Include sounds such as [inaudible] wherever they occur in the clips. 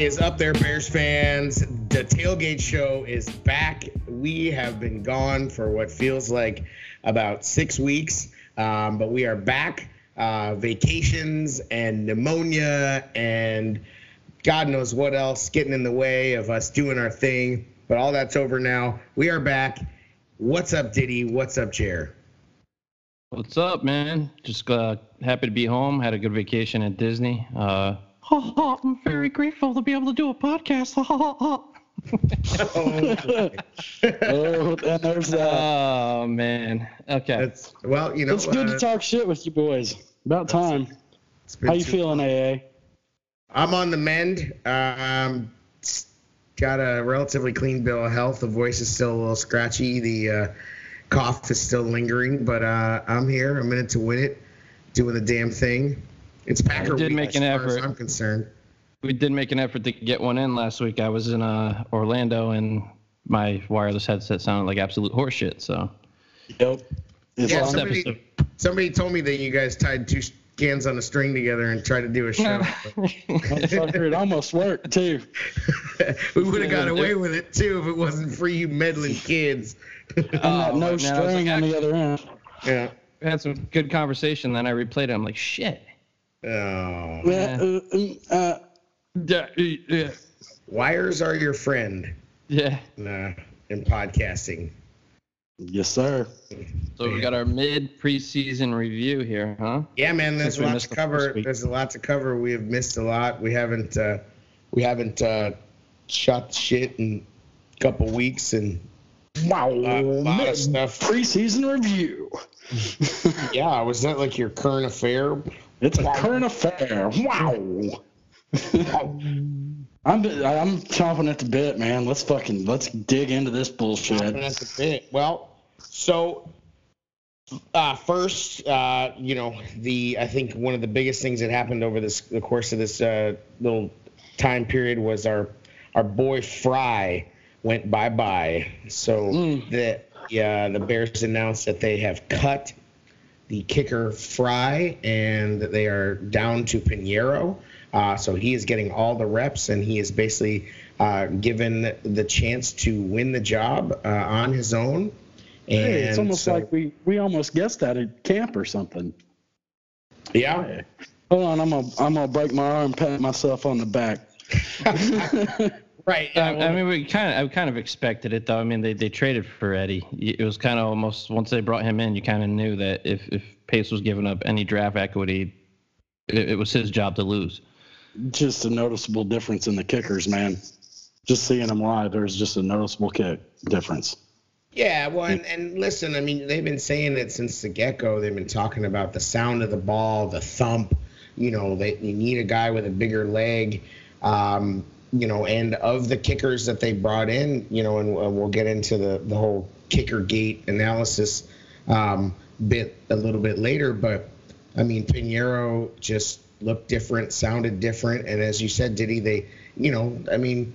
Is up there, Bears fans? The Tailgate Show is back. We have been gone for what feels like about six weeks, um, but we are back. Uh, vacations and pneumonia and God knows what else getting in the way of us doing our thing. But all that's over now. We are back. What's up, Diddy? What's up, Chair? What's up, man? Just uh, happy to be home. Had a good vacation at Disney. Uh, I'm very grateful to be able to do a podcast. [laughs] oh, and there's that. Oh man. Okay. That's well, you know. It's good uh, to talk shit with you boys. About time. it's How you too- feeling, AA? I'm on the mend. Um, got a relatively clean bill of health. The voice is still a little scratchy. The uh, cough is still lingering, but uh, I'm here. I'm in it to win it, doing the damn thing. It's Packer did week make as an far as effort. I'm concerned. We did make an effort to get one in last week. I was in uh, Orlando and my wireless headset sounded like absolute horseshit. So Yep. It's Yeah, somebody- episode. Somebody told me that you guys tied two cans on a string together and tried to do a show. [laughs] It almost worked too. [laughs] we would have got away with it too if it wasn't for you meddling kids. And that Oh, no man, string like, on the other end. yeah. We had some good conversation. Then I replayed it. I'm like, shit. Oh. Yeah, uh, uh, Yeah. Yeah. Wires are your friend Yeah. in, uh, in podcasting. yes, sir. So we got our mid preseason review here, huh? Yeah, man, there's Since a lot to cover. first. There's a lot to cover. We have missed a lot. We haven't uh, we haven't uh, shot the shit in a couple weeks and Wow. a lot of stuff. Preseason review. [laughs] Yeah, was that like your current affair? It's a current affair. Wow. [laughs] I'm I'm chomping at the bit, man. Let's fucking let's dig into this bullshit. And that's a bit. Well, so uh, first, uh, you know, the I think one of the biggest things that happened over this the course of this uh, little time period was our our boy Fry went bye bye. So Mm. the yeah the Bears announced that they have cut the kicker Fry and they are down to Pineiro. Uh, so he is getting all the reps and he is basically uh, given the chance to win the job uh, on his own. And Hey, it's almost so- like we we almost guessed that at camp or something. yeah. Hold on, I'm gonna I'm gonna break my arm, pat myself on the back. [laughs] Right. I, yeah, I well, mean, we kind of, I kind of expected it though. I mean, they, they traded for Eddie. It was kind of almost once they brought him in, you kind of knew that if if Pace was giving up any draft equity, it, it was his job to lose. Just a noticeable difference in the kickers, man. Just seeing them live, there's just a noticeable kick difference. Yeah, well, and, and listen, I mean, they've been saying it since the get go. They've been talking about the sound of the ball, the thump. You know, they you need a guy with a bigger leg. Um, you know, and of the kickers that they brought in, you know, and uh, we'll get into the the whole kicker gate analysis um, bit a little bit later. But I mean, Pineiro just looked different, sounded different, and as you said, Diddy, they, you know, I mean,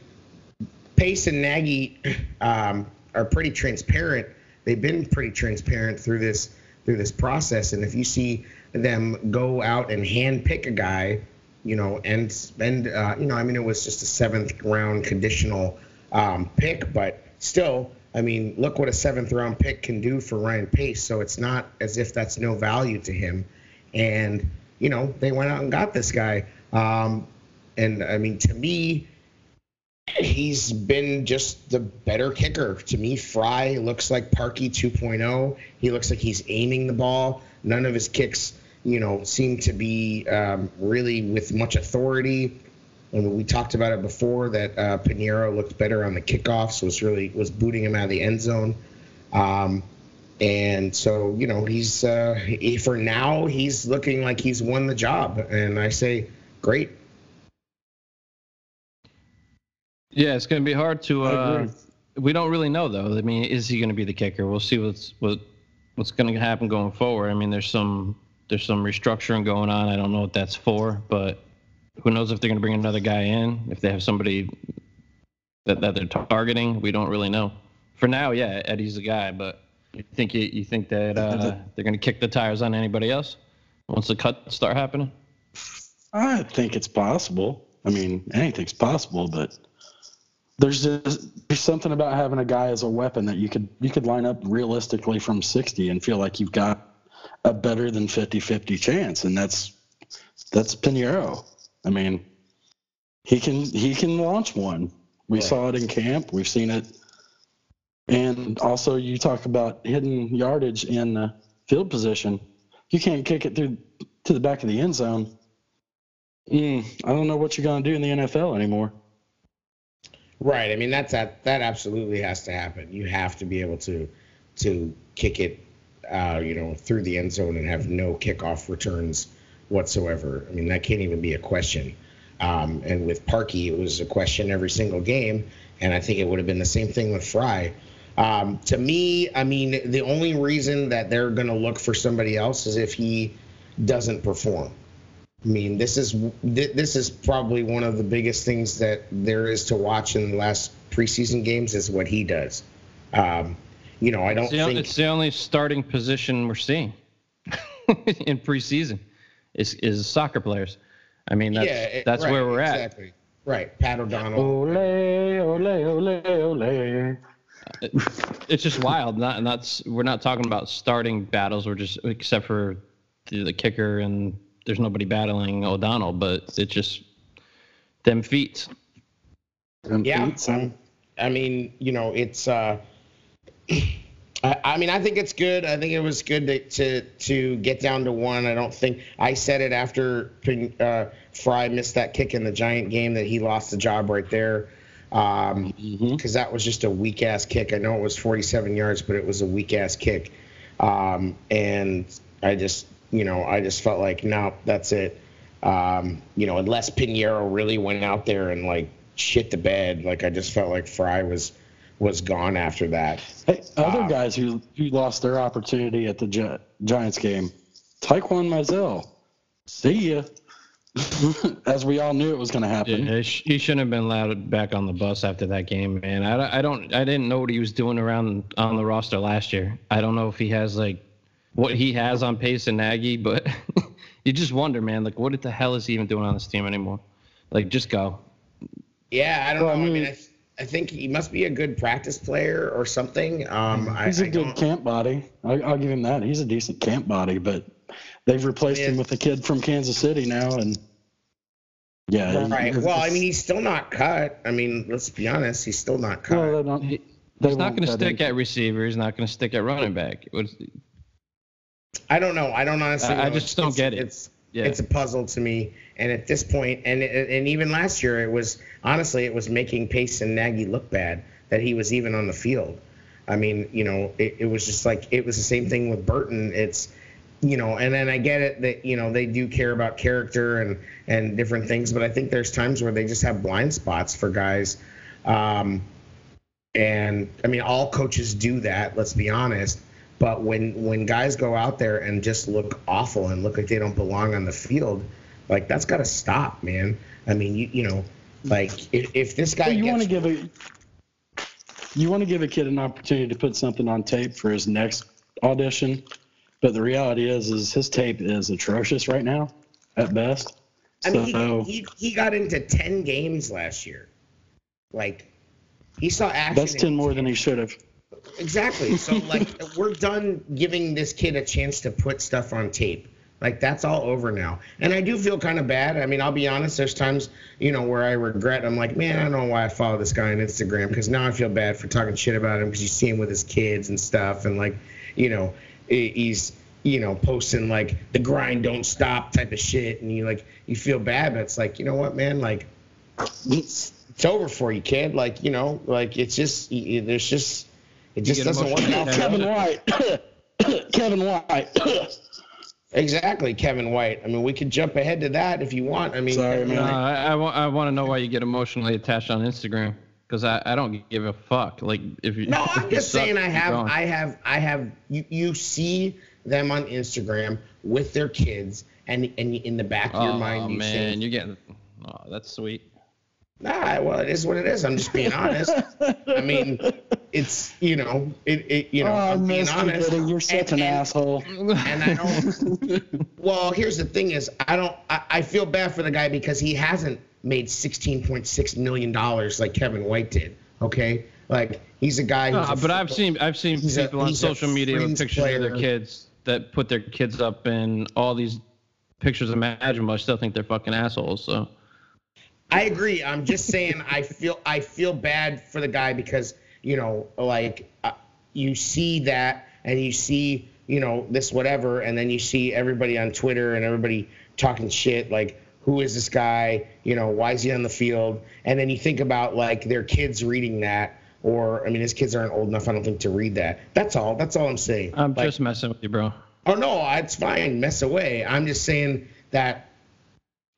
Pace and Nagy [clears throat] um, are pretty transparent. They've been pretty transparent through this through this process. And if you see them go out and hand pick a guy, you know, and spend, uh, you know, I mean, it was just a seventh round conditional um, pick, but still, I mean, look what a seventh round pick can do for Ryan Pace. So it's not as if that's no value to him. And you know, they went out and got this guy. Um, and I mean, to me, he's been just the better kicker. To me, Fry looks like Parkey 2.0. He looks like he's aiming the ball. None of his kicks, you know, seem to be um, really with much authority. And we talked about it before that uh, Pineiro looked better on the kickoffs. Was really was booting him out of the end zone. Um, and so you know he's uh, he, for now he's looking like he's won the job. And I say, great. Yeah, it's going to be hard to. Uh, we don't really know though. I mean, is he going to be the kicker? We'll see what's what what's going to happen going forward. I mean, there's some there's some restructuring going on. I don't know what that's for, but who knows if they're going to bring another guy in? If they have somebody that that they're targeting, we don't really know. For now, yeah, Eddie's the guy, but you think you, you think that uh, they're going to kick the tires on anybody else once the cuts start happening? I think it's possible. I mean, anything's possible, but there's just there's something about having a guy as a weapon that you could you could line up realistically from 60 and feel like you've got a better than 50-50 chance, and that's that's Pineiro. I mean, he can he can launch one. We saw it in camp. We've seen it, and also you talk about hidden yardage in uh, field position. You can't kick it through to the back of the end zone. Mm, I don't know what you're gonna do in the NFL anymore. Right. I mean, that's that. That absolutely has to happen. You have to be able to to kick it, uh, you know, through the end zone and have no kickoff returns whatsoever. I mean, that can't even be a question. Um, and with Parkey, it was a question every single game, and I think it would have been the same thing with Fry. Um, to me, I mean, the only reason that they're going to look for somebody else is if he doesn't perform. I mean, this is thi- this is probably one of the biggest things that there is to watch in the last preseason games is what he does. Um, you know, I don't It's the, think it's the only starting position we're seeing [laughs] in preseason is is soccer players. I mean, that's yeah, it- that's right, where we're at. exactly. Right, Pat O'Donnell. Ole, ole, ole, ole. It's just wild. Not not s- we're not talking about starting battles. We're just except for the, the kicker and there's nobody battling O'Donnell, but it's just them feet. Them Yeah, feet, um, I mean, you know, it's. Uh, I, I mean, I think it's good. I think it was good to, to to get down to one. I don't think I said it after uh, Fry missed that kick in the Giant game that he lost the job right there. Um, Mhm. because that was just a weak ass kick. I know it was 47 yards, but it was a weak ass kick. Um, and I just, you know, I just felt like, no, that's it. Um, you know, unless Pineiro really went out there and like shit the bed, like I just felt like Fry was was gone after that. Hey, other Wow. guys who, who lost their opportunity at the Gi- Giants game, Taquan Mizzell. See ya. [laughs] As we all knew it was going to happen. Yeah, he shouldn't have been allowed back on the bus after that game, man. I, don't- I don't I didn't know what he was doing around on the roster last year. I don't know if he has like what he has on Pace and Nagy, but [laughs] you just wonder, man, like what the hell is he even doing on this team anymore? Like just go. Yeah, I don't Well, know. I mean, mean- I, I think he must be a good practice player or something. Um, He's a I good don't- camp body. I, I'll give him that. He's a decent camp body, but they've replaced him with a kid from Kansas City now, and yeah, Right. it's- Well, I mean, he's still not cut. I mean, let's be honest, he's still not cut. well, they don't. He- they He's not going to stick him. at receiver. He's not going to stick at running back. Was, I don't know. I don't honestly. I- I know. just don't It's- get it. It's Yeah. it's a puzzle to me. And at this point, and and even last year, it was honestly it was making Pace and Nagy look bad that he was even on the field. I mean, you know, it, it was just like it was the same thing with Burton. It's you know, and then I get it that you know they do care about character and and different things, but I think there's times where they just have blind spots for guys. Um, and I mean, all coaches do that. Let's be honest. But when when guys go out there and just look awful and look like they don't belong on the field, like that's got to stop, man. I mean, you you know, like if, if this guy Well, you want to give a you want to give a kid an opportunity to put something on tape for his next audition, but the reality is, is his tape is atrocious right now, at best. I mean, so he, he he got into ten games last year, like he saw action. that's ten more than he should have. Exactly. So [laughs] like we're done giving this kid a chance to put stuff on tape. Like that's all over now. And I do feel kind of bad. I mean, I'll be honest, there's times, you know, where I regret I'm like, man, I don't know why I follow this guy on Instagram because now I feel bad for talking shit about him because you see him with his kids and stuff and like, you know, he's you know, posting like the grind don't stop type of shit and you like you feel bad, but it's like, you know what, man, like it's, it's over for you, kid. Like, you know, like it's just there's just it just doesn't work emotional. out. [coughs] Kevin White. Kevin [coughs] White. Exactly, Kevin White. I mean, we could jump ahead to that if you want. I mean, Sorry, man. No, I, I, wa- I want to know why you get emotionally attached on Instagram because I, I don't give a fuck. Like if you no, [laughs] I'm just sucks, saying. I have, going. I have, I have. You, you see them on Instagram with their kids, and and in the back of your oh mind, you man, think, you're getting. Oh, that's sweet. Nah, well, it is what it is. I'm just being honest. I mean, it's you know, it, it you know, oh, I'm being Mr. honest. Goody, you're such And- an and- asshole. And I don't. well, here's the thing: is I don't. I, I feel bad for the guy because he hasn't made 16.6 million dollars like Kevin White did. Okay, like he's a guy. Who's Uh, a but I've seen I've seen he's a- people on social media with fringe pictures of their kids that put their kids up in all these pictures imaginable. I still think they're fucking assholes. So I agree. I'm just saying I feel I feel bad for the guy because you know like uh, you see that and you see you know this whatever and then you see everybody on Twitter and everybody talking shit like who is this guy you know why is he on the field and then you think about like their kids reading that or I mean his kids aren't old enough I don't think to read that. That's all. That's all I'm saying. I'm Like, just messing with you, bro. Oh no, it's fine. Mess away. I'm just saying that,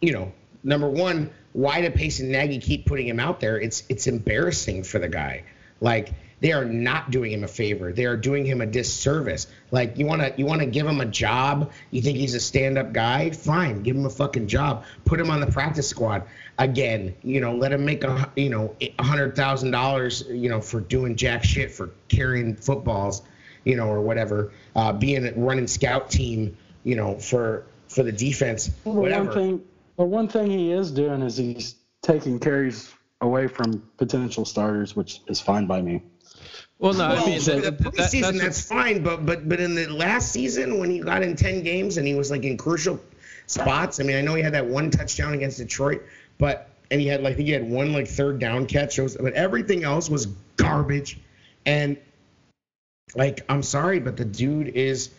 you know, number one, why do Pace and Nagy keep putting him out there? It's it's embarrassing for the guy. Like they are not doing him a favor. They are doing him a disservice. Like you wanna you wanna give him a job. You think he's a stand up guy? Fine, give him a fucking job. Put him on the practice squad again. You know, let him make a you know a hundred thousand dollars. You know, for doing jack shit for carrying footballs you know, or whatever, uh, being a running scout team, you know, for for the defense, whatever. one thing, the one thing he is doing is he's taking carries away from potential starters, which is fine by me. Well, no, well, I mean for that, the that, preseason, that's, that's, fine, but but but in the last season when he got in ten games and he was like in crucial spots. I mean, I know he had that one touchdown against Detroit, but and he had like I think he had one like third down catch, was- but everything else was garbage. And like, I'm sorry, but the dude is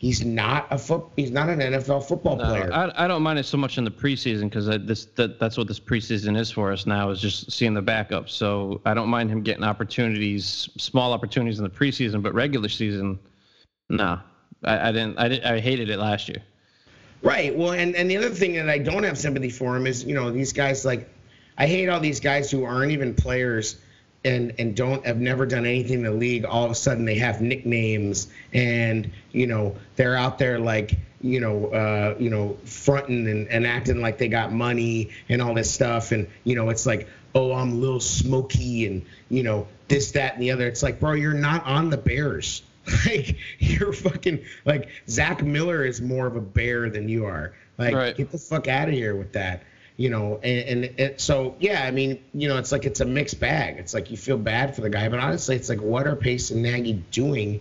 he's not a foot he's not an NFL football No, player. I, I don't mind it so much in the preseason because this that, that's what this preseason is for us now is just seeing the backups. So I don't mind him getting opportunities, small opportunities in the preseason, but regular season, no, I, I didn't. I did, I hated it last year. Right. Well, and, and the other thing that I don't have sympathy for him is, you know, these guys like, I hate all these guys who aren't even players and and don't have never done anything in the league. All of a sudden they have nicknames and you know they're out there like you know uh, you know fronting and, and acting like they got money and all this stuff and you know it's like oh I'm little Smoky and you know this that and the other. It's like bro you're not on the Bears. [laughs] Like you're fucking like Zach Miller is more of a bear than you are. Like Right. get the fuck out of here with that. You know, and, and it, so yeah, I mean, you know, it's like it's a mixed bag. It's like you feel bad for the guy, but honestly, it's like what are Pace and Nagy doing,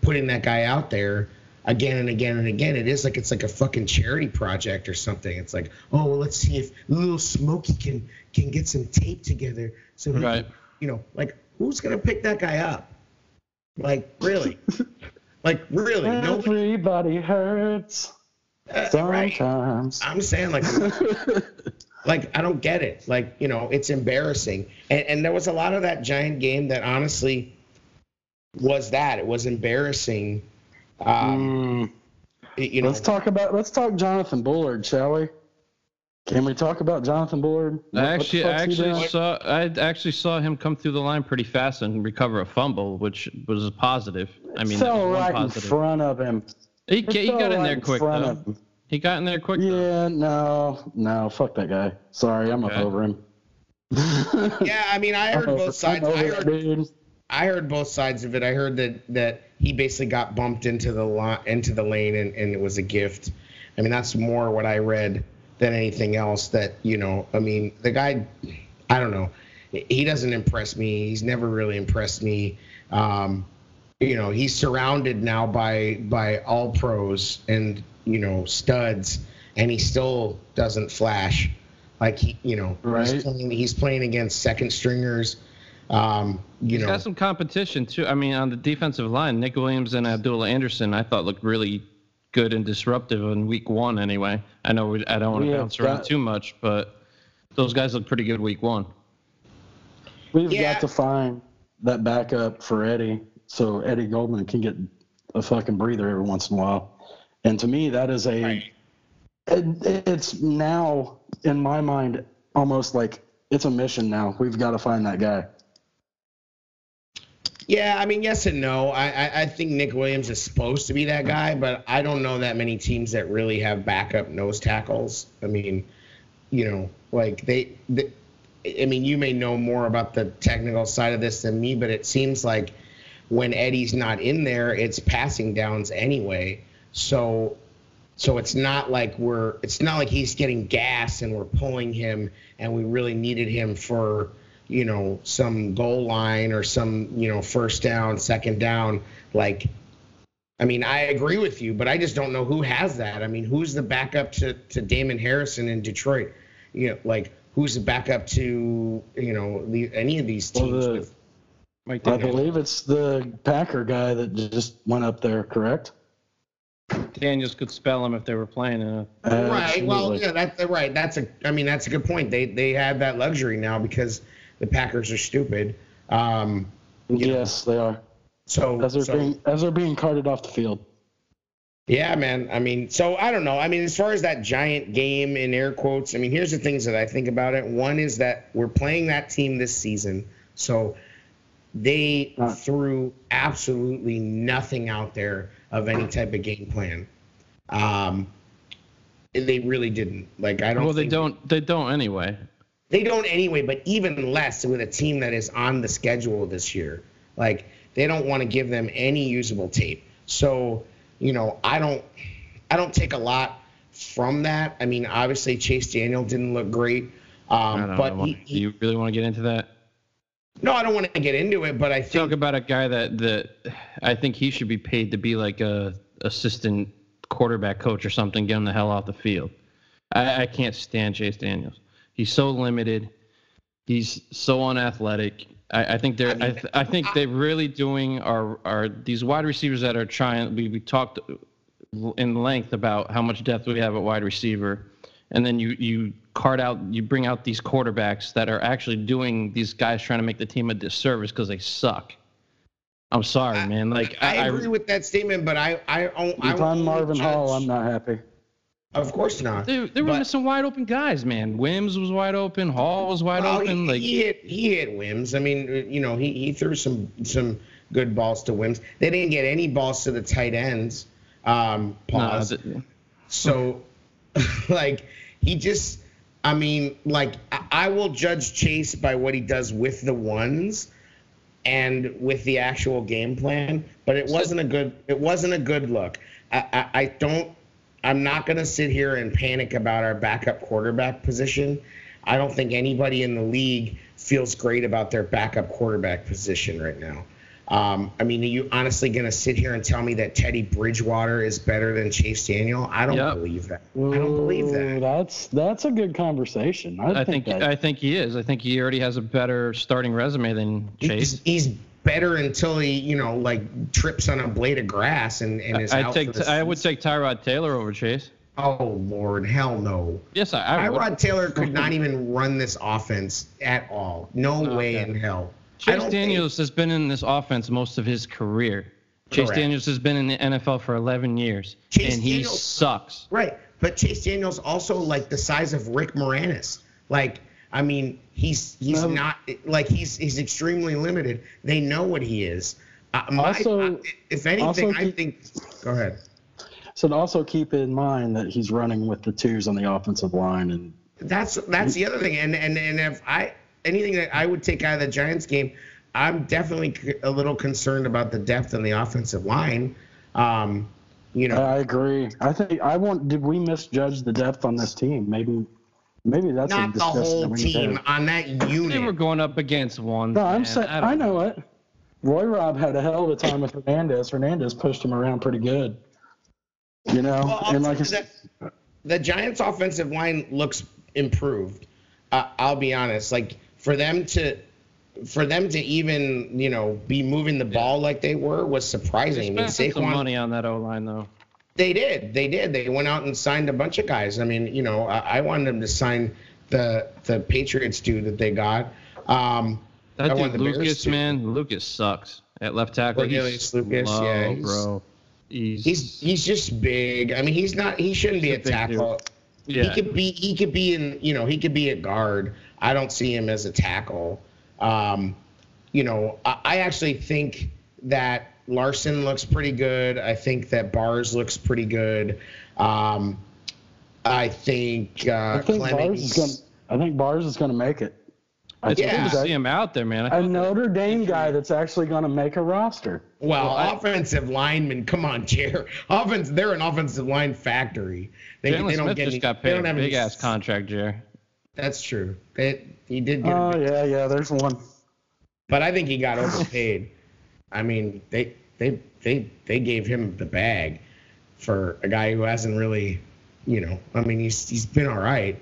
putting that guy out there again and again and again? It is like it's like a fucking charity project or something. It's like, oh, well, let's see if little Smokey can can get some tape together. So he Right. can, you know, like who's gonna pick that guy up? Like really? [laughs] like really? Nobody. Everybody hurts uh, right. sometimes. I'm saying like [laughs] like I don't get it. Like you know, it's embarrassing. And and there was a lot of that giant game that honestly was that it was embarrassing. Um, Mm, it- you know, let's talk about let's talk Jonathan Bullard, shall we? Can we talk about Jonathan Bullard? What- I actually, I actually saw, I actually saw him come through the line pretty fast and recover a fumble, which was a positive. I mean, that fell was one right in front of him. He, he fell got in right there quick though. of. He got in there quick. though. Yeah, no, no, fuck that guy. Sorry, I'm Okay. up over him. [laughs] yeah. I mean, I I'm heard over- both sides. I'm I over heard it, dude. I heard both sides of it. I heard that that he basically got bumped into the line, into the lane, and, and it was a gift. I mean, that's more what I read than anything else. That you know, I mean, the guy, I don't know, he doesn't impress me. He's never really impressed me. Um, you know, he's surrounded now by by all pros and you know studs, and he still doesn't flash. Like he, you know, Right. he's, playing, he's playing against second stringers. Um, you He's know, got some competition too. I mean, on the defensive line, Nick Williams and Abdullah Anderson, I thought looked really good and disruptive in week one. Anyway, I know we, I don't want to Yeah, bounce around that- too much, but those guys look pretty good week one. We've Yeah. got to find that backup for Eddie so Eddie Goldman can get a fucking breather every once in a while. And to me, that is a. Right. It, it's now, in my mind, almost like it's a mission now. We've got to find that guy. Yeah, I mean, yes and no. I, I, I think Nick Williams is supposed to be that guy, but I don't know that many teams that really have backup nose tackles. I mean, you know, like they, they I mean, you may know more about the technical side of this than me, but it seems like when Eddie's not in there, it's passing downs anyway. So So it's not like we're it's not like he's getting gas and we're pulling him and we really needed him for you know some goal line or some you know first down, second down. Like, I mean, I agree with you, but I just don't know who has that. I mean, who's the backup to to Damon Harrison in Detroit? You know, like who's the backup to you know the, any of these Well, teams? the- with, Mike I Daniels. believe it's the Packer guy that just went up there, correct? Daniels could spell him if they were playing. Uh, right. Well, Absolutely. yeah, that's right. That's a. I mean, that's a good point. They they have that luxury now because the Packers are stupid. Um, Yes, they are. so, As they're so- being as they're being carted off the field. Yeah, man. I mean, so I don't know. I mean, as far as that giant game in air quotes, I mean, here's the things that I think about it. One is that we're playing that team this season, so they Uh. threw absolutely nothing out there of any type of game plan. Um, they really didn't. Like, I don't. well, they don't. They don't anyway. They don't anyway, but even less with a team that is on the schedule this year. Like they don't want to give them any usable tape. So, you know, I don't I don't take a lot from that. I mean, obviously Chase Daniel didn't look great. I Um, don't but know. he, Do you really want to get into that? No, I don't want to get into it, but I think... Talk about a guy that that I think he should be paid to be like a assistant quarterback coach or something. Get him the hell off the field. I, I can't stand Chase Daniels. He's so limited. He's so unathletic. I, I think they're. I, I mean, th- I think they're really doing are are these wide receivers that are trying. We we talked in length about how much depth we have at wide receiver, and then you you cart out you bring out these quarterbacks that are actually doing these guys trying to make the team a disservice because they suck. I'm sorry, I- man. Like I, I, agree with that statement, but I I, I, I If will I'm only Marvin Hall, I'm not happy. Of course not. they, they were But- missing wide open guys, man. Wims was wide open. Hall was wide Well, open. he, Like he hit he hit Wims. I mean, you know, he, he threw some some good balls to Wims. They didn't get any balls to the tight ends. Um, pause. th- so, [laughs] like, he just, I mean, like, I, will judge Chase by what he does with the ones and with the actual game plan, but it wasn't a good, it wasn't a good look. I, I, I don't, I'm not going to sit here and panic about our backup quarterback position. I don't think anybody in the league feels great about their backup quarterback position right now. Um, I mean, are you honestly going to sit here and tell me that Teddy Bridgewater is better than Chase Daniel? I don't Yep. believe that. I don't believe that. That's that's a good conversation. I, I think that, I think he is. I think he already has a better starting resume than Chase. He's, he's better until he, you know, like trips on a blade of grass and, and is I out take for the I would take Tyrod Taylor over Chase. Oh Lord, hell no. Yes, I, I would. Tyrod Taylor could not [laughs] even run this offense at all. No way Okay. in hell. I Chase don't Daniels has been in this offense most of his career. Chase Correct. Daniels has been in the NFL for 11 years, Chase and he Daniels- sucks. Right, but Chase Daniels also like the size of Rick Moranis. Like, I mean, he's he's No. not like he's he's extremely limited. They know what he is. Uh, my, Also- I- if anything, also I think. Go ahead. so to also keep in mind that he's running with the twos on the offensive line, and That's that's the other thing, and and and if I anything that I would take out of the Giants game, I'm definitely a little concerned about the depth on the offensive line. Um, you know, I agree. I think I want. Did we misjudge the depth on this team? Maybe, maybe that's a not the that whole we need to team have. on that unit. They were going up against one. No, I'm saying don't I know it. Roy Rob had a hell of a time with Hernandez. Hernandez pushed him around pretty good. You know, Well, and like I you that the Giants' offensive line looks improved. Uh, I'll be honest. Like for them to, for them to even you know be moving the ball like they were was They surprising. I mean, spent some money on that O line though. they did, they did. They went out and signed a bunch of guys. I mean, you know, I, I wanted them to sign the the Patriots dude that they got. Um, That I dude Lucas, man, Lucas sucks at left tackle. Lucas, slow, yeah, he's- bro. He's, he's he's just big. I mean, he's not. He shouldn't be a a tackle. yeah. He could be he could be in you know he could be a guard. I don't see him as a tackle. Um, you know I, I actually think that Larsen looks pretty good. I think that Bars looks pretty good. Um, I think uh, I think Bars Clemmings. is going. I think Bars is going to make it. I It's think good to see him out there, man. I a thought- Notre Dame guy that's actually going to make a roster. Well, Well, I- offensive linemen, come on, Chair. Offense, they're an offensive line factory. They, Jalen they don't Smith get just any, got paid a have any- big ass contract, Jer. That's true. They, he did get, Oh yeah, yeah. There's one. but I think he got overpaid. I mean, they they they they gave him the bag for a guy who hasn't really, you know. I mean, he's he's been all right,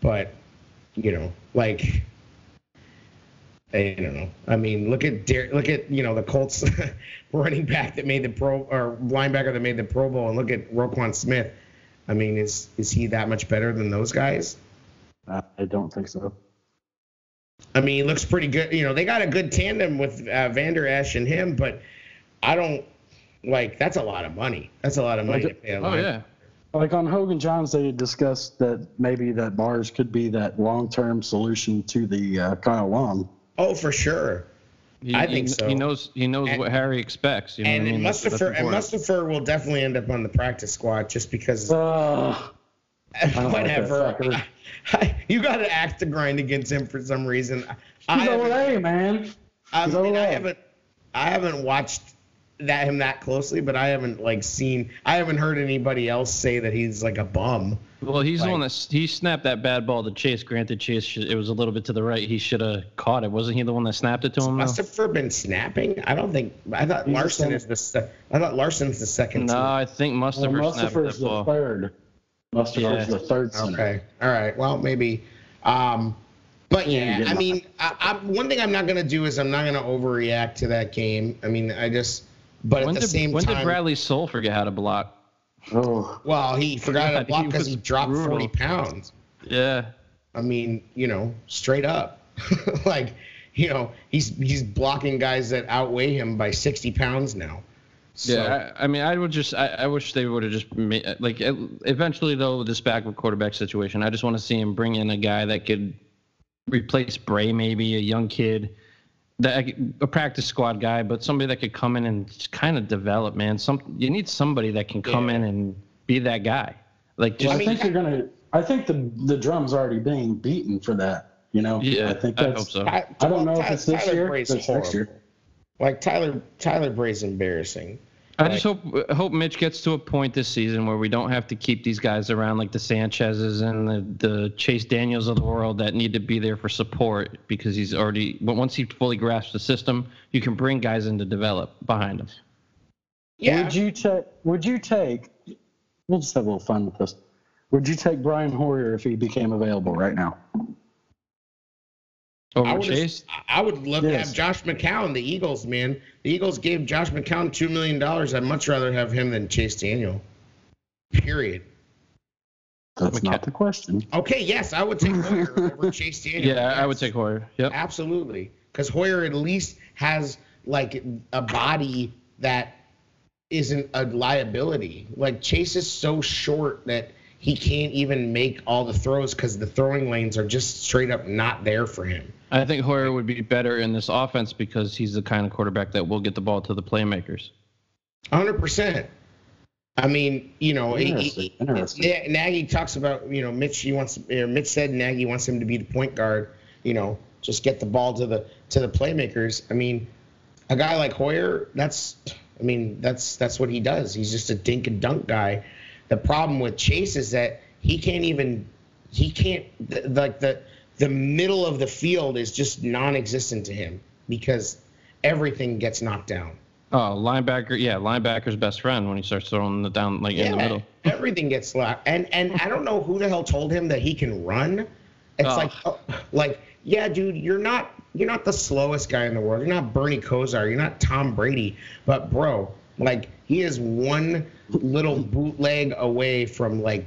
but you know, like. I don't know. I mean, look at Dar- look at you know the Colts [laughs] running back that made the pro or linebacker that made the Pro Bowl, and look at Roquan Smith. I mean, is is he that much better than those guys? I don't think so. I mean, he looks pretty good. You know, they got a good tandem with uh, Vander Esch and him, but I don't like that's a lot of money. That's a lot of money to pay a Oh line. yeah. Like on Hoge and Jahns, they discussed that maybe that bars could be that long-term solution to the uh, Kyle Long. Oh, for sure. He, I he- think so. He knows he knows And- what Harry expects. You know and what I mean? That's- that's and important. Mustipher will definitely end up on the practice squad just because Uh, don't like that whatever. you got to act to grind against him for some reason. I he's haven't- OA, man. I He's mean, I OA. haven't, I haven't watched that him that closely, but I haven't like seen, I haven't heard anybody else say that he's like a bum. Well, he's the Like- one that he snapped that bad ball to Chase. Granted, Chase should, it was a little bit to the right. He should have caught it. Wasn't he the one that snapped it to him? Must have been snapping? I don't think. I thought He's Larsen the- is the. I thought Larsen's the second. No, team. I think Well, Mustipher snapped Mustipher's that the ball. Third. Mustipher's Yeah. the third center. Okay. All right. Well, maybe. Um, but Yeah, yeah, I mean, I, I, one thing I'm not gonna do is I'm not gonna overreact to that game. I mean, I just. But When at the did same when time, when did Bradley Sowell forget how to block? Oh, well, he forgot Yeah, to [laughs] block because he was dropped brutal. 40 pounds. Yeah. I I mean, you know, straight up, [laughs] like, you know, he's he's blocking guys that outweigh him by 60 pounds now. So, Yeah, I, I mean, I would just, I, I wish they would have just made, like, eventually though, with this backward quarterback situation, I just want to see him bring in a guy that could replace Bray, maybe a young kid, that a practice squad guy, but somebody that could come in and just kind of develop, man. Some you need somebody that can come Yeah. in and be that guy. Like, just I, I mean- think you're gonna. I think the the drum's already being beaten for that. You know. yeah, I think I that's. hope so. Ty- I don't know Ty- if it's this Tyler year, Bray's but it's next year. Horrible. Like Tyler Tyler Bray's embarrassing. I just hope hope Mitch gets to a point this season where we don't have to keep these guys around like the Sanchez's and the, the Chase Daniels of the world that need to be there for support because he's already but once he fully grasps the system, you can bring guys in to develop behind him. Yeah. Would you take? Would you take? We'll just have a little fun with this. Would you take Brian Hoyer if he became available right now? Oh, I would Chase? I would love to have Josh McCown, the Eagles, man. The Eagles gave Josh McCown two million dollars. I'd much rather have him than Chase Daniel. Period. That's McCa- not the question. Okay, yes, I would take Hoyer [laughs] over Chase Daniel. Yeah, I would take Hoyer. Yep. Absolutely. Because Hoyer at least has like a body that isn't a liability. Like Chase is so short that he can't even make all the throws because the throwing lanes are just straight up not there for him. I think Hoyer would be better in this offense because he's the kind of quarterback that will get the ball to the playmakers. hundred percent. I mean, you know, he- Interesting, he- interesting. Na- Nagy talks about, you know, Mitch. He wants, or Mitch said Nagy wants him to be the point guard. You know, just get the ball to the to the playmakers. I mean, a guy like Hoyer, that's, I mean, that's that's what he does. He's just a dink and dunk guy. The problem with Chase is that he can't even, he can't th- like the the middle of the field is just non-existent to him because everything gets knocked down. Oh, linebacker, yeah, linebacker's best friend when he starts throwing the down like in the middle. Everything gets locked, and and I don't know who the hell told him that he can run. It's Oh. like, oh, like, yeah, dude, you're not you're not the slowest guy in the world. You're not Bernie Kosar. You're not Tom Brady. But bro, like, he is one little bootleg away from like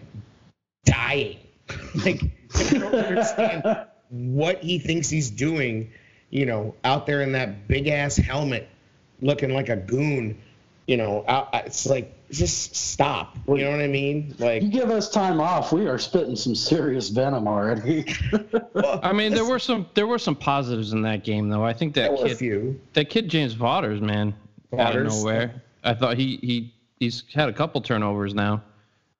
dying. [laughs] like, I don't understand what he thinks he's doing. You know, out there in that big ass helmet, looking like a goon. You know, out, it's like just stop. You know what I mean? Like, You give us time off, we are spitting some serious venom already. well, I mean, there were some there were some positives in that game though. I think that kid few. that kid James Vaughters, man, out of nowhere. I thought he he he's had a couple turnovers now.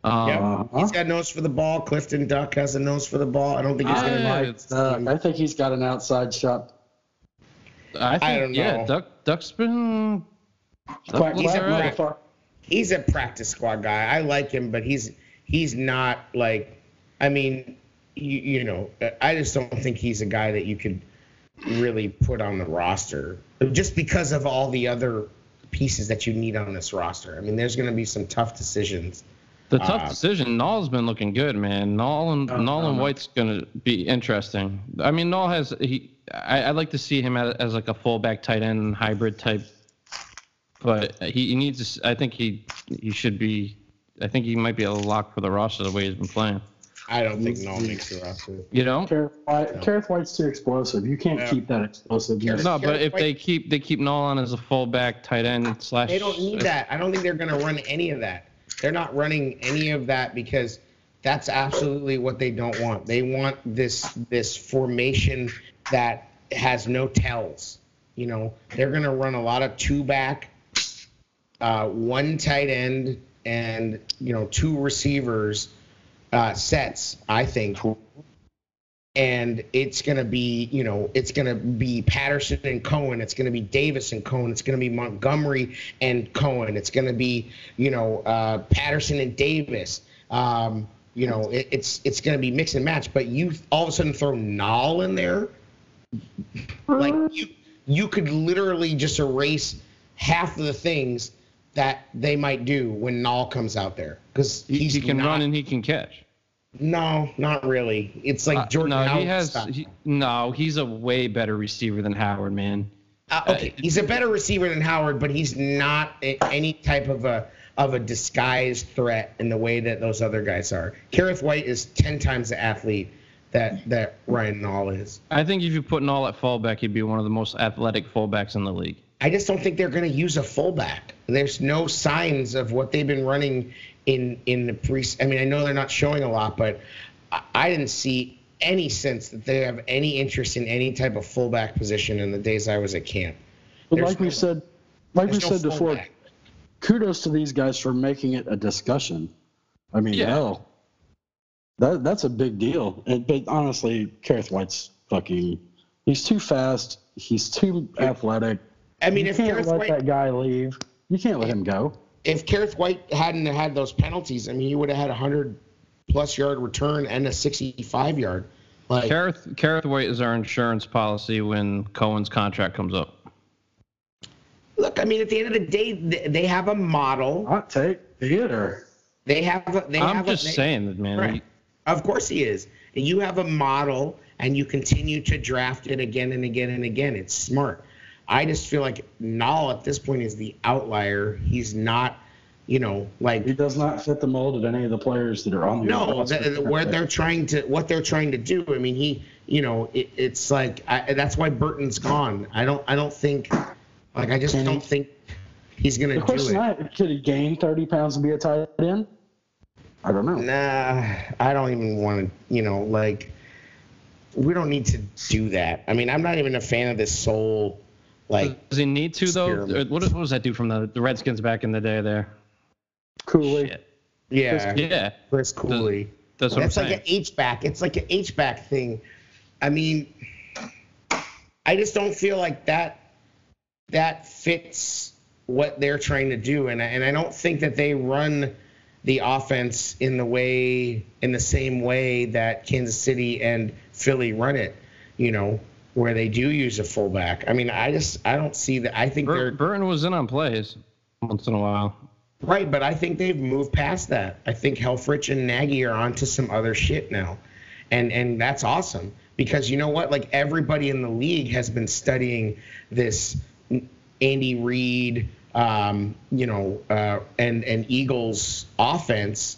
Yep. Uh-huh. He's got nose for the ball. Clifton Duck has a nose for the ball. I don't think he's going to. Uh, I think he's got an outside shot. I think, I don't know. yeah. Duck Duck's been. Duck Quack, looks a quack, alright. He's a practice squad guy. I like him, but he's he's not like. I mean, you you know, I just don't think he's a guy that you could really put on the roster just because of all the other pieces that you need on this roster. I mean, there's going to be some tough decisions. The tough Uh, decision. Nall's been looking good, man. Nall and No, Nall and no. White's gonna be interesting. I mean, Nall has he. I, I'd like to see him as, as like a fullback tight end hybrid type, but he, he needs. To, s- I think he he should be. I think he might be a lock for the roster the way he's been playing. I don't think Nall makes the roster. You know. Kerrith Whyte, Kerrith Whyte's too explosive. You can't Yeah. keep that explosiveness. No, but Garrett if White- they keep they keep Nall on as a fullback tight end slash. They don't need that. I don't think they're going to run any of that. They're not running any of that because that's absolutely what they don't want. They want this this formation that has no tells. You know, they're going to run a lot of two back, uh, one tight end, and you know two receivers uh, sets. I think and it's going to be, you know, it's going to be Patterson and Cohen. It's going to be Davis and Cohen. It's going to be Montgomery and Cohen. It's going to be, you know, uh, Patterson and Davis. Um, you know, it, it's it's going to be mix and match. But you all of a sudden throw Nall in there, like you you could literally just erase half of the things that they might do when Nall comes out there because He, he can not, run and he can catch. No, not really. It's like Uh, Jordan no, he has. He, no, he's a way better receiver than Howard, man. Uh, okay, he's a better receiver than Howard, but he's not any type of a of a disguised threat in the way that those other guys are. Kerrith Whyte is ten times the athlete that that Ryan Nall is. I think if you put Nall at fullback, he'd be one of the most athletic fullbacks in the league. I just don't think they're going to use a fullback. There's no signs of what they've been running in in the pre. I mean, I know they're not showing a lot, but I, I didn't see any sense that they have any interest in any type of fullback position in the days I was at camp. But There's like we said, like we no said before, fullback. kudos to these guys for making it a discussion. I mean, Yeah. hell, that that's a big deal. And, but honestly, Kerrith Whyte's fucking. He's too fast. He's too athletic. I mean, you if can't Kareth let White that guy leave. You can't let him go. If Kerrith Whyte hadn't had those penalties, I mean, he would have had a hundred plus yard return and a sixty-five yard. Like, Kareth, Kerrith Whyte is our insurance policy when Cohen's contract comes up. look, I mean, at the end of the day, they have a model. Hot take theater. They have. A, they I'm have just a, they- saying that, man. Right. Of course he is. You have a model, and you continue to draft it again and again and again. It's smart. I just feel like Nall at this point is the outlier. He's not, you know, like He does not fit the mold of any of the players that are on the No, the, where they're trying to what they're trying to do. I mean, he, you know, it, it's like I, that's why Burton's gone. I don't, I don't think, like, I just Can don't think he's gonna The do it. I could he gain 30 pounds and be a tight end? I don't know. Nah, I don't even want to. You know, like, we don't need to do that. I mean, I'm not even a fan of this soul, like, Does he need to though? What, what was that dude from the, the Redskins back in the day? There. Cooley. Shit. yeah, Yeah, Chris Cooley. that's what That's I'm like saying. an H back. It's like an H back thing. I mean, I just don't feel like that that fits what they're trying to do, and I, and I don't think that they run the offense in the way in the same way that Kansas City and Philly run it. You know, where they do use a fullback. I mean, I just I don't see that. I think Bur- they're Burton was in on plays once in a while. Right, but I think they've moved past that. I think Helfrich and Nagy are onto some other shit now. And and that's awesome because you know what? Like everybody in the league has been studying this Andy Reid, um, you know, uh, and and Eagles offense.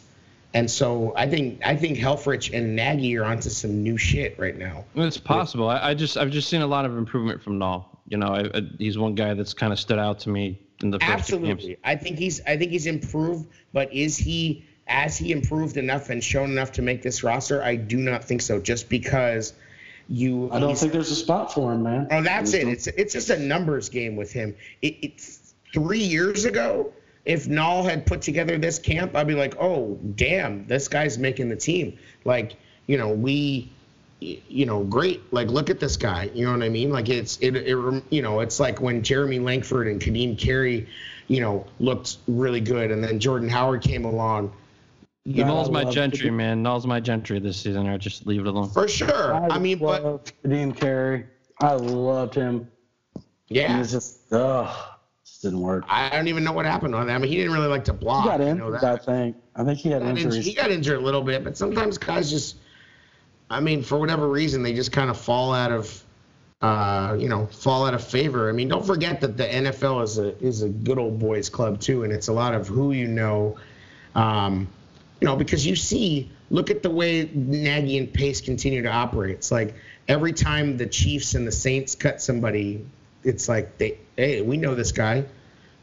And so I think I think Helfrich and Nagy are onto some new shit right now. It's possible. I, I just I've just seen a lot of improvement from Nall. You know, I, I, he's one guy that's kind of stood out to me in the first two games. Absolutely. I think he's I think he's improved, but is he as he improved enough and shown enough to make this roster? I do not think so. Just because you I don't think there's a spot for him, man. Oh, that's it. It's it's just a numbers game with him. It, it three years ago, if Nall had put together this camp, I'd be like, oh damn, this guy's making the team. Like you know we you know, great. Like, look at this guy. You know what I mean? Like, it's it, it you know, it's like when Jeremy Langford and Ka'Deem Carey, you know, looked really good, and then Jordan Howard came along. You Yeah, Nall's my gentry, man. Nall's my gentry this season. I just leave it alone. For sure. I, I mean, but Ka'Deem Carey, I loved him. Yeah. He was just, ugh, just didn't work. I don't even know what happened on that. I mean, he didn't really like to block. He got injured, I think. I think he had he injuries. he got injured a little bit, but sometimes guys just I mean, for whatever reason, they just kind of fall out of, uh, you know, fall out of favor. I mean, don't forget that the NFL is a is a good old boys club too, and it's a lot of who you know, um, you know, because you see, look at the way Nagy and Pace continue to operate. It's like every time the Chiefs and the Saints cut somebody, it's like they, hey, we know this guy,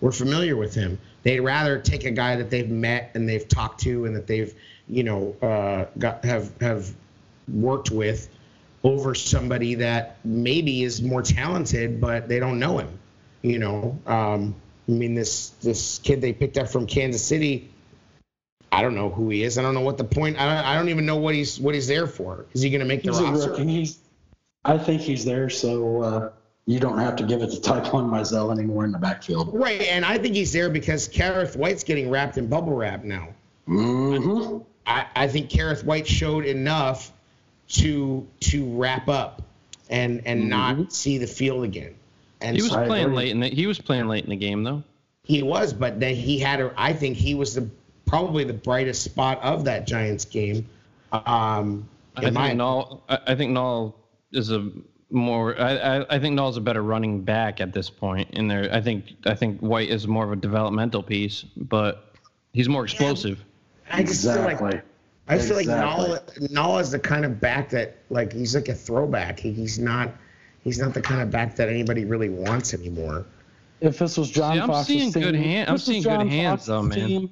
we're familiar with him. They'd rather take a guy that they've met and they've talked to and that they've, you know, uh, got have have worked with over somebody that maybe is more talented, but they don't know him. You know, um, I mean, this this kid they picked up from Kansas City. I don't know who he is. I don't know what the point. I don't, I don't even know what he's what he's there for. Is he going to make the he's roster? I think he's there so uh, you don't have to give it to Taquan Mizzell anymore in the backfield. Right, and I think he's there because Kerrith Whyte's getting wrapped in bubble wrap now. Mm-hmm. I, I think Kerrith Whyte showed enough to to wrap up and and mm-hmm. not see the field again. And he was so playing late in the he was playing late in the game though. He was, but then he had a. I think he was the probably the brightest spot of that Giants game. Um, I think my, Nall. I think Nall is a more. I, I, I think Nall's a better running back at this point in there. I think I think Whyte is more of a developmental piece, but he's more explosive. Yeah, I just exactly. feel like I feel like Nall, Nall is the kind of back that like he's like a throwback. He, he's not he's not the kind of back that anybody really wants anymore. If this was John Fox's team. See, I'm Fox's seeing team, good hand, I'm seeing good hands though, man. Team,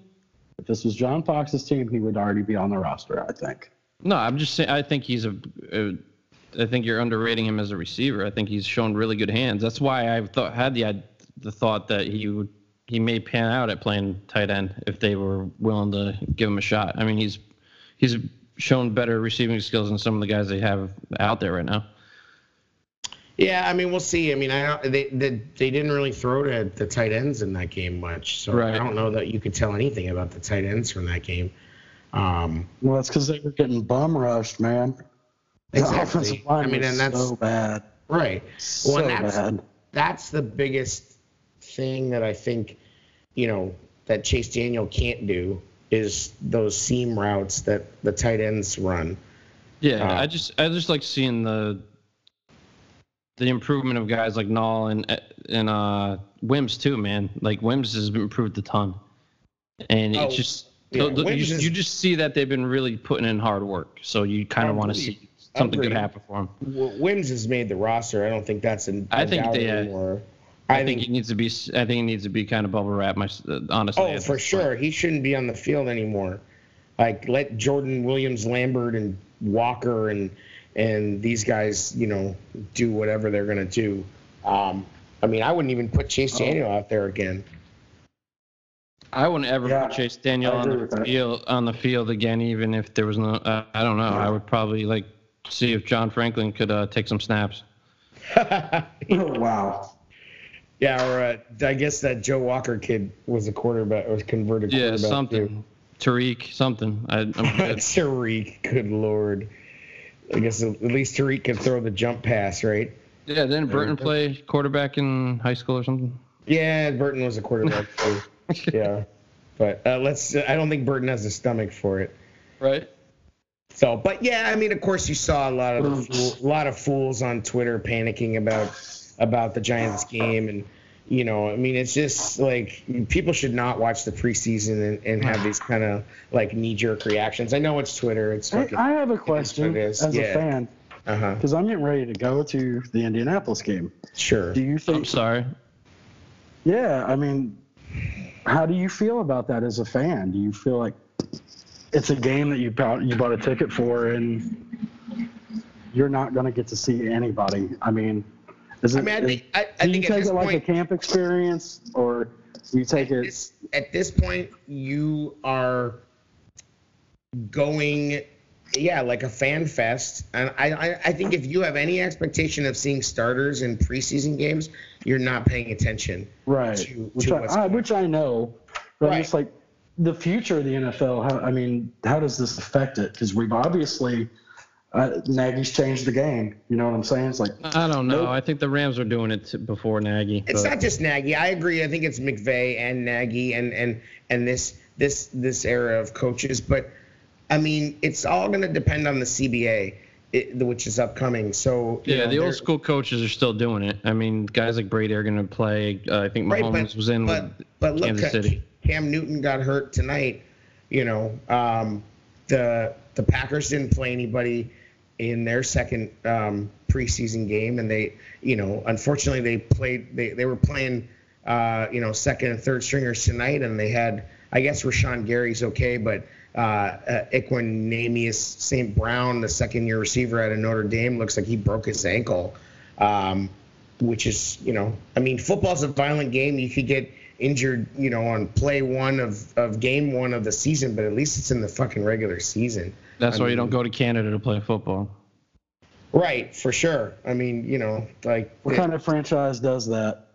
if this was John Fox's team, he would already be on the roster, I think. No, I'm just saying. I think he's a. a I think you're underrating him as a receiver. I think he's shown really good hands. That's why I thought had the the thought that he would he may pan out at playing tight end if they were willing to give him a shot. I mean, he's he's shown better receiving skills than some of the guys they have out there right now. Yeah, I mean, we'll see. I mean, I they, they they didn't really throw to the tight ends in that game much, so right. I don't know that you could tell anything about the tight ends from that game. Um, well, that's because they were getting bum rushed, man. Exactly. I mean, and that's so bad. Right. So well, that's, bad. That's the biggest thing that I think, you know, that Chase Daniel can't do is those seam routes that the tight ends run. Yeah, uh, I just I just like seeing the the improvement of guys like Nall and and uh Wims too, man. Like Wims has improved a ton, and oh, it's just yeah, the, the, you, is, you, just see that they've been really putting in hard work. So you kind of want to see something could happen for him. Wims has made the roster. I don't think that's an. I think they. Anymore. I, I think, think he needs to be. I think he needs to be kind of bubble wrap. My honestly. Oh, for sure, he shouldn't be on the field anymore. Like let Jordan Williams, Lambert, and Walker and and these guys, you know, do whatever they're gonna do. Um, I mean, I wouldn't even put Chase oh. Daniel oh. out there again. I wouldn't ever yeah, put Chase Daniel on the field on the field again, even if there was no. Uh, I don't know. Yeah. I would probably like see if John Franklin could uh, take some snaps. oh, [laughs] wow. Yeah, or uh, I guess that Joe Walker kid was a quarterback, or was converted yeah, quarterback. something. Too. Tarik, something. I, I'm [laughs] Tarik, good lord. I guess at least Tarik can throw the jump pass, right? Yeah, didn't Burton play quarterback in high school or something? Yeah, Burton was a quarterback [laughs] too. yeah, but uh, let's. I don't think Burton has the stomach for it. Right. So, but yeah, I mean, of course, you saw a lot of a lot of fools on Twitter panicking about about the Giants game and you know, I mean, it's just like people should not watch the preseason and, and have [sighs] these kind of like knee jerk reactions. I know it's Twitter. It's fucking, I have a question as yeah. a fan because uh-huh. I'm getting ready to go to the Indianapolis game. Sure. Do you think? I'm sorry. Yeah, I mean, how do you feel about that as a fan? Do you feel like it's a game that you bought you bought a ticket for and you're not going to get to see anybody? I mean, is it, I mean, I think, I, I do you take it like point, a camp experience, or You take at it. this, at this point, you are going, yeah, like a fan fest. And I, I, I think if you have any expectation of seeing starters in preseason games, you're not paying attention. Right. to- which, to I, I, which I know. But I'm Right. just like the future of the NFL. How, I mean, how does this affect it? Because we've obviously uh, Nagy's changed the game. You know what I'm saying? It's like I don't know. Nope. I think the Rams were doing it before Nagy. It's but- not just Nagy. I agree. I think it's McVay and Nagy and and and this this this era of coaches. But I mean, it's all going to depend on the CBA, it, which is upcoming. So Yeah, know, the old school coaches are still doing it. I mean, guys like Brady are going to play. Uh, I think Right, Mahomes but, was in but, with but look, Kansas City. Cam Newton got hurt tonight. You know, um, the the Packers didn't play anybody in their second um, preseason game, and they, you know, unfortunately they played. They they were playing, uh, you know, second and third stringers tonight, and they had. I guess Rashan Gary's okay, but uh, uh, Equanimeous St. Brown, the second year receiver out of Notre Dame, looks like he broke his ankle. Um, which is, you know, I mean, football's a violent game. You could get injured, you know, on play one of, of game one of the season, but at least it's in the fucking regular season. That's I why you don't go to Canada to play football. Right, for sure. I mean, you know, like, what kind of franchise does that?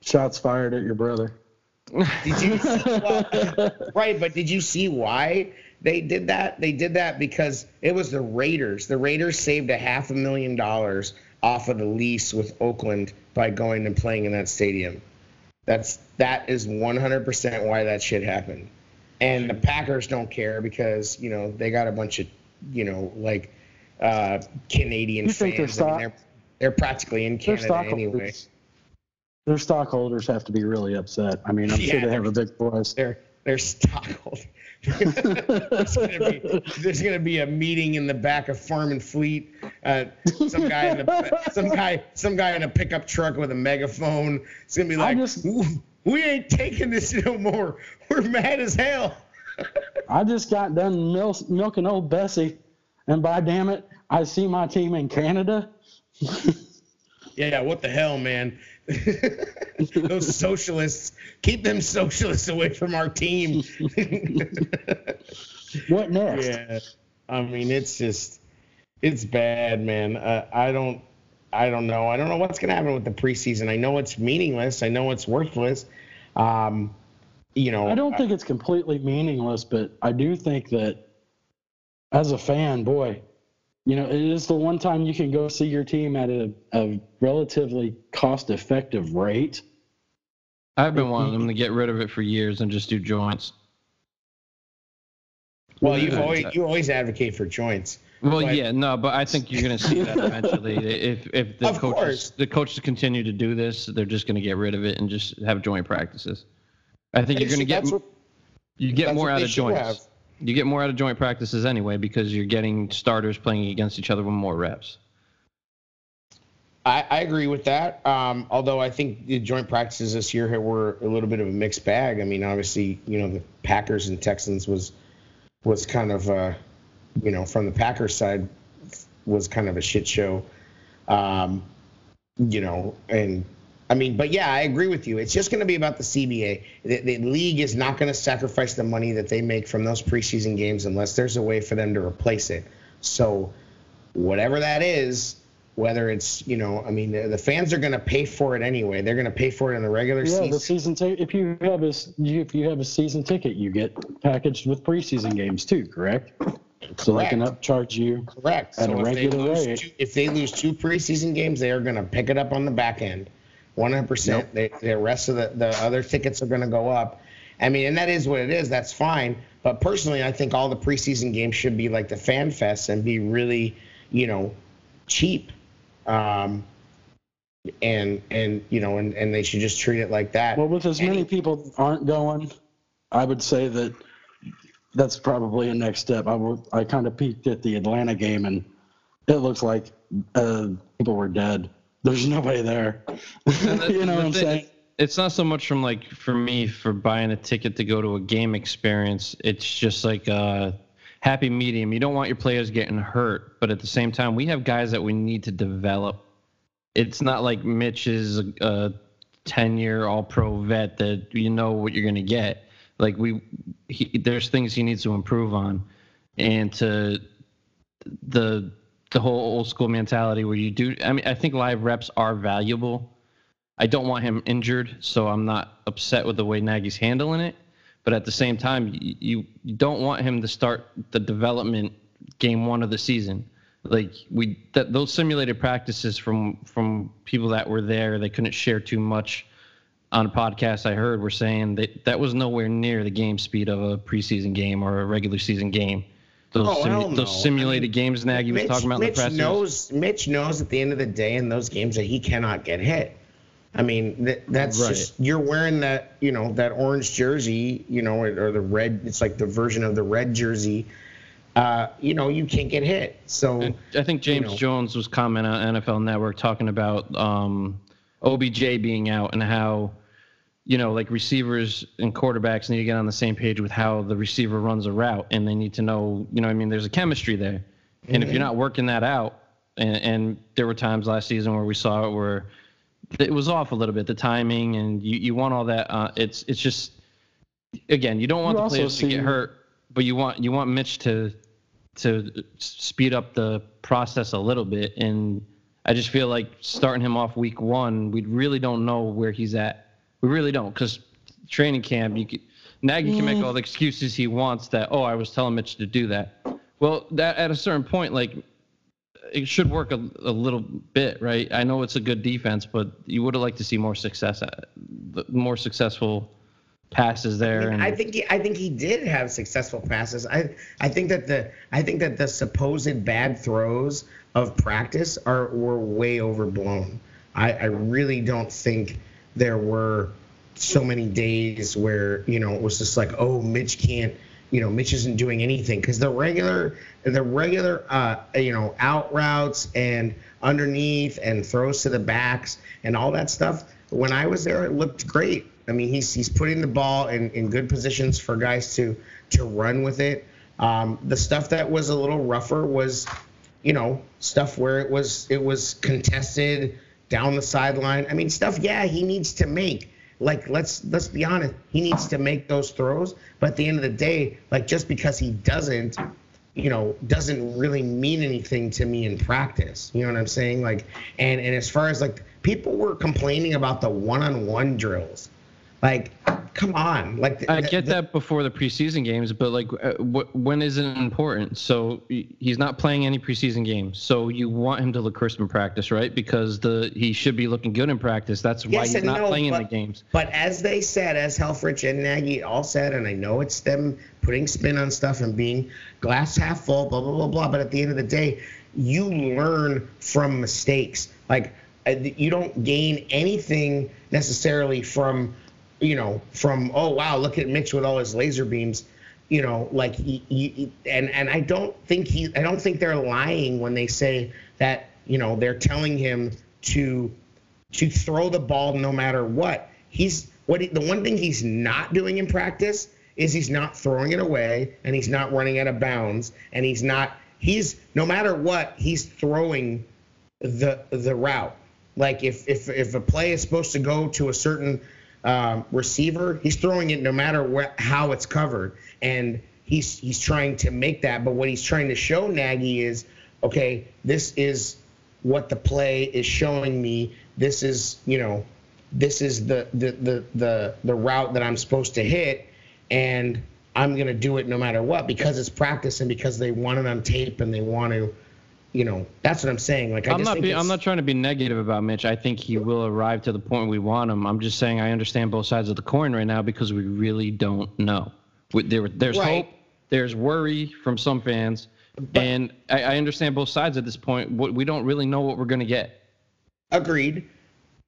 Shots fired at your brother. did you, [laughs] well, right, but did you see why they did that? They did that because it was the Raiders. The Raiders saved a half a million dollars off of the lease with Oakland by going and playing in that stadium. That's that is 100% why that shit happened. And the Packers don't care because, you know, they got a bunch of, you know, like uh Canadian You think their fans. I mean, stock- they're they're practically in Their Canada anyway. Their stockholders have to be really upset. I mean, I'm [laughs] sure they have a big voice. They're they're stockholders. There's, be, there's gonna be a meeting in the back of Farm and Fleet. Uh, some guy in a some guy some guy in a pickup truck with a megaphone. It's gonna be I like, just- we ain't taking this [laughs] no more. We're mad as hell. I just got done mil- milking old Bessie, and by damn it, I see my team in Canada. [laughs] Yeah, what the hell, man? [laughs] Those socialists, keep them socialists away from our team. [laughs] What next? Yeah, I mean it's just it's bad, man. Uh, I don't I don't know. I don't know what's gonna happen with the preseason. I know it's meaningless. I know it's worthless. Um, you know, I don't think it's completely meaningless, but I do think that as a fan, boy, you know, it is the one time you can go see your team at a, a relatively cost effective rate. I've been wanting them to get rid of it for years and just do joints. Well, you've always uh, you always advocate for joints. Well, But- yeah, no, but I think you're going to see that eventually. [laughs] if if the Of coaches course. the coaches continue to do this, they're just going to get rid of it and just have joint practices. I think you're going to get what- you get more out of joints. have. You get more out of joint practices anyway because you're getting starters playing against each other with more reps. I, I agree with that. Um, although I think the joint practices this year were a little bit of a mixed bag. I mean, obviously, you know, the Packers and Texans was was kind of, uh, you know, from the Packers side was kind of a shit show. Um, you know, and I mean, but yeah, I agree with you. It's just going to be about the CBA. The, the league is not going to sacrifice the money that they make from those preseason games unless there's a way for them to replace it. So, whatever that is, whether it's you know, I mean, the, the fans are going to pay for it anyway. They're going to pay for it in the regular Yeah, season. the season ticket. If you have a if you have a season ticket, you get packaged with preseason games too. Correct. So they can upcharge you. Correct. At a so if they, regular lose rate. two, if they lose two preseason games, they are going to pick it up on the back end, 100%. They, the rest of the, the other tickets are going to go up. I mean, and that is what it is. That's fine. But personally, I think all the preseason games should be like the fan fest and be really, you know, cheap. Um, and and you know, and, and they should just treat it like that. Well, with as many Any- people aren't going, I would say that that's probably a next step. I I kind of peeked at the Atlanta game and it looks like uh, people were dead. There's nobody there. [laughs] You know what I'm thing- saying? It's not so much from like for me for buying a ticket to go to a game experience. It's just like a happy medium. You don't want your players getting hurt, but at the same time, we have guys that we need to develop. It's not like Mitch is a 10 year all pro vet that you know what you're going to get. Like we, he, there's things he needs to improve on, and to the the whole old school mentality where you do. I mean, I think live reps are valuable. I don't want him injured, so I'm not upset with the way Nagy's handling it. But at the same time, you, you don't want him to start the development game one of the season. Like we that those simulated practices from from people that were there, they couldn't share too much on a podcast I heard were saying that that was nowhere near the game speed of a preseason game or a regular season game. Those, Oh, simu- those simulated I games Nagy was talking about in Mitch the press. knows. Mitch knows at the end of the day in those games that he cannot get hit. I mean, that, that's Right. just you're wearing that, you know, that orange jersey, you know, or, the red. It's like the version of the red jersey. Uh, you know, you can't get hit. So And I think James know. Jones was commenting on NFL Network talking about um, OBJ being out and how, you know, like receivers and quarterbacks need to get on the same page with how the receiver runs a route, and they need to know, you know, I mean, there's a chemistry there, and if you're not working that out, and, and there were times last season where we saw it where it was off a little bit, the timing, and you, you want all that. Uh, it's it's just again, you don't want You the players to get hurt, but you want you want Mitch to to speed up the process a little bit. And I just feel like starting him off week one, we really don't know where he's at. We really don't, because training camp, you could, Nagy can make all the excuses he wants that, oh, I was telling Mitch to do that. Well, that at a certain point, like, it should work a, a little bit, right? I know it's a good defense, but you would have liked to see more success, uh, at, more successful passes there. and, I think he, I think he did have successful passes. I I think that the I think that the supposed bad throws of practice are were way overblown. I, I really don't think there were so many days where you know it was just like oh Mitch can't you know Mitch isn't doing anything because the regular the regular uh, you know out routes and underneath and throws to the backs and all that stuff when I was there it looked great. I mean he's he's putting the ball in, in good positions for guys to to run with it. Um, the stuff that was a little rougher was you know stuff where it was it was contested down the sideline. I mean stuff yeah he needs to make like let's let's be honest he needs to make those throws but at the end of the day like just because he doesn't you know doesn't really mean anything to me in practice you know what i'm saying like and and as far as like people were complaining about the one-on-one drills like come on like I get that before the preseason games, but like, uh, wh- when is it important? So he's not playing any preseason games, so you want him to look crisp in practice, right? Because the he should be looking good in practice. That's why Yes he's not no, playing in but- the games. But as they said, as Helfrich and Nagy all said, and I know it's them putting spin on stuff and being glass half full, blah blah blah blah. But at the end of the day, you learn from mistakes. Like uh, you don't gain anything necessarily from, you know, from oh wow, look at Mitch with all his laser beams. You know, like he, he, and and I don't think he, I don't think they're lying when they say that you know they're telling him to to throw the ball no matter what. He's what he, the one thing he's not doing in practice is he's not throwing it away and he's not running out of bounds and he's not he's no matter what he's throwing the the route. Like if if if a play is supposed to go to a certain um, receiver, he's throwing it no matter where, how it's covered, and he's he's trying to make that. But what he's trying to show Nagy is, okay, this is what the play is showing me. This is you know, this is the the the the, the route that I'm supposed to hit, and I'm gonna do it no matter what because it's practice and because they want it on tape and they want to. You know, that's what I'm saying. Like I I'm just not be, I'm not trying to be negative about Mitch. I think he will arrive to the point we want him. I'm just saying I understand both sides of the coin right now because we really don't know. There, there's Right. hope, there's worry from some fans, and I, I understand both sides at this point. What- We don't really know what we're going to get. Agreed.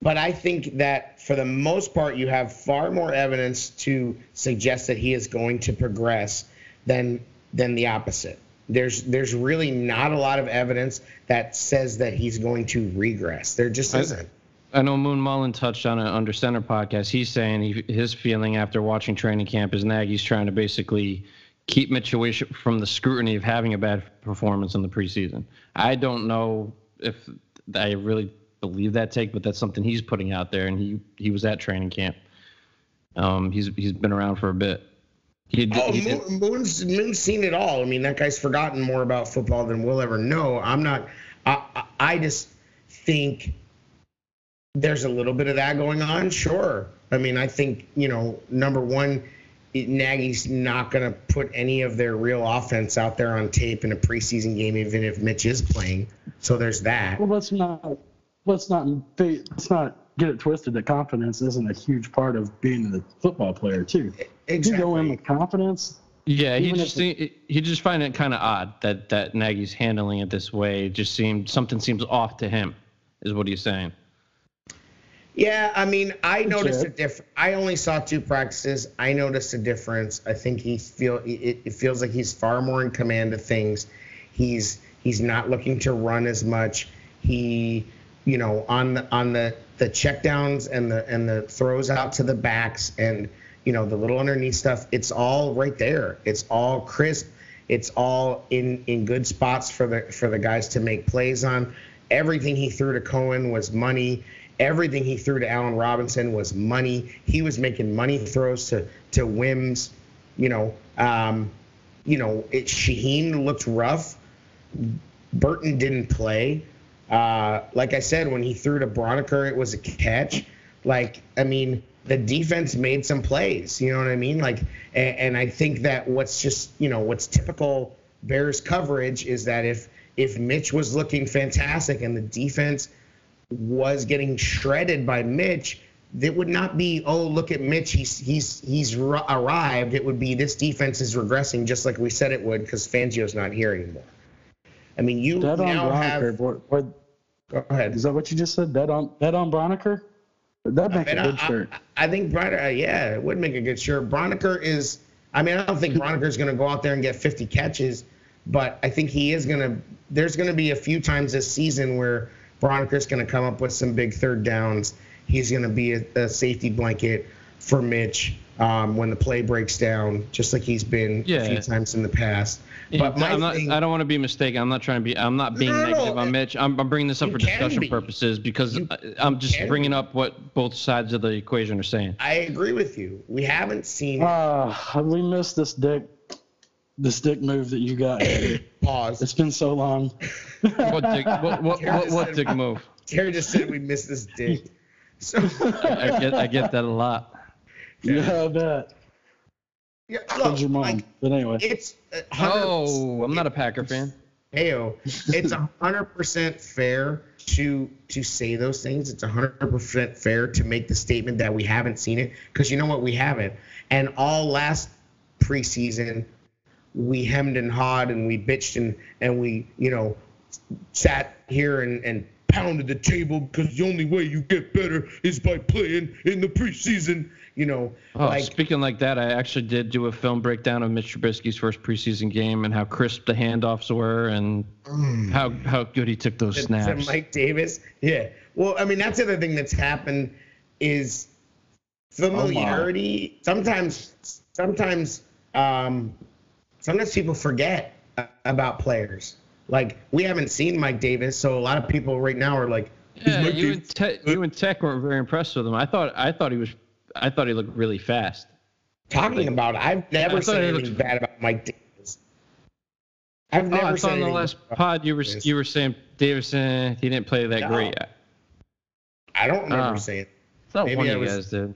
But I think that for the most part, you have far more evidence to suggest that he is going to progress than than the opposite. There's there's really not a lot of evidence that says that he's going to regress. There just isn't. I know Moon Mullin touched on it under center podcast. He's saying he, his feeling after watching training camp is Nagy's trying to basically keep Mitch away from the scrutiny of having a bad performance in the preseason. I don't know if I really believe that take, but that's something he's putting out there, and he he was at training camp. Um, he's he's been around for a bit. He, oh, he Moon, Moon's, Moon's seen it all. I mean, that guy's forgotten more about football than we'll ever know. I'm not. I I just think there's a little bit of that going on. Sure. I mean, I think you know, number one Nagy's not going to put any of their real offense out there on tape in a preseason game, even if Mitch is playing. So there's that. Well, let's not let's not let's not get it twisted that confidence isn't a huge part of being a football player too. Exactly. You go in with confidence. Yeah, he just he, he just find it kind of odd that that Nagy's handling it this way. It just seemed something seems off to him, is what he's saying. Yeah, I mean, I noticed a difference. I only saw two practices. I noticed a difference. I think he feel it, it feels like he's far more in command of things. He's he's not looking to run as much. He, you know, on the on the the checkdowns and the and the throws out to the backs and you know the little underneath stuff. It's all right there. It's all crisp. It's all in in good spots for the for the guys to make plays on. Everything he threw to Cohen was money Everything he threw to Allen Robinson was money. He was making money throws to to Wims. You know, um, you know, it, Shaheen looked rough. Burton didn't play. Uh, like I said, when he threw to Braunecker, it was a catch. Like, I mean, the defense made some plays. You know what I mean? Like, and, and I think that what's just, you know, what's typical Bears coverage is that if if Mitch was looking fantastic and the defense was getting shredded by Mitch, it would not be, oh, look at Mitch, he's he's he's arrived. It would be this defense is regressing, just like we said it would, because Fangio's not here anymore. I mean, you Dead now have. What, what, go ahead. Is that what you just said? Dead on Dead on Braunecker? That make a good I, shirt. I, I think Braunecker, uh, yeah, it would make a good shirt. Braunecker is. I mean, I don't think Braunecker is going to go out there and get 50 catches, but I think he is going to. There's going to be a few times this season where Braunecker's going to come up with some big third downs. He's going to be a, a, safety blanket for Mitch um, when the play breaks down, just like he's been yeah. a few times in the past. But my not, thing, I don't want to be mistaken. I'm not trying to be. I'm not being no, negative no, on Mitch. I'm, I'm, bringing this up for discussion be. purposes because you I'm just bringing be. up what both sides of the equation are saying. I agree with you. We haven't seen. Uh, we missed this dick the stick move that you got. [coughs] Pause. It's been so long. what dick? What what, what, what dick move? Terry just said we missed this dick. [laughs] So I, I, get I get that a lot. Yeah, yeah I bet. Yeah, look, your mom. Like, but anyway, it's oh, I'm not a Packer fan. Heyo, it's hundred percent fair to to say those things. It's hundred percent fair to make the statement that we haven't seen it because you know what, we haven't. And all last preseason, we hemmed and hawed and we bitched and, and we, you know, sat here and, and pounded the table because the only way you get better is by playing in the preseason. You know, oh, like, speaking like that, I actually did do a film breakdown of Mitch Trubisky's first preseason game and how crisp the handoffs were and mm, how how good he took those snaps. Mike Davis, yeah. Well, I mean, that's the other thing that's happened is familiarity. Oh sometimes, sometimes um, sometimes people forget about players. Like we haven't seen Mike Davis, so a lot of people right now are like, yeah, you and, Te- you and Tech weren't very impressed with him. I thought I thought he was I thought he looked really fast. Talking about it, I've never said anything looked... bad about Mike Davis. I've never oh, I thought in the last pod you were Davis. you were saying Davison he didn't play that no. great. I don't remember oh. saying. It's not Maybe one of you guys did.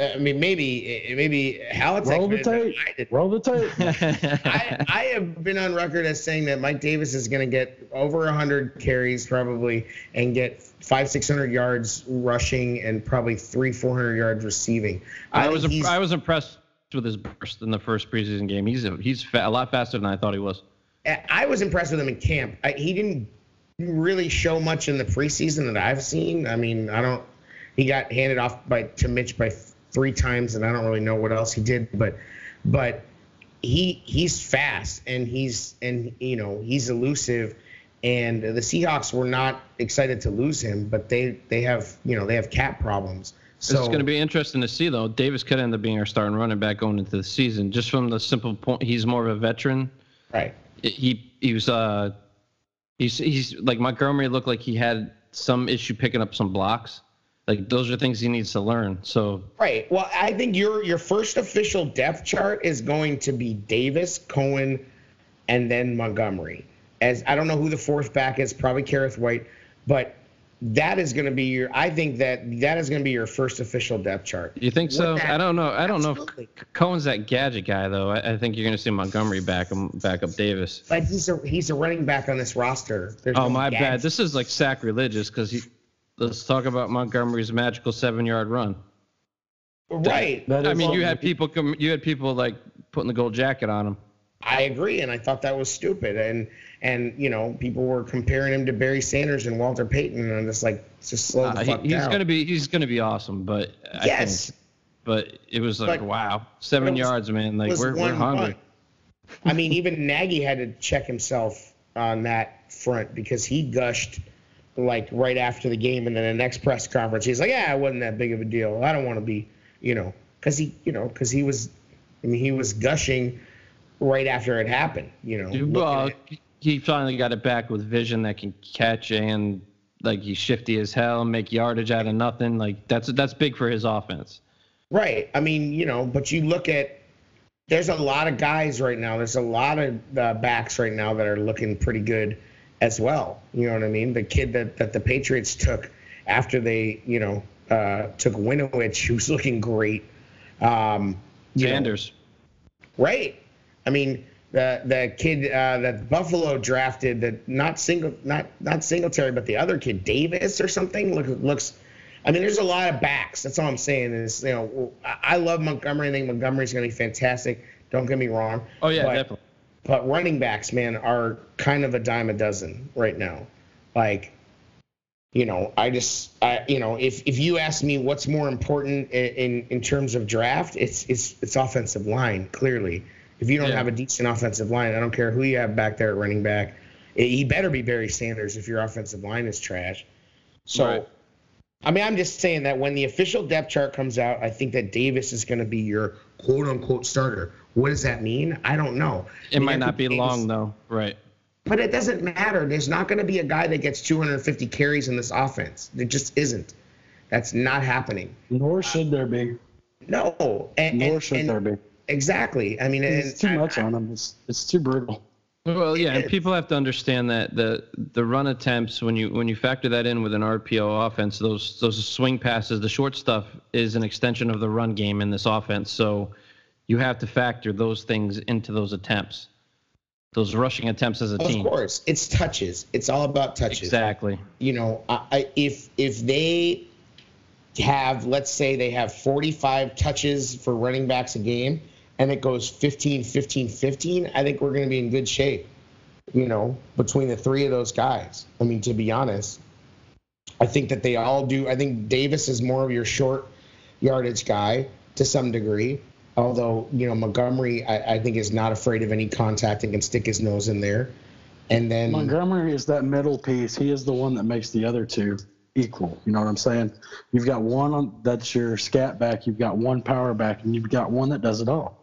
Uh, I mean, maybe uh, maybe Hallett's roll the tape. Roll the tape. I, I have been on record as saying that Mike Davis is going to get over 100 carries probably and get five 600 yards rushing and probably three 400 yards receiving. I, I was I was impressed with his burst in the first preseason game. He's a, he's fa- a lot faster than I thought he was. I was impressed with him in camp. I, he didn't really show much in the preseason that I've seen. I mean, I don't. He got handed off by to Mitch by three times, and I don't really know what else he did, but but he he's fast and he's and you know he's elusive, and the Seahawks were not excited to lose him, but they they have you know they have cap problems. So, it's going to be interesting to see, though. Davis could end up being our starting running back going into the season, just from the simple point he's more of a veteran. Right. He he was uh he's he's like Montgomery looked like he had some issue picking up some blocks. Like those are things he needs to learn. So Right. Well, I think your your first official depth chart is going to be Davis, Cohen, and then Montgomery. As I don't know who the fourth back is, probably Kerrith Whyte, but that is going to be your. I think that that is going to be your first official depth chart. you think so? That- I don't know. I don't know if Cohen's that gadget guy though. I, I think you're going to see Montgomery back him back up Davis. But he's a he's a running back on this roster. There's Oh no my gaps. bad. This is like sacrilegious because he. Let's talk about Montgomery's magical seven-yard run. right. That I mean, you had people come. You had people like putting the gold jacket on him. I agree, and I thought that was stupid. And and you know, people were comparing him to Barry Sanders and Walter Payton, and I'm just like, just slow the Uh, he- fuck he's down. gonna be. He's gonna be awesome. But I yes, think, but it was like But- wow, seven was- yards, man. Like we're, we're hungry. run. I mean, even Nagy had to check himself on that front because he gushed like right after the game, and then the next press conference, he's like, "Yeah, it wasn't that big of a deal. I don't want to be, you know, because he, you know, because he was, I mean, he was gushing right after it happened, you know. Well, he finally got it back with vision that can catch and like he's shifty as hell, make yardage out of nothing. Like that's that's big for his offense. Right. I mean, you know, but you look at there's a lot of guys right now. There's a lot of uh, backs right now that are looking pretty good as well. You know what I mean? The kid that, that the Patriots took after they, you know, uh, took Winovich, who's looking great. Um, you know, Sanders. right. I mean, the the kid uh, that Buffalo drafted, that not single, not not Singletary, but the other kid, Davis or something, look, looks. I mean, there's a lot of backs. That's all I'm saying. Is you know, I love Montgomery. I think Montgomery's going to be fantastic. Don't get me wrong. Oh yeah, definitely. But running backs, man, are kind of a dime a dozen right now. Like, you know, I just, I, you know, if if you ask me what's more important in in, in terms of draft, it's it's it's offensive line. Clearly, if you don't Yeah. have a decent offensive line, I don't care who you have back there at running back. It, he better be Barry Sanders if your offensive line is trash. So. Right. I mean, I'm just saying that when the official depth chart comes out, I think that Davis is going to be your quote unquote starter. What does that mean? I don't know. I It mean, might not be think long though. Right. But it doesn't matter. There's not going to be a guy that gets 250 carries in this offense. There just isn't. That's not happening. Nor should there be. No. And, Nor and- should and- there be. Exactly. I mean, and, It's too I- much on him. It's it's too brutal. Well, yeah, and people have to understand that the the run attempts when you when you factor that in with an RPO offense, those those swing passes, the short stuff is an extension of the run game in this offense. So you have to factor those things into those attempts, those rushing attempts as a Of team. Of course, it's touches. It's all about touches. Exactly. you know, I, I, if if they have, let's say they have 45 touches for running backs a game, and it goes 15, 15, 15, I think we're going to be in good shape. You know, between the three of those guys. I mean, to be honest, I think that they all do. I think Davis is more of your short yardage guy to some degree. Although, you know, Montgomery, I, I think, is not afraid of any contact and can stick his nose in there. And then Montgomery is that middle piece. He is the one that makes the other two equal. You know what I'm saying? You've got one on, that's your scat back. You've got one power back, and you've got one that does it all.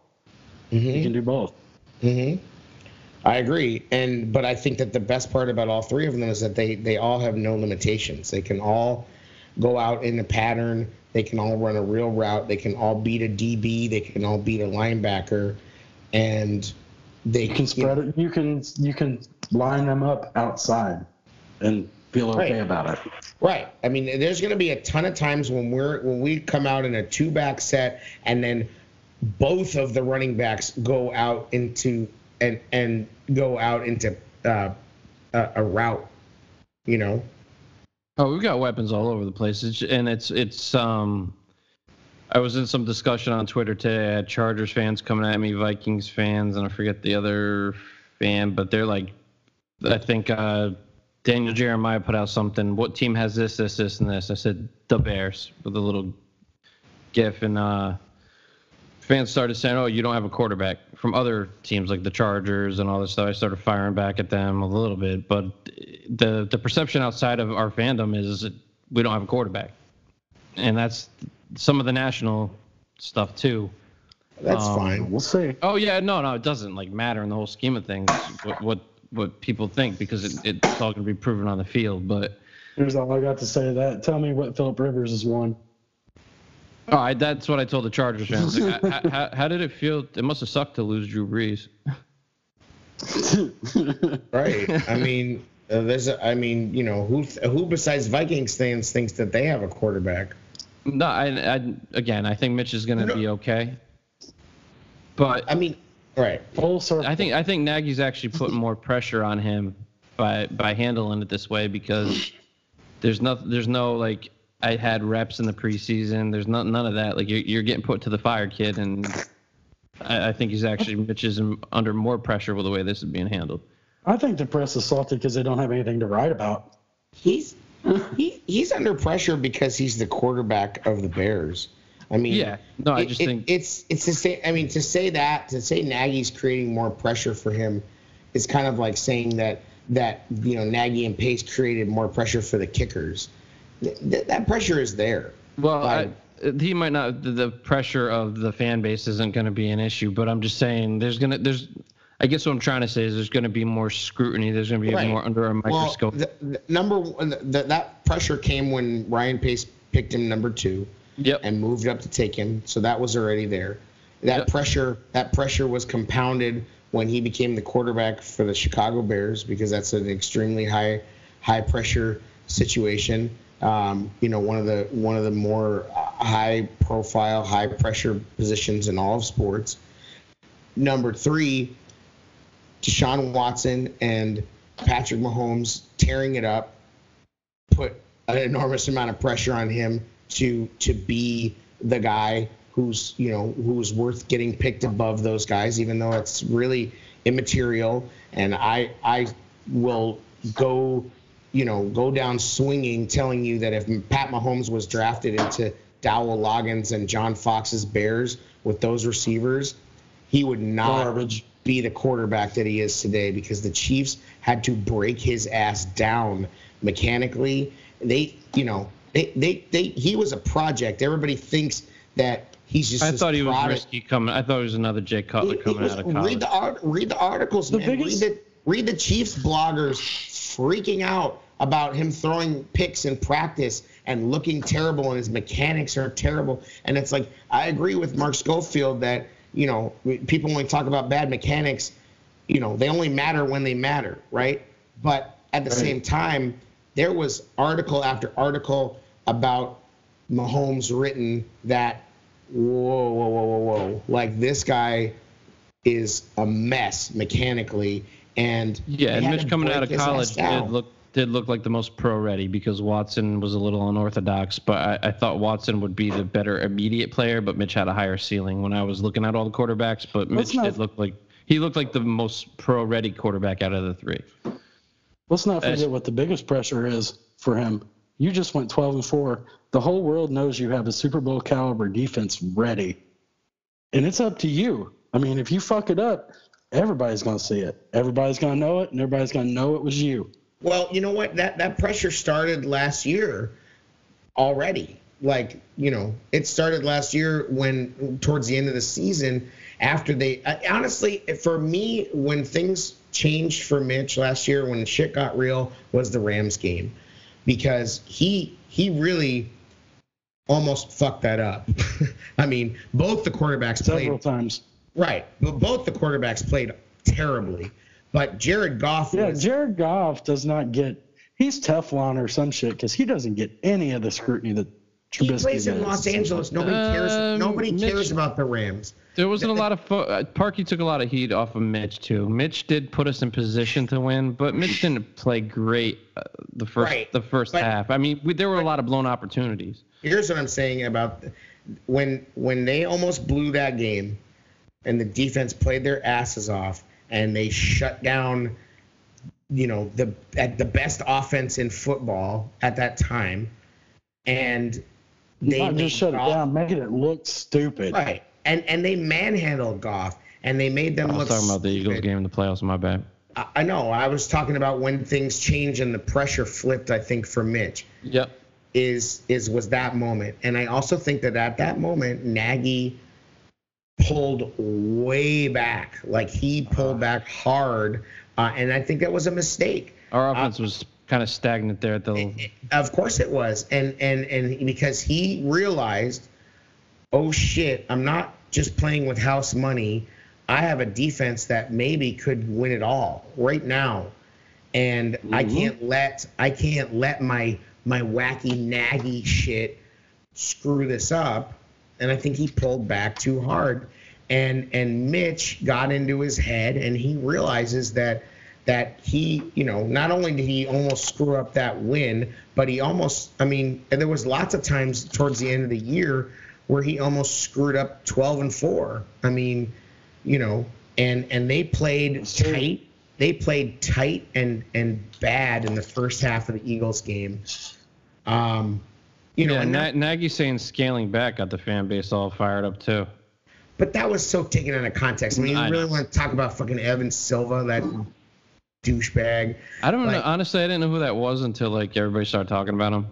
Mhm. You can do both. hmm I agree, and but I think that the best part about all three of them is that they they all have no limitations. They can all go out in a pattern. They can all run a real route. They can all beat a DB. They can all beat a linebacker, and they You can spread it. You can you can line them up outside, and feel okay Right. about it. Right. I mean, there's going to be a ton of times when we're when we come out in a two back set, and then both of the running backs go out into and and go out into uh, a, a route. You know. Oh, we've got weapons all over the place, it's, and it's it's um. I was in some discussion on Twitter today. I had Chargers fans coming at me, Vikings fans, and I forget the other fan, but they're like, I think uh, Daniel Jeremiah put out something. What team has this, this, this, and this? I said the Bears with a little gif, and uh, fans started saying, "Oh, you don't have a quarterback." From other teams like the Chargers and all this stuff, I started firing back at them a little bit. But the the perception outside of our fandom is we don't have a quarterback, and that's some of the national stuff too. That's Um, fine. We'll see. Oh yeah, no, no, it doesn't like matter in the whole scheme of things what what, what people think because it, it's all going to be proven on the field. But Here's all I got to say to that. Tell me what Philip Rivers has won. Oh, that's what I told the Chargers fans. Like, [laughs] how, how, how did it feel? It must have sucked to lose Drew Brees. [laughs] Right. I mean, uh, there's. A, I mean, you know, who who besides Vikings fans thinks that they have a quarterback? No, I, I again, I think Mitch is going to No. be okay. But I mean, right. Full circle. I think I think Nagy's actually putting more pressure on him by by handling it this way because there's no there's no like I had reps in the preseason. There's not none of that. Like you're you're getting put to the fire, kid, and I, I think he's actually [laughs] Mitch is under more pressure with the way this is being handled. I think the press is salty because they don't have anything to write about. He's he he's under pressure because he's the quarterback of the Bears. I mean, Yeah, no, I it- just it- think it's it's to say. I mean, to say that to say Nagy's creating more pressure for him is kind of like saying that that you know Nagy and Pace created more pressure for the kickers. Th- th- that pressure is there. Well, I, he might not. The, the pressure of the fan base isn't going to be an issue, but I'm just saying there's gonna there's. I guess what I'm trying to say is there's going to be more scrutiny. There's going to be Right. more under a microscope. Well, the, the number one, the, that pressure came when Ryan Pace picked him number two. yep. and moved up to take him. So that was already there. That Yep. pressure that pressure was compounded when he became the quarterback for the Chicago Bears because that's an extremely high high pressure situation. Um, you know, one of the one of the more uh, high profile, high pressure positions in all of sports. Number three, Deshaun Watson and Patrick Mahomes tearing it up put an enormous amount of pressure on him to to be the guy who's you know who's worth getting picked above those guys, even though it's really immaterial. And I I will go you know go down swinging, telling you that if Pat Mahomes was drafted into Dowell Loggains and John Fox's Bears with those receivers, he would not Garbage. be the quarterback that he is today because the Chiefs had to break his ass down mechanically. They, you know, they, they, they he was a project. Everybody thinks that he's just. I thought he was risky coming. I thought he was another Jay He- Cutler he coming was- out of college. read the art, read the articles, The man. biggest- Read the read the Chiefs bloggers freaking out about him throwing picks in practice and looking terrible, and his mechanics are terrible. And it's like I agree with Mark Schofield that you know people only talk about bad mechanics. You know they only matter when they matter, right? But at the Right. same time, there was article after article about Mahomes written that whoa, whoa, whoa, whoa, whoa, like this guy is a mess mechanically, and yeah, and Mitch coming out of college down. did look did look like the most pro ready because Watson was a little unorthodox. But I, I thought Watson would be the better immediate player, but Mitch had a higher ceiling when I was looking at all the quarterbacks. But Let's Mitch not- did look like he looked like the most pro ready quarterback out of the three. Let's not As- forget what the biggest pressure is for him. You just went 12 and 4. The whole world knows you have a Super Bowl caliber defense ready. And it's up to you. I mean, if you fuck it up, everybody's going to see it. Everybody's going to know it, and everybody's going to know it was you. Well, you know what? That that pressure started last year already. Like, you know, it started last year when towards the end of the season after they I, honestly for me when things changed for Mitch last year when shit got real was the Rams game because he he really almost fucked that up. [laughs] I mean, both the quarterbacks Several played times. Right, but both the quarterbacks played terribly. But Jared Goff Yeah, was Jared Goff does not get. He's Teflon or some shit because he doesn't get any of the scrutiny that He Trubisky plays in. Los Angeles. Nobody cares. Um, Nobody Mitch- cares about the Rams. There wasn't a lot of fo- uh, Parkey took a lot of heat off of Mitch too. Mitch did put us in position to win, but Mitch didn't play great uh, the first Right, the first but- half. I mean, we, there were a lot of blown opportunities. Here's what I'm saying about when when they almost blew that game, and the defense played their asses off, and they shut down, you know, the at the best offense in football at that time, and they Not just shut it down, making it look stupid. right, and and they manhandled Goff, and they made them I was look. talking about the Eagles game in the playoffs. My bad. I I know. I was talking about when things changed and the pressure flipped. I think for Mitch Yep. is is was that moment, and I also think that at that moment Nagy pulled way back, like he pulled back hard, uh, and I think that was a mistake. Our offense was kind of stagnant there at the. Of course it was, and and and because he realized, oh shit, I'm not just playing with house money. I have a defense that maybe could win it all right now, and I Mhm. can't let I can't let my my wacky naggy shit screw this up. And I think he pulled back too hard, and and Mitch got into his head, and he realizes that that he, you know, not only did he almost screw up that win, but he almost, I mean, and there was lots of times towards the end of the year where he almost screwed up 12 and 4. I mean, you know, and and they played tight. They played tight and and bad in the first half of the Eagles game. Um, you know, yeah, and that- Nagy saying scaling back got the fan base all fired up too. but that was so taken out of context. I mean, you I really know. want to talk about fucking Evan Silva, that douchebag. I don't know. Honestly, I didn't know who that was until like everybody started talking about him.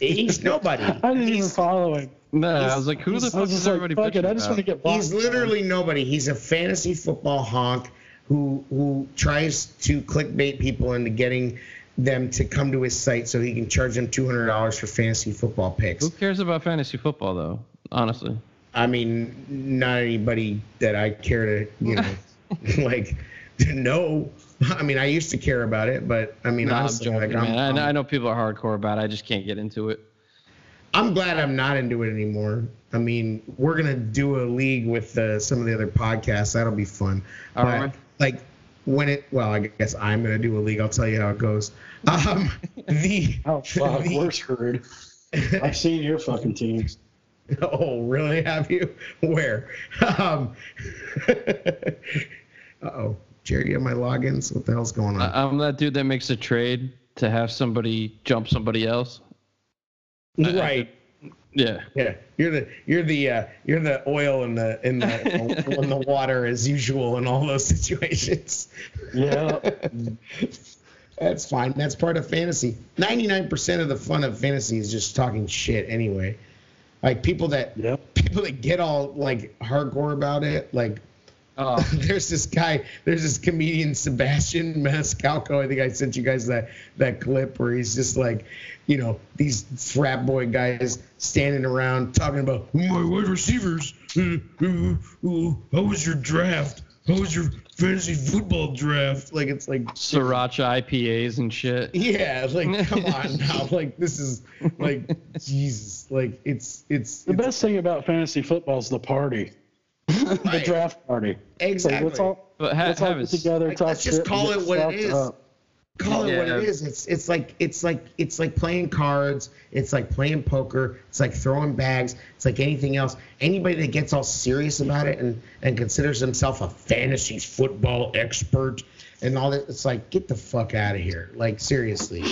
He's nobody. [laughs] I didn't even He's- follow him. No, I was like, who the fuck was is just like, everybody fuck it. I just about? want to get blocked. He's literally nobody. He's a fantasy football honk who who tries to clickbait people into getting them to come to his site so he can charge them two hundred dollars for fantasy football picks. Who cares about fantasy football though? Honestly, I mean, not anybody that I care to, you know, [laughs] like to know. I mean, I used to care about it, but I mean, no, I'm honestly, joking, like, I'm, man. I, know- I'm- I know people are hardcore about it. I just can't get into it. I'm glad I'm not into it anymore. I mean, we're gonna do a league with uh, some of the other podcasts. That'll be fun. All But, right. Like when it, well, I guess I'm gonna do a league. I'll tell you how it goes. Um, [laughs] the Oh fuck, the- we're screwed. I've seen your fucking teams. [laughs] oh, really? Have you? Where? Um, [laughs] oh, Jerry, you have my logins. What the hell's going on? I, I'm that dude that makes a trade to have somebody jump somebody else. right. Yeah. Yeah, you're the you're the uh, you're the oil in the in the [laughs] in the water as usual in all those situations. Yeah. [laughs] That's fine. That's part of fantasy. Ninety nine percent of the fun of fantasy is just talking shit anyway. Like people that Yep. people that get all like hardcore about it. Like Oh, [laughs] there's this guy, there's this comedian Sebastian Maniscalco. I think I sent you guys that that clip where he's just like, you know, these frat boy guys standing around talking about "Oh, my wide receivers. Uh, uh, uh, how was your draft? How was your fantasy football draft? Like it's like sriracha IPAs and shit. yeah, like [laughs] come on now. Like this is like Jesus. Like it's it's, The it's best thing about fantasy football is the party, [laughs] the Right. draft party. It's like, let's exactly. all But ha- let's all have get together, Like, talk let's just call it what it is. up. call it what it is. It's it's like it's like it's like playing cards. It's like playing poker. It's like throwing bags. It's like anything else. Anybody that gets all serious about it and and considers himself a fantasy football expert and all that, it's like get the fuck out of here. Like seriously,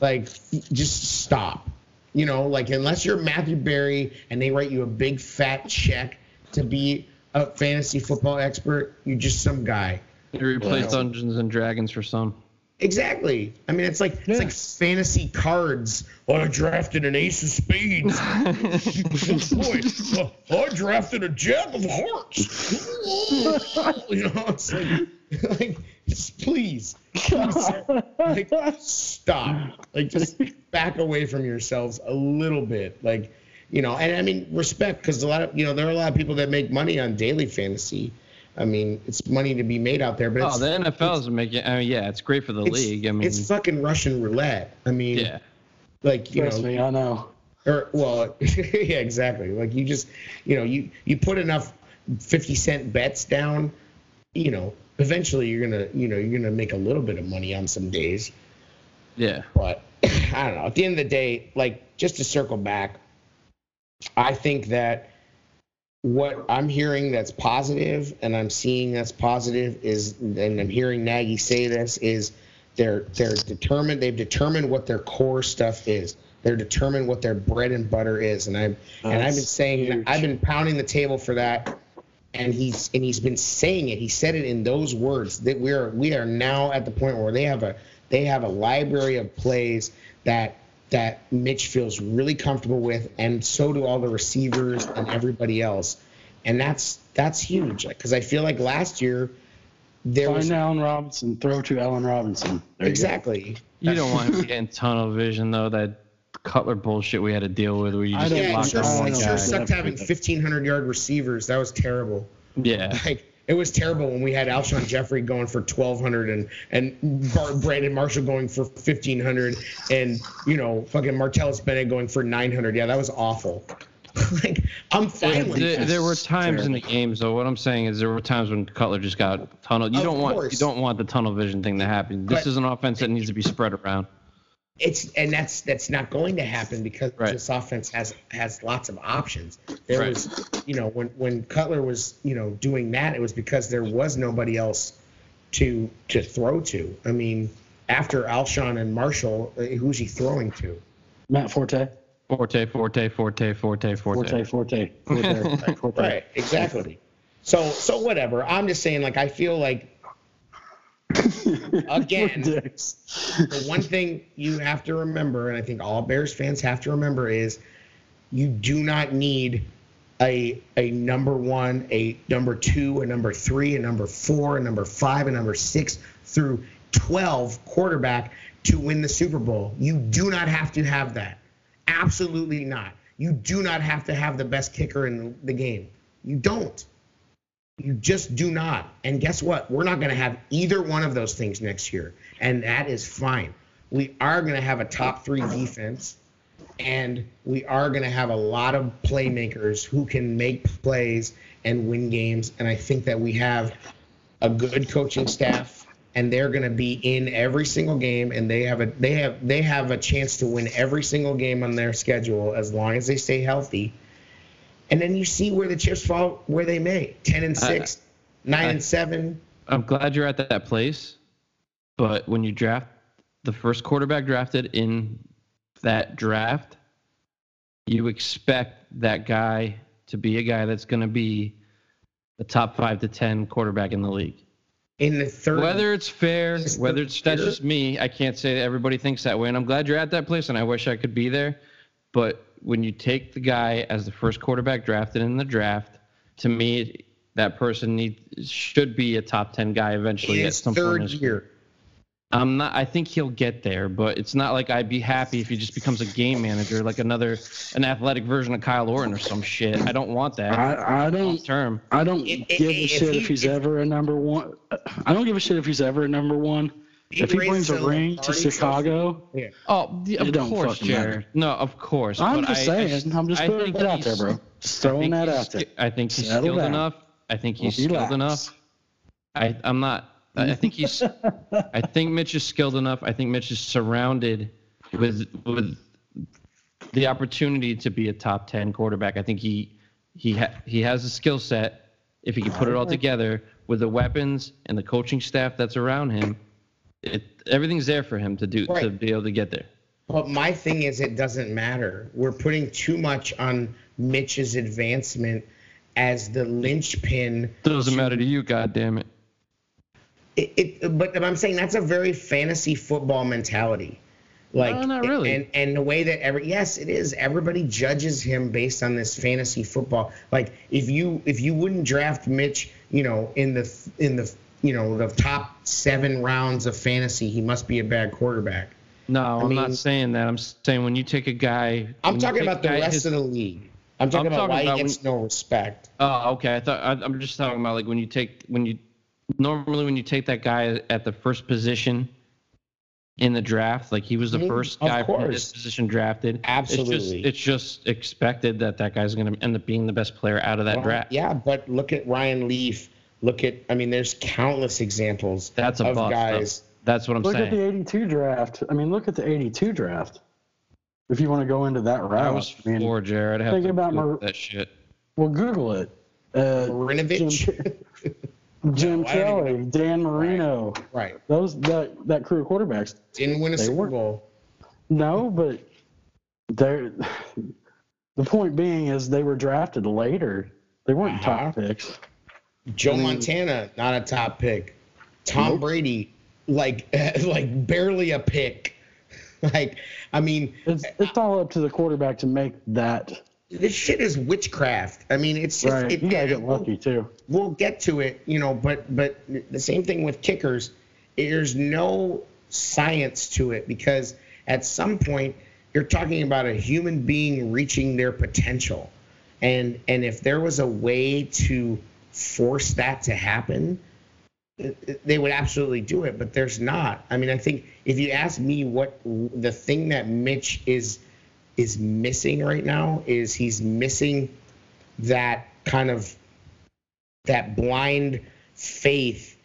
like just stop. You know, like unless you're Matthew Berry and they write you a big fat check to be a fantasy football expert, you're just some guy. You replace Wow. Dungeons and Dragons for some. Exactly. I mean, it's like Yeah. it's like fantasy cards. Oh, I drafted an ace of spades. [laughs] Boy, uh, I drafted a jack of hearts. [laughs] you know, it's like, like just please, please, like, [laughs] stop. Like, just back away from yourselves a little bit. Like, you know, and I mean, respect because a lot of, you know, there are a lot of people that make money on daily fantasy. I mean, it's money to be made out there, but oh, it's, Oh, the NFL is making. I mean, yeah, it's great for the league. I mean, it's fucking Russian roulette. I mean, yeah. like you Trust know, me, I know. or well, [laughs] yeah, exactly. Like you just, you know, you you put enough fifty cent bets down, you know, eventually you're gonna, you know, you're gonna make a little bit of money on some days. Yeah. But [clears throat] I don't know. At the end of the day, like just to circle back, I think that what I'm hearing that's positive and I'm seeing that's positive is, and I'm hearing Nagy say this is they're they're determined. They've determined what their core stuff is. They're determined what their bread and butter is, and I've and I've been saying huge. I've been pounding the table for that and he's and he's been saying it. He said it in those words that we are we are now at the point where they have a they have a library of plays that that Mitch feels really comfortable with, and so do all the receivers and everybody else, and that's that's huge because I feel like last year there was Find Allen Robinson, throw to Allen Robinson. There exactly You don't want him getting tunnel vision though. That Cutler bullshit we had to deal with, where you I just don't- Yeah, it sure, on one it sure guy. sucked having 1,500 yard receivers. That was terrible. Yeah, Like it was terrible when we had Alshon Jeffery going for 1,200 and and Brandon Marshall going for 1,500 and you know fucking Martellus Bennett going for 900. Yeah, that was awful. [laughs] like I'm fine with there, there were times in the games though. What I'm saying is there were times when Cutler just got tunnel. You Of don't want you don't want the tunnel vision thing to happen. This But- is an offense that needs to be spread around. It's and that's that's not going to happen because Right. this offense has has lots of options. There Right. was, you know, when when Cutler was, you know, doing that, it was because there was nobody else to to throw to. I mean, after Alshon and Marshall, uh, who's he throwing to? Matt Forte. Forte, forte, forte, forte, forte. Forte, Forte, Forte, [laughs] Forte. Right, exactly. So so whatever. I'm just saying, like, I feel like [laughs] Again. The one thing you have to remember, and I think all Bears fans have to remember, is you do not need a a number one, a number two, a number three, a number four, a number five, a number six through twelve quarterback to win the Super Bowl. You do not have to have that. Absolutely not. You do not have to have the best kicker in the game. You don't. You just do not. And guess what? We're not going to have either one of those things next year. And that is fine. We are going to have a top three defense. And we are going to have a lot of playmakers who can make plays and win games. And I think that we have a good coaching staff and they're going to be in every single game and they have a they have they have a chance to win every single game on their schedule as long as they stay healthy and then you see where the chips fall where they may 10 and I- 6 9 I- and 7 I'm glad you're at that place, but when you draft the first quarterback drafted in that draft, you expect that guy to be a guy that's going to be the top five to ten quarterback in the league. in the third Whether it's fair, whether it's that's just me, I can't say everybody thinks that way, and I'm glad you're at that place, and I wish I could be there. But when you take the guy as the first quarterback drafted in the draft, to me, that person need should be a top ten guy eventually in at his some point. in third year I'm not. I think he'll get there, but it's not like I'd be happy if he just becomes a game manager, like another an athletic version of Kyle Orton or some shit. I don't want that I, I don't term. I don't If- if- give a if shit he- if he's if- ever a number one. I don't give a shit if he's ever a number one. If he brings a ring to Chicago, yeah Oh, the- of It don't course, fucking matter. No, of course. I'm but just I- I saying. I'm just I putting think it out there, bro. Just throwing that out there. sk- I think he's Settle skilled down. enough. I think he's Relax. skilled enough. I, I'm not. I think he's. I [laughs] think Mitch is skilled enough. I think Mitch is surrounded with with the opportunity to be a top ten quarterback. I think he he ha, he has a skill set. If he can put it all together with the weapons and the coaching staff that's around him, it everything's there for him to do to be able to get there. but my thing is it doesn't matter we're putting too much on mitch's advancement as the linchpin Doesn't matter to you, God damn it. it, it but I'm saying that's a very fantasy football mentality. Like No, not really. And and the way that every yes, it is. Everybody judges him based on this fantasy football. Like if you if you wouldn't draft Mitch, you know, in the in the you know the top seven rounds of fantasy, he must be a bad quarterback. No, I'm mean- not saying that. I'm saying when you take a guy. I'm talking about the guy rest his- of the league. I'm talking I'm about talking why about he gets when- no respect. Oh, okay. I thought I, I'm just talking about like when you take when you normally when you take that guy at the first position in the draft, like he was the Mhm, first of guy from this position drafted. Absolutely. It's just, it's just expected that that guy's going to end up being the best player out of that Well, draft. Yeah, but look at Ryan Leaf. Look at I mean, there's countless examples That's a of bust. though. guys. That's what I'm saying. Look at the 82 draft. I mean, look at the 82 draft. If you want to go into that route, I was I mean, for Jared. I have think to about Google Mar- that shit. well, Google it. Uh, Marinovich. Jim, [laughs] Jim No, I don't Kelly, Dan Marino, right. those that that crew of quarterbacks. Didn't win a They Super weren't. Bowl. No, but they're the point being is they were drafted later. They weren't Uh-huh. top picks. Joe I mean- Montana, not a top pick. Tom Nope. Brady, like [laughs] like barely a pick. [laughs] like, I mean, It's it's all up to the quarterback to make that this shit is witchcraft. I mean, it's just right. it, You gotta get we'll- lucky too. We'll get to it, you know, but but the same thing with kickers. There's no science to it because at some point you're talking about a human being reaching their potential. And and if there was a way to force that to happen, they would absolutely do it, but there's not. I mean, I think if you ask me what the thing that Mitch is is missing right now is he's missing that kind of that blind faith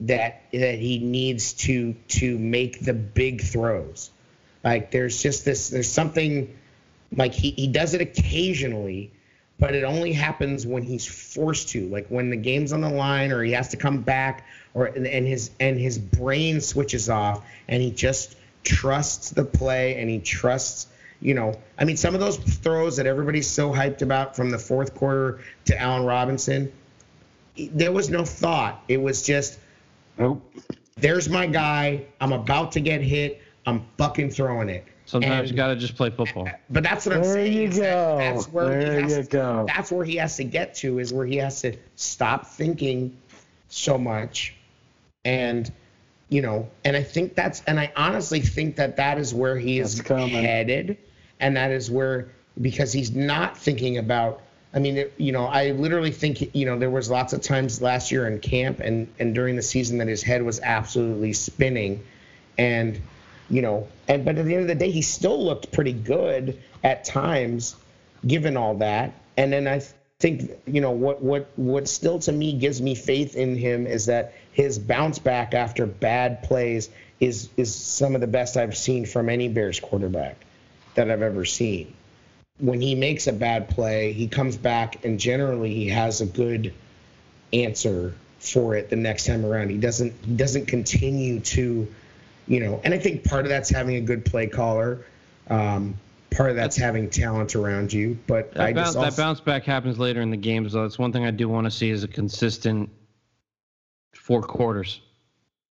that that he needs to to make the big throws. Like there's just this there's something like he, he does it occasionally, but it only happens when he's forced to, like when the game's on the line or he has to come back or and his and his brain switches off and he just trusts the play and he trusts you know, I mean, some of those throws that everybody's so hyped about from the fourth quarter to Allen Robinson, there was no thought. It was just, nope. There's my guy. I'm about to get hit. I'm fucking throwing it. Sometimes and, you gotta just play football. But that's what I'm there saying. You go. That, that's where there he has you to, go. That's where he has to get to is where he has to stop thinking so much, and you know, and I think that's, and I honestly think that that is where he is headed, and that is where because he's not thinking about. I mean, it, you know, I literally think, you know, there was lots of times last year in camp and and during the season that his head was absolutely spinning, and you know, and but at the end of the day, he still looked pretty good at times, given all that. And then I think, you know, what what what still to me gives me faith in him is that his bounce back after bad plays is is some of the best I've seen from any Bears quarterback that I've ever seen. When he makes a bad play, he comes back and generally he has a good answer for it the next time around. He doesn't doesn't continue to you know, and I think part of that's having a good play caller. Um, part of that's, that's having talent around you. But that I bounce, just also, that bounce back happens later in the games. Though it's one thing I do want to see is a consistent four quarters.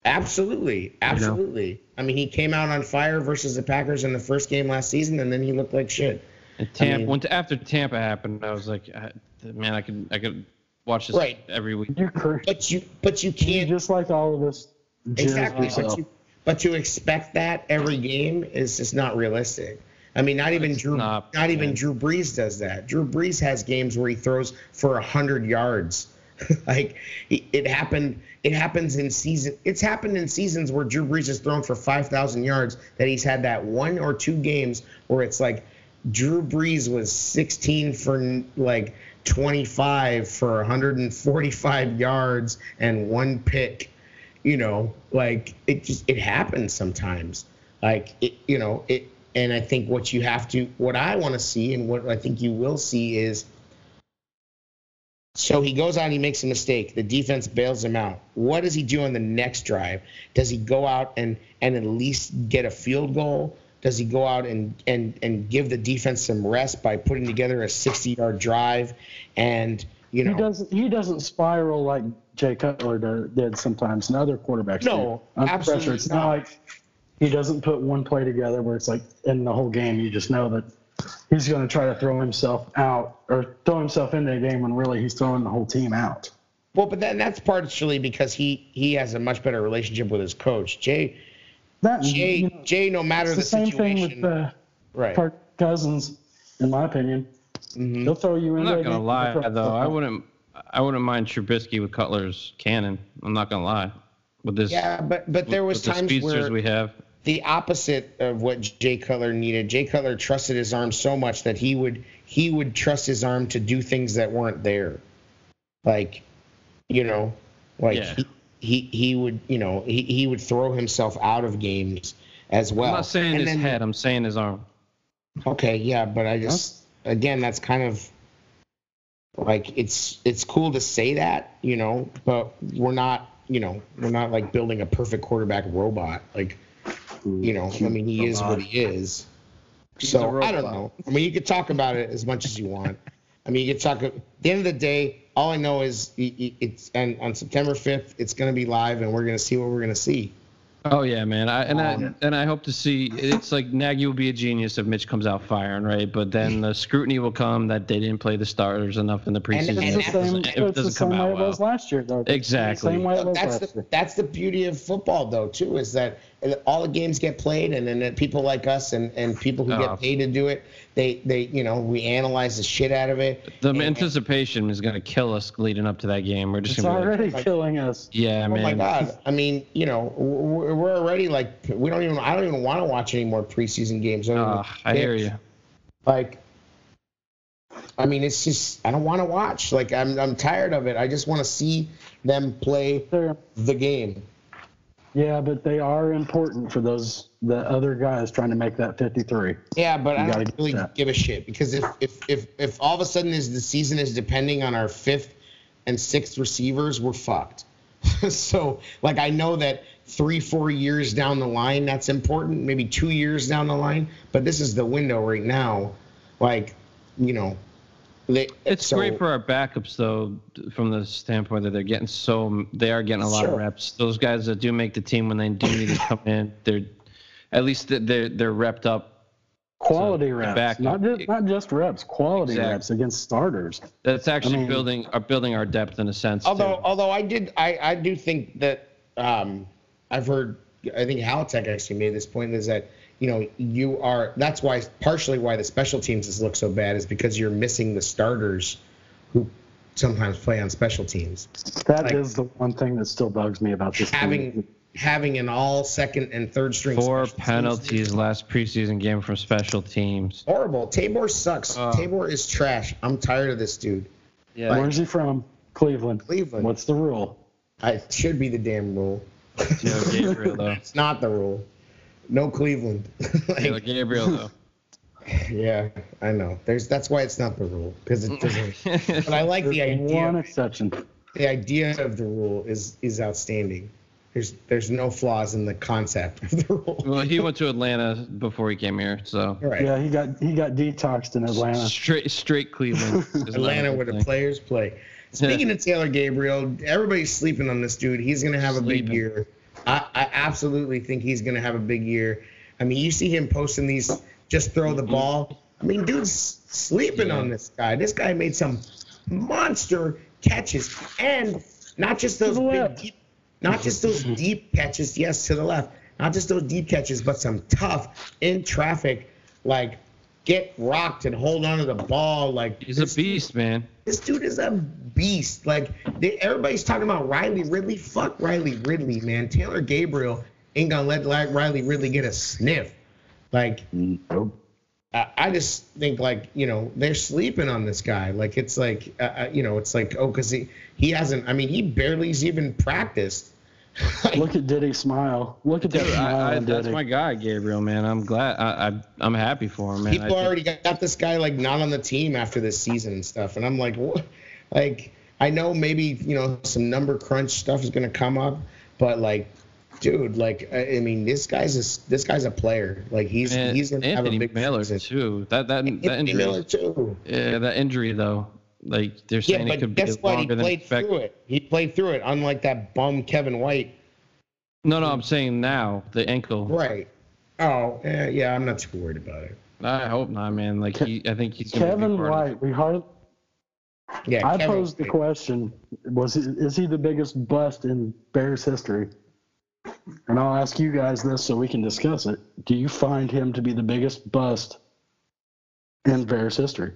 Absolutely, absolutely. You know? I mean, he came out on fire versus the Packers in the first game last season, and then he looked like shit. And Tampa, I mean, when, after Tampa happened, I was like, man, I could, I could watch this right. every week. But you, but you can't. Just like all of us. Exactly. But you, but to expect that every game is just not realistic. I mean, not even Drew, not, not even Drew Brees does that. Drew Brees has games where he throws for a hundred yards. [laughs] like it happened, it happens in season. It's happened in seasons where Drew Brees has thrown for five thousand yards. That he's had that one or two games where it's like Drew Brees was sixteen for like twenty five for 145 yards and one pick you know like it just it happens sometimes. Like it you know it and i think what you have to what i want to see and what i think you will see is so he goes out and he makes a mistake. The defense bails him out. What does he do on the next drive? Does he go out and and at least get a field goal? Does he go out and and and give the defense some rest by putting together a 60 yard drive and you know? he doesn't he doesn't spiral like Jay Cutler did sometimes, and other quarterbacks. No, do. Under absolutely pressure, it's not. not like he doesn't put one play together where it's like in the whole game you just know that he's going to try to throw himself out or throw himself into a game when really he's throwing the whole team out. Well, but then that's partially because he he has a much better relationship with his coach, Jay. That, Jay, you know, Jay, no matter the, the, same situation, thing with uh, right. Kirk Cousins, in my opinion. Mm-hmm. He'll throw you in. I'm not gonna lie though. I wouldn't. I wouldn't mind Trubisky with Cutler's cannon. I'm not gonna lie. With this, yeah, but but there was times the where we have. The opposite of what Jay Cutler needed. Jay Cutler trusted his arm so much that he would he would trust his arm to do things that weren't there, like, you know, like yeah. he, he he would you know he, he would throw himself out of games as well. I'm not saying and his then, head. I'm saying his arm. Okay, yeah, but I just again that's kind of like it's it's cool to say that you know but we're not you know we're not like building a perfect quarterback robot. Like you know i mean he is what he is. So i don't know. I mean you could talk about it as much as you want. I mean you could talk at the end of the day all i know is it's and on september 5th it's going to be live and we're going to see what we're going to see Oh yeah, man. I, and um, I and I hope to see. It's like Nagy will be a genius if Mitch comes out firing, right? But then the scrutiny will come that they didn't play the starters enough in the preseason. And, and it's the same, it doesn't come out well. it was last year, though. Exactly. The same way it was that's last the year. that's the beauty of football, though, too, is that all the games get played, and then people like us and, and people who Oh. get paid to do it, they they you know we analyze the shit out of it. The And- anticipation is going to kill us leading up to that game. We're just It's going to be like, already like- killing us. yeah, Oh man. Oh my god! I mean, you know, we're we're already like we don't even I don't even want to watch any more preseason games. I, don't Ah, I hear you. Like, I mean, it's just I don't want to watch. Like, I'm I'm tired of it. I just want to see them play the game. Yeah, but they are important for those the other guys trying to make that 53. Yeah, but You I don't really that. give a shit because if if if if all of a sudden is the season is depending on our fifth and sixth receivers, we're fucked. [laughs] so like I know that three four years down the line that's important, maybe two years down the line, but this is the window right now. Like, you know, they, It's so- great for our backups, though, from the standpoint that they're getting so they are getting a lot Sure. of reps. Those guys that do make the team when they do need to come in, they're at least they're they're repped up. Quality So, reps, back- not just not just reps, quality Exactly. reps against starters. That's actually mean- building are building our depth in a sense. Although, too. although I did, I, I do think that um, I've heard. I think Halitech actually made this point is that you know you are. That's why partially why the special teams has looked so bad is because you're missing the starters, who sometimes play on special teams. That is Like- the one thing that still bugs me about this. Having team. having an all second and third string. four special teams penalties is last preseason game from special teams. Horrible. Tabor sucks. Oh. Tabor is trash. I'm tired of this dude. Yeah, Where's he from? Cleveland. Cleveland. What's the rule? I, it should be the damn rule. Taylor Gabriel though. [laughs] It's not the rule. No Cleveland. [laughs] Like, Taylor Gabriel though. [laughs] Yeah, I know. There's that's why it's not the rule because it doesn't. [laughs] but I like the idea. one exception. The idea of the rule is is outstanding. There's there's no flaws in the concept of the rule. well, he went to Atlanta before he came here, so All right. Yeah, he got he got detoxed in Atlanta. straight straight Cleveland. Atlanta where the players play. Speaking of Taylor Gabriel, everybody's sleeping on this dude. He's gonna have a big year. I, I absolutely think he's gonna have a big year. I mean, you see him posting these just throw the ball. I mean, dude's sleeping Yeah. on this guy. This guy made some monster catches, and not just those big, deep, not just those [laughs] deep catches. Yes, to the left. Not just those deep catches, but some tough in traffic, like get rocked and hold on to the ball. Like He's a this- beast, man. this dude is a beast. Like they, everybody's talking about Riley Ridley. Fuck Riley Ridley, man. Taylor Gabriel ain't gonna let like Riley Ridley get a sniff. Like Nope. I, I just think like you know they're sleeping on this guy. Like it's like uh, uh, you know it's like oh because he he hasn't. I mean he barely's even practiced. Like, [laughs] Look at Diddy smile. Look at that smile I, I, on that's my guy, Gabriel, man. I'm glad. I, I I'm happy for him, man. I people think- already got this guy like not on the team after this season and stuff, and I'm like, what? Like I know maybe you know some number crunch stuff is gonna come up, but like, dude, like I, I mean this guy's a this guy's a player. Like he's Man, he's gonna Anthony have a big Miller season. too. That that that injury. Miller too. Yeah, that injury though. Like they're saying Yeah, it could but be guess what? He longer than played expected. through it. He played through it, unlike that bum Kevin White. No, no, I'm saying now the ankle. Right. Oh, eh, yeah. I'm not too worried about it. I hope not, man. Like he, I think he's gonna Kevin big part of it. White. We hard. Yeah. I Kevin posed the question: Was he, is he the biggest bust in Bears history? And I'll ask you guys this so we can discuss it. Do you find him to be the biggest bust in Bears history?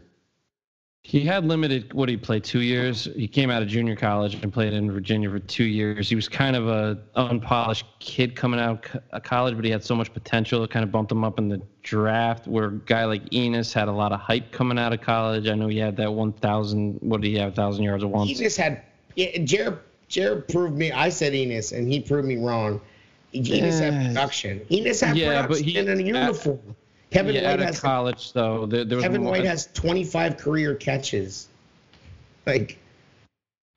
He had limited. What did he played two years. He came out of junior college and played in Virginia for two years. He was kind of a unpolished kid coming out of uh, college, but he had so much potential. It kind of bumped him up in the draft. Where a guy like Enos had a lot of hype coming out of college. I know he had that 1,000. What did he have? Thousand yards at once. Enos had yeah, Jared Jared proved me. I said Enos, and he proved me wrong. Enos had production. Enos had Yeah, but he- in a uniform. Kevin yeah, White out of has college though. There, there was Kevin more- White has 25 career catches. Like,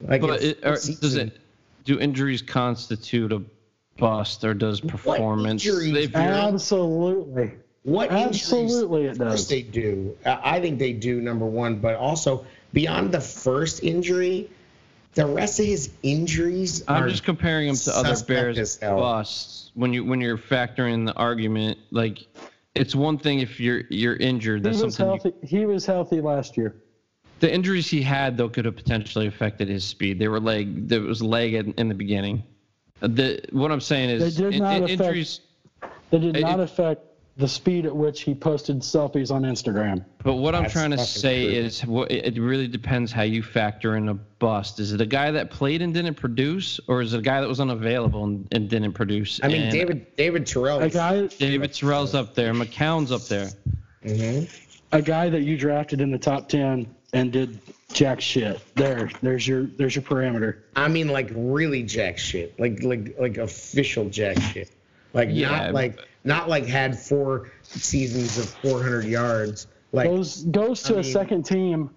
like But it, or does it? Do injuries constitute a bust, or does performance? injuries? if you're- Absolutely. What injuries? Absolutely, it does. they do. I I think they do. Number one, but also beyond the first injury, the rest of his injuries. I'm are just comparing him to other Bears busts. When you when you're factoring the argument, like it's one thing if you're you're injured. He was something. you- healthy. He was healthy last year. the injuries he had though could have potentially affected his speed. They were leg. There was leg in, in the beginning. The what I'm saying is They did not in- affect- injuries. That did not it- affect the speed at which he posted selfies on Instagram. But what I'm That's trying to say true. is, what it it really depends how you factor in a bust. Is it a guy that played and didn't produce, or is it a guy that was unavailable and, and didn't produce? I mean, And David David Terrell. A guy, David Terrell's up there, McNown's up there. hmm a guy that you drafted in the top ten and did jack shit. There, there's your, there's your parameter. I mean, like really jack shit, like like like official jack shit, like Yeah, not like not like had four seasons of 400 yards. Like goes goes to I a mean- second team,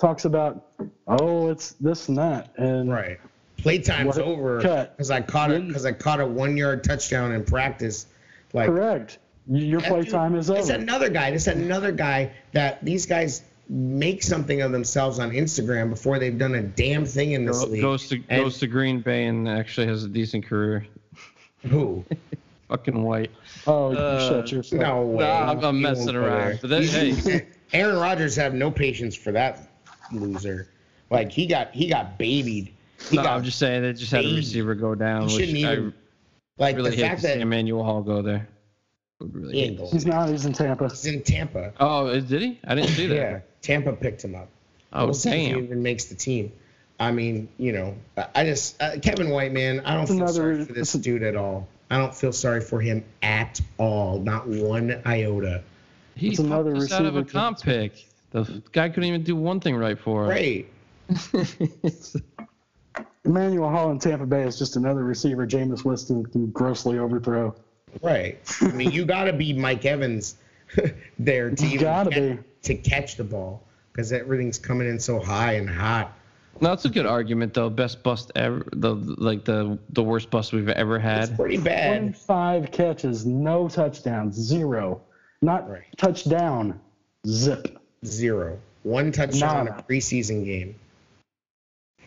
talks about, oh, it's this and that, and right, playtime's What- over cut. because I caught it because I caught a one yard touchdown in practice. Like correct. Y- Your playtime play dude- time is It's over. another guy. It's another guy that these guys make something of themselves on Instagram before they've done a damn thing in this Go- league. Goes to And- goes to Green Bay and actually has a decent career. Who? [laughs] Fucking white. Oh, you Uh, shut yourself. No way. Nah, I'm, I'm messing around. But that, hey, Aaron Rodgers have no patience for that loser. Like he got he got babied. He no, got I'm just saying they just had a receiver go down, He shouldn't I even- like really the hate fact to that Emmanuel Hall go there. Would really he hate ain't to going. He's not. He's in Tampa. He's in Tampa. Oh, did he? I didn't see that. Yeah, Tampa picked him up. Oh, we'll see if he even makes the team. I mean, you know, I- I just uh, Kevin White, man, I don't feel Another- sorry for this dude at all. I don't feel sorry for him at all, not one iota. He's It's another fucked us out of a receiver comp pick. The guy couldn't even do one thing right for us. Right. [laughs] Emmanuel Hall in Tampa Bay is just another receiver Jameis Winston can grossly overthrow. Right. I mean, you got to be Mike Evans [laughs] there to even gotta catch, be. to catch the ball because everything's coming in so high and hot. No, that's a good argument though. Best bust ever. The like the the worst bust we've ever had. It's had. pretty bad. 25 catches, no touchdowns, zero. Not Right. touchdown, zip. Zero. One touchdown in a preseason game.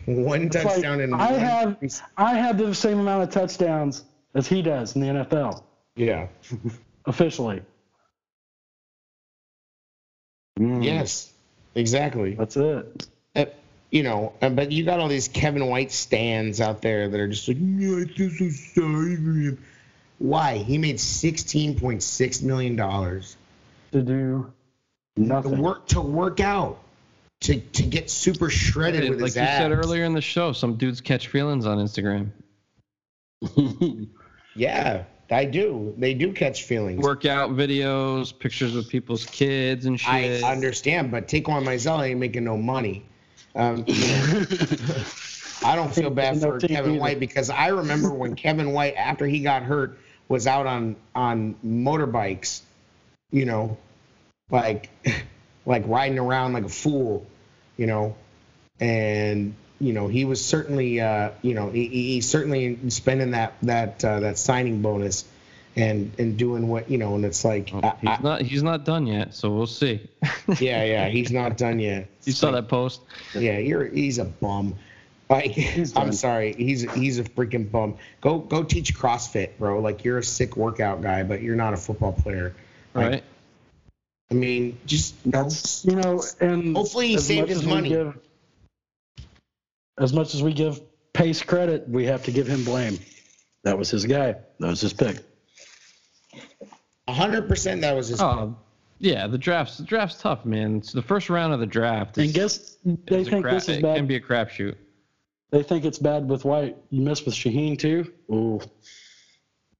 One It's like, touchdown in I one have preseason- I have the same amount of touchdowns as he does in the NFL Yeah. [laughs] officially. Mm, Yes. Exactly. That's it. You know, uh, but you got all these Kevin White stands out there that are just like, no, I feel so sorry for him. Why? He made sixteen point six million dollars To do nothing. to nothing. work to work out, to to get super shredded with like his you abs. said earlier in the show, some dudes catch feelings on Instagram. [laughs] Yeah, I do. They do catch feelings. Workout videos, pictures with people's kids and shit. I understand, but Taquan Mizzell ain't making no money. Um, you know, [laughs] I don't feel bad for Kevin either. White because I remember when Kevin White, after he got hurt, was out on on motorbikes, you know, like [laughs] like riding around like a fool, you know, and you know he was certainly uh, you know he, he- he's certainly spending that that uh, that signing bonus and and doing what you know and it's like Oh, I- he's I- not he's not done yet, so we'll see. yeah yeah [laughs] he's not done yet you saw that post? yeah, you're he's a bum. Like [laughs] I'm sorry, he's he's a freaking bum. Go go teach CrossFit, bro. Like you're a sick workout guy, but you're not a football player. Like, Right? I mean, just That's you know, and Hopefully he saved his money. give- as much as we give Pace credit, we have to give him blame. That was his guy. That was his pick. Hundred percent that was his. Oh, yeah. The draft's the draft's tough, man. It's the first round of the draft. And guess they is think crap- this is it can be a crapshoot. They think it's bad with White. You missed with Shaheen too. Ooh,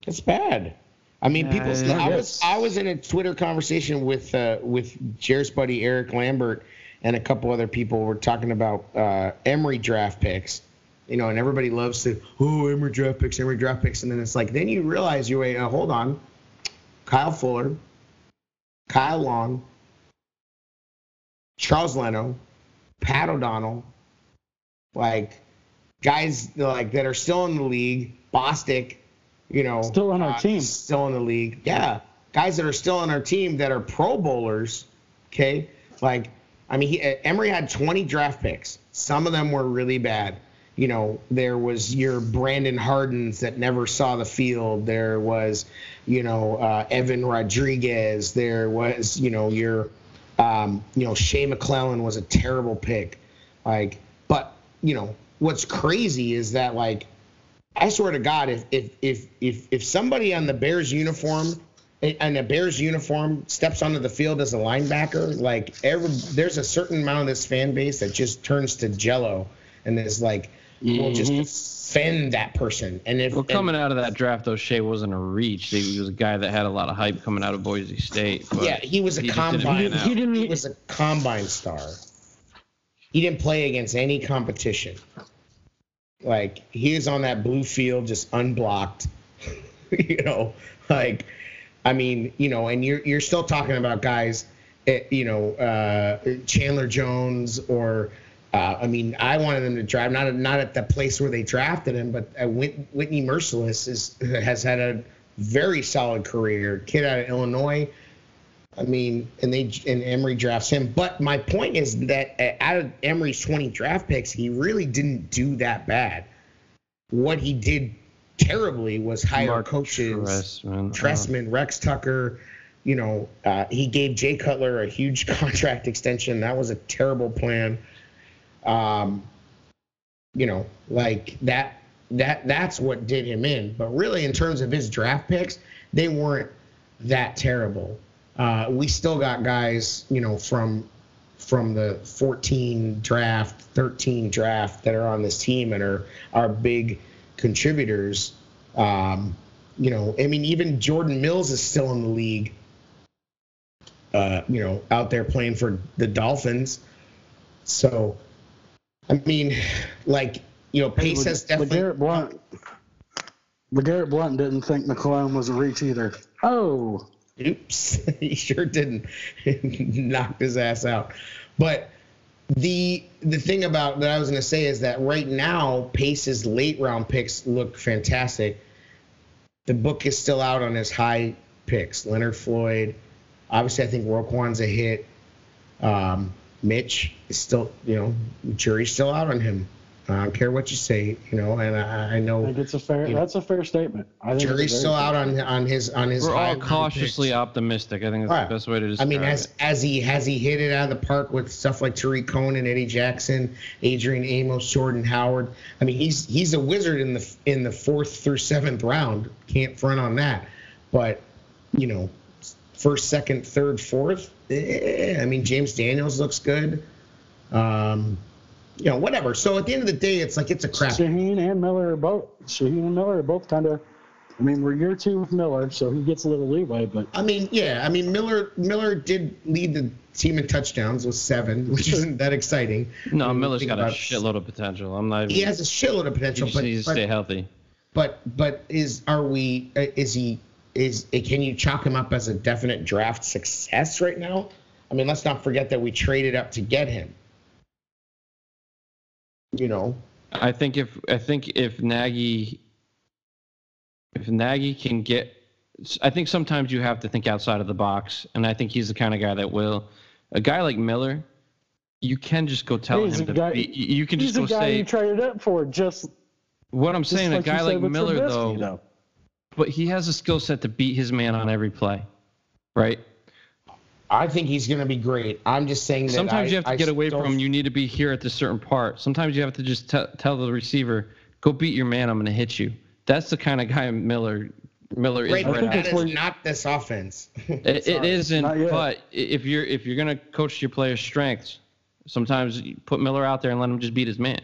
It's bad. I mean, people. Yeah, I yeah. was I was in a Twitter conversation with uh, with Jared's buddy Eric Lambert and a couple other people. Were talking about uh, Emery draft picks. You know, and everybody loves to oh Emery draft picks, Emery draft picks, and then it's like then you realize you wait, uh, hold on, Kyle Fuller, Kyle Long, Charles Leno, Pat O'Donnell, like guys like that are still in the league, Bostic, you know, Still on our uh, team. still in the league, yeah, guys that are still on our team that are Pro Bowlers, okay, like I mean, he, Emery had 20 draft picks. Some of them were really bad. You know, there was your Brandon Hardins that never saw the field. There was, you know, uh, Evan Rodriguez. There was, you know, your, um, you know, Shea McClellin was a terrible pick. Like, but you know, what's crazy is that like, I swear to God, if if if if if somebody on the Bears uniform and a Bears uniform, steps onto the field as a linebacker, like every, there's a certain amount of this fan base that just turns to jello and is like, will just defend that person. And if Well, and- coming out of that draft, O'Shea wasn't a reach. He was a guy that had a lot of hype coming out of Boise State. But yeah, he was a he just didn't combine. He didn't. He was a combine star. He didn't play against any competition. Like he is on that blue field just unblocked. [laughs] you know, like I mean, you know, and you're you're still talking about guys, eh, you know, uh, Chandler Jones or. Uh, I mean, I wanted them to draft not not at the place where they drafted him, but uh, Whitney Mercilus is has had a very solid career. Kid out of Illinois, I mean, and they and Emery drafts him. But my point is that uh, out of Emery's 20 draft picks, he really didn't do that bad. What he did terribly was hire Mark coaches, Trestman, Rex Tucker. You know, uh, he gave Jay Cutler a huge [laughs] contract extension. That was a terrible plan. Um, you know, like that. That that's what did him in. But really, in terms of his draft picks, they weren't that terrible. Uh, we still got guys, you know, from from the 14 draft, 13 draft that are on this team and are are big contributors. Um, you know, I mean, even Jordan Mills is still in the league. Uh, you know, out there playing for the Dolphins. So, I mean, like you know, Pace has definitely. LeGarrette Blount. LeGarrette Blount didn't think McClellin was a reach either. Oh, Oops, [laughs] he sure didn't. [laughs] Knocked his ass out. But the the thing about that I was going to say is that right now Pace's late round picks look fantastic. The book is still out on his high picks. Leonard Floyd, obviously I think Roquan's a hit. Um, Mitch is still, you know, jury's still out on him. I don't care what you say, you know, and I, I I know think it's a fair. You know, That's a fair statement. I think jury's still out on on his on his. We're all cautiously picks. optimistic. I think that's Right. the best way to describe. I mean, as it. as he has he hit it out of the park with stuff like Tarik Cohen, and Eddie Jackson, Adrian Amos, Jordan Howard. I mean, he's he's a wizard in the in the fourth through seventh round. Can't front on that. But you know, first, second, third, fourth. Eh, I mean, James Daniels looks good. Um, you know, whatever. So at the end of the day, it's like it's a crap. Shaheen and Miller are both. Shaheen and Miller are both kind of. I mean, we're year two with Miller, so he gets a little leeway. But I mean, yeah. I mean, Miller Miller did lead the team in touchdowns with seven, [laughs] which isn't that exciting. No, when you Miller's think got a about- shitload of potential. I'm not even. He has a shitload of he potential, just but needs to stay healthy. but but is are we? uh, Is he? Is eh, can you chalk him up as a definite draft success right now? I mean, let's not forget that we traded up to get him. You know, I think if I think if Nagy if Nagy can get I think sometimes you have to think outside of the box and I think he's the kind of guy that will a guy like Miller you can just go tell He's him a to guy- you can just the go guy say you traded up for. Just, what I'm just saying like a guy like with Miller Trubisky, though but he has a skill set to beat his man on every play right I think he's going to be great. I'm just saying that sometimes I- you have to I get away from him you need to be here at this certain part sometimes you have to just te- tell the receiver go beat your man i'm going to hit you that's the kind of guy Miller Miller is Right, right but think now. that that's where is you- not this offense. [laughs] It, it Sorry. isn't, but if you're if you're gonna coach your players' strengths, sometimes you put Miller out there and let him just beat his man.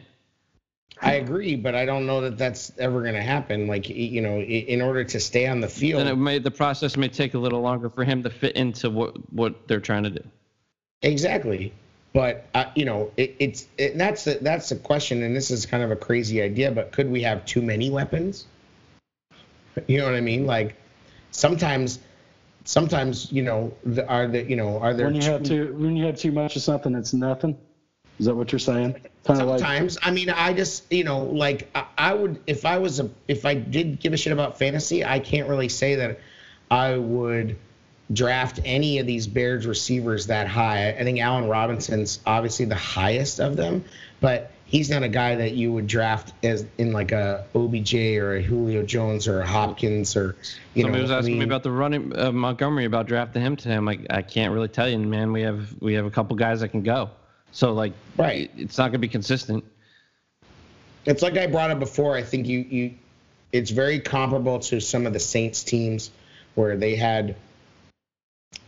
I agree, but I don't know that that's ever going to happen. Like, you know, in order to stay on the field, Then it may the process may take a little longer for him to fit into what what they're trying to do. Exactly. But uh, you know, it, it's it, that's the, that's the question, and this is kind of a crazy idea. But could we have too many weapons? You know what I mean? Like sometimes, sometimes you know, the, are the you know are there when you have too when you have too much of something, it's nothing. Is that what you're saying? Kind of like Sometimes, I mean, I just, you know, like I, I would, if I was a, if I did give a shit about fantasy, I can't really say that I would draft any of these Bears receivers that high. I think Allen Robinson's obviously the highest of them, but he's not a guy that you would draft as in like a OBJ or a Julio Jones or a Hopkins or, you Somebody know, was I asking me about the running uh, Montgomery about drafting him today. I'm like, I can't really tell you, man. We have we have a couple guys that can go. So like, Right. it's not gonna be consistent. It's like I brought up before. I think you you, it's very comparable to some of the Saints teams where they had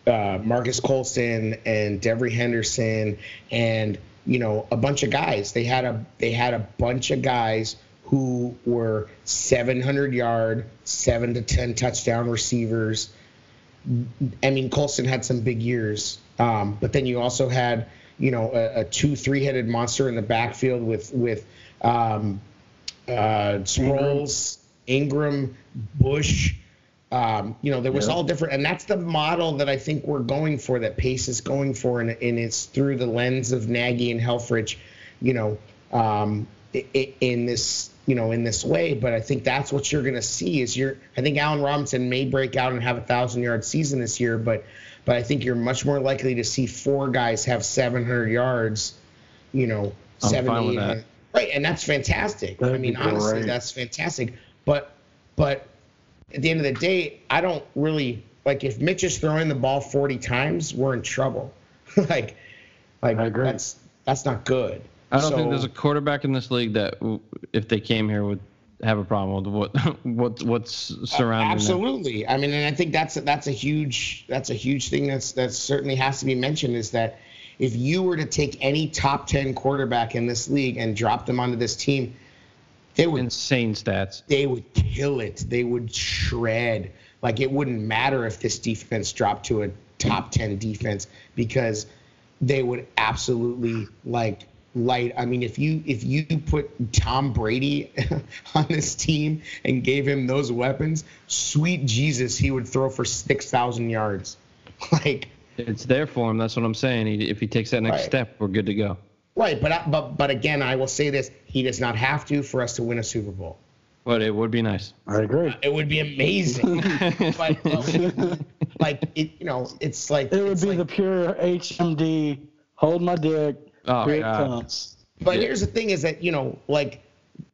uh, Marques Colston and Devery Henderson and you know a bunch of guys. They had a they had a bunch of guys who were 700 yard, seven to 10 touchdown receivers. I mean, Colston had some big years, um, but then you also had you know a, a two three headed monster in the backfield with with um, uh, Sproles, Ingram, Bush. Um, you know, there was all different, and that's the model that I think we're going for. That Pace is going for, and, and it's through the lens of Nagy and Helfrich. You know, um, in this you know in this way but i think that's what you're going to see is you're i think allen robinson may break out and have a thousand yard season this year but but i think you're much more likely to see four guys have 700 yards you know I'm 70 fine with that. right and that's fantastic. I That'd mean honestly great. that's fantastic. But but at the end of the day i don't really like if mitch is throwing the ball 40 times we're in trouble. [laughs] Like like that's that's not good. I don't think there's a quarterback in this league that, if they came here, would have a problem with what [laughs] what what's surrounding. Absolutely. I mean, and I think that's that's a huge that's a huge thing that's that certainly has to be mentioned is that if you were to take any top ten quarterback in this league and drop them onto this team, they would Insane stats. they would kill it. They would shred. Like it wouldn't matter if this defense dropped to a top 10 defense because they would absolutely like light. I mean, if you if you put Tom Brady [laughs] on this team and gave him those weapons, sweet Jesus, he would throw for 6,000 yards. [laughs] Like It's there for him. That's what I'm saying. He, if he takes that next Right. step, we're good to go. right, but I- but but again, I will say this, he does not have to for us to win a Super Bowl. But it would be nice. I agree. Uh, it would be amazing. [laughs] but um, like it, you know, it's like It would be like- the pure HMD. Hold my dick. Oh, here it God. comes. But Yeah. here's the thing: is that you know, like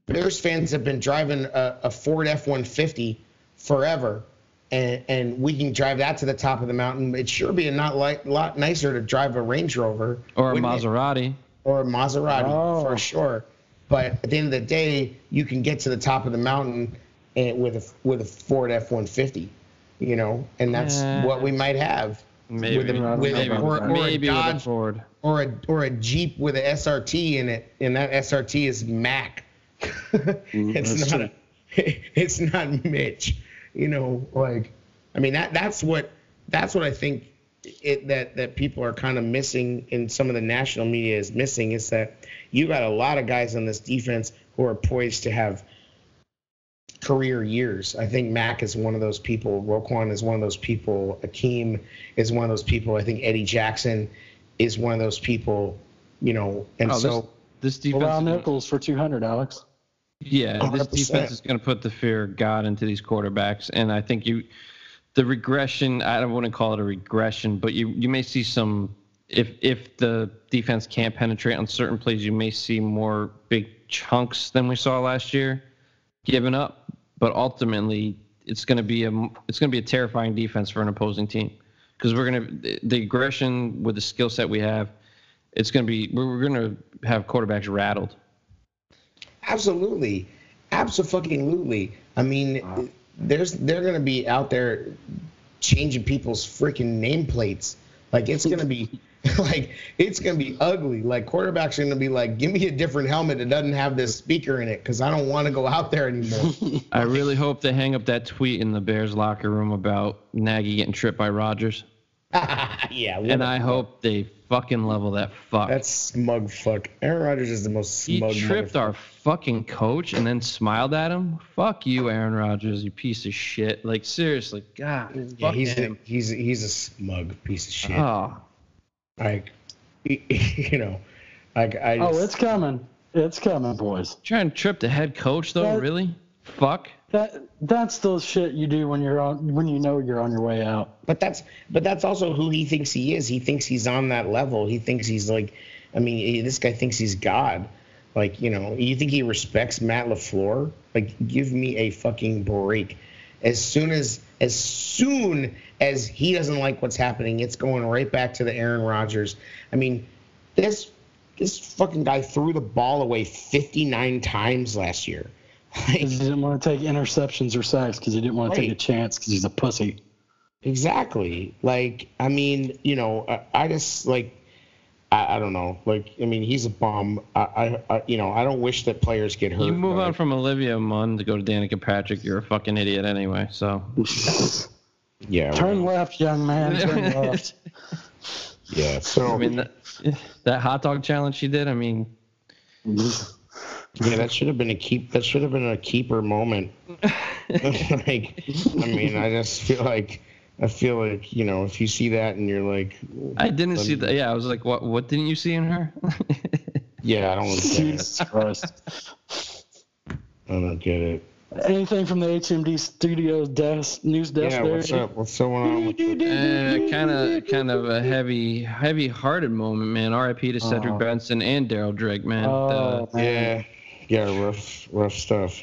Bears fans have been driving a, a Ford F-150 forever, and and we can drive that to the top of the mountain. It'd sure be a not like lot nicer to drive a Range Rover Or a wouldn't it? Maserati. or a Maserati Oh. for sure. But at the end of the day, you can get to the top of the mountain and with a with a Ford F-150, you know, and that's Yeah. what we might have. Maybe. With a, I don't with know a, or, that. or a Maybe with a Dodge Ford. or a or a Jeep with a SRT in it, and that SRT is Mack. Mm, [laughs] it's that's not. [laughs] It's not Mitch. You know, like, I mean that that's what that's what I think it that that people are kind of missing in some of the national media is missing is that you got a lot of guys on this defense who are poised to have career years. I think Mack is one of those people. Roquan is one of those people. Akiem is one of those people. I think Eddie Jackson is one of those people. You know, and Oh, so this, this defense. Allow is Nichols for 200, Alex. Yeah, this 100%. defense is going to put the fear of God into these quarterbacks, and I think you, the regression. I don't want to call it a regression, but you you may see some. If if the defense can't penetrate on certain plays, you may see more big chunks than we saw last year, given up. But ultimately, it's going to be a it's going to be a terrifying defense for an opposing team because we're going to the aggression with the skill set we have. It's going to be we're, going to have quarterbacks rattled. Absolutely, absolutely. I mean, there's they're gonna be out there changing people's freaking nameplates. Like it's gonna be [laughs] like it's gonna be ugly. Like quarterbacks are gonna be like, give me a different helmet that doesn't have this speaker in it because I don't want to go out there anymore. [laughs] I really hope they hang up that tweet in the Bears locker room about Nagy getting tripped by Rodgers. [laughs] yeah, And I hope they fucking level that fuck. That smug fuck. Aaron Rodgers is the most smug. he tripped motherfucker. our fucking coach and then smiled at him. Fuck you, Aaron Rodgers, you piece of shit. Like seriously, God. Yeah, he's a, he's a, he's a smug piece of shit. Oh, Like, [laughs] you know, like I. Oh, it's coming. It's coming, boys. trying to trip the head coach though, That- really? Fuck. That that's the shit you do when you're on when you know you're on your way out. But that's but that's also who he thinks he is. He thinks he's on that level. He thinks he's like, I mean, he- this guy thinks he's God. Like, you know, you think he respects Matt LaFleur? Like, give me a fucking break. As soon as as soon as he doesn't like what's happening, it's going right back to the Aaron Rodgers. I mean, this this fucking guy threw the ball away 59 times last year. Like, he didn't want to take interceptions or sacks because he didn't want to take a chance because he's a pussy. Exactly. Like, I mean, you know, I, I just like, I, I, don't know. Like, I mean, he's a bum. I, I, I, you know, I don't wish that players get hurt. You move on from Olivia Munn to go to Danica Patrick. You're a fucking idiot anyway. So. [laughs] yeah. Turn left, young man. Turn [laughs] left. yeah. So. I mean, that, that hot dog challenge she did. I mean. Yeah, that should have been a keep. That should have been a keeper moment. [laughs] like, I mean, I just feel like I feel like you know if you see that and you're like, I didn't see that. Yeah, I was like, what? What didn't you see in her? yeah, I don't [laughs] Jesus Christ. I don't get it. Anything from the HMD Studios desk news desk? Yeah, there? what's up? What's going on? With uh, kind of, kind of a heavy, heavy-hearted moment, man. R.I.P. to Cedric uh, Benson and Darryl Drake, man. Oh, uh, man. Yeah, yeah, rough, rough stuff.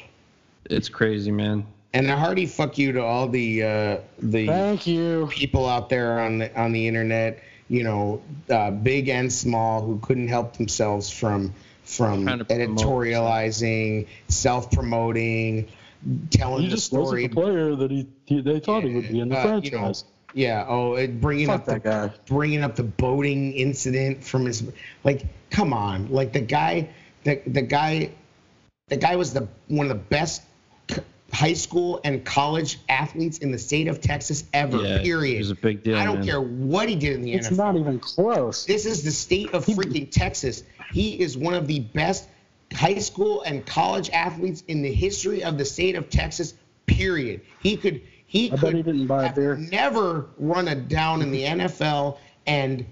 It's crazy, man. And a hearty fuck you to all the uh, the thank you people out there on the on the internet, you know, uh, big and small, who couldn't help themselves from from editorializing, self promoting, telling he the just story. Wasn't the player that he, he they thought yeah, he would be in the uh, franchise. You know, yeah. Oh, it, bringing Fuck up that the, guy. bringing up the boating incident from his like, come on, like the guy, the the guy, the guy was the one of the best high school and college athletes in the state of Texas ever. Yeah, period. It was a big deal. I don't man. care what he did in the it's NFL. It's not even close. This is the state of freaking Texas. He is one of the best high school and college athletes in the history of the state of Texas. Period. He could he I could he didn't buy have beer. never run a down in the NFL and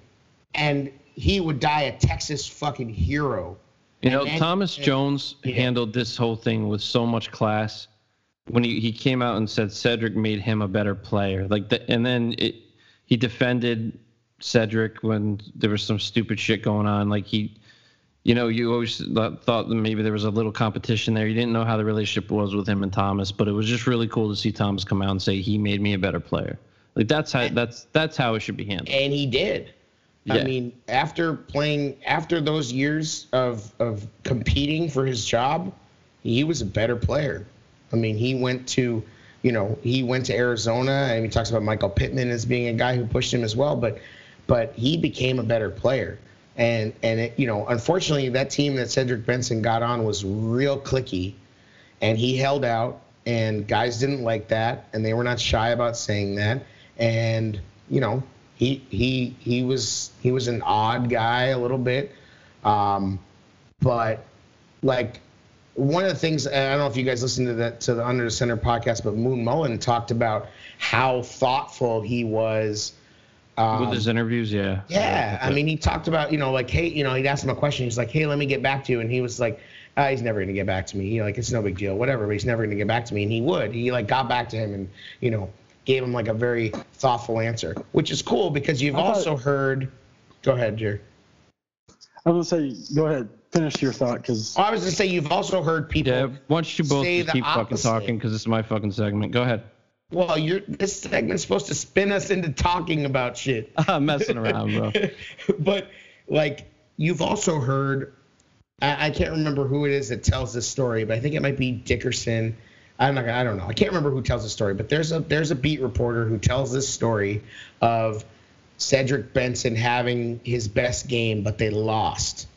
and he would die a Texas fucking hero. You know, then, Thomas and, Jones yeah. handled this whole thing with so much class when he, he came out and said Cedric made him a better player. Like the, and then it, he defended Cedric when there was some stupid shit going on. Like he, you know, you always thought that maybe there was a little competition there. You didn't know how the relationship was with him and Thomas, but it was just really cool to see Thomas come out and say he made me a better player. Like that's how that's that's how it should be handled. And he did. Yeah. I mean, after playing after those years of of competing for his job, he was a better player. I mean, he went to, you know, he went to Arizona, and he talks about Michael Pittman as being a guy who pushed him as well. But, but he became a better player. And and it, you know, unfortunately, that team that Cedric Benson got on was real clicky, and he held out, and guys didn't like that, and they were not shy about saying that. And you know, he he he was he was an odd guy a little bit, um, but like one of the things I don't know if you guys listened to that to the Under the Center podcast, but Moon Mullin talked about how thoughtful he was. Um, With his interviews, yeah. Yeah, I mean, he talked about you know like hey, you know, he'd ask him a question. He's like, hey, let me get back to you, and he was like, ah, he's never gonna get back to me. He like it's no big deal, whatever. But he's never gonna get back to me, and he would. He like got back to him, and you know, gave him like a very thoughtful answer, which is cool because you've thought, also heard. Go ahead, Jer. I was gonna say, go ahead finish your thought because I was gonna say you've also heard people. Yeah, why don't you both keep fucking talking because this is my fucking segment. Go ahead. Well, you're this segment's supposed to spin us into talking about shit. [laughs] I'm messing around, bro. [laughs] but like you've also heard, I, I, can't remember who it is that tells this story, but I think it might be Dickerson. I'm not. I don't know. I can't remember who tells the story, but there's a there's a beat reporter who tells this story of Cedric Benson having his best game, but they lost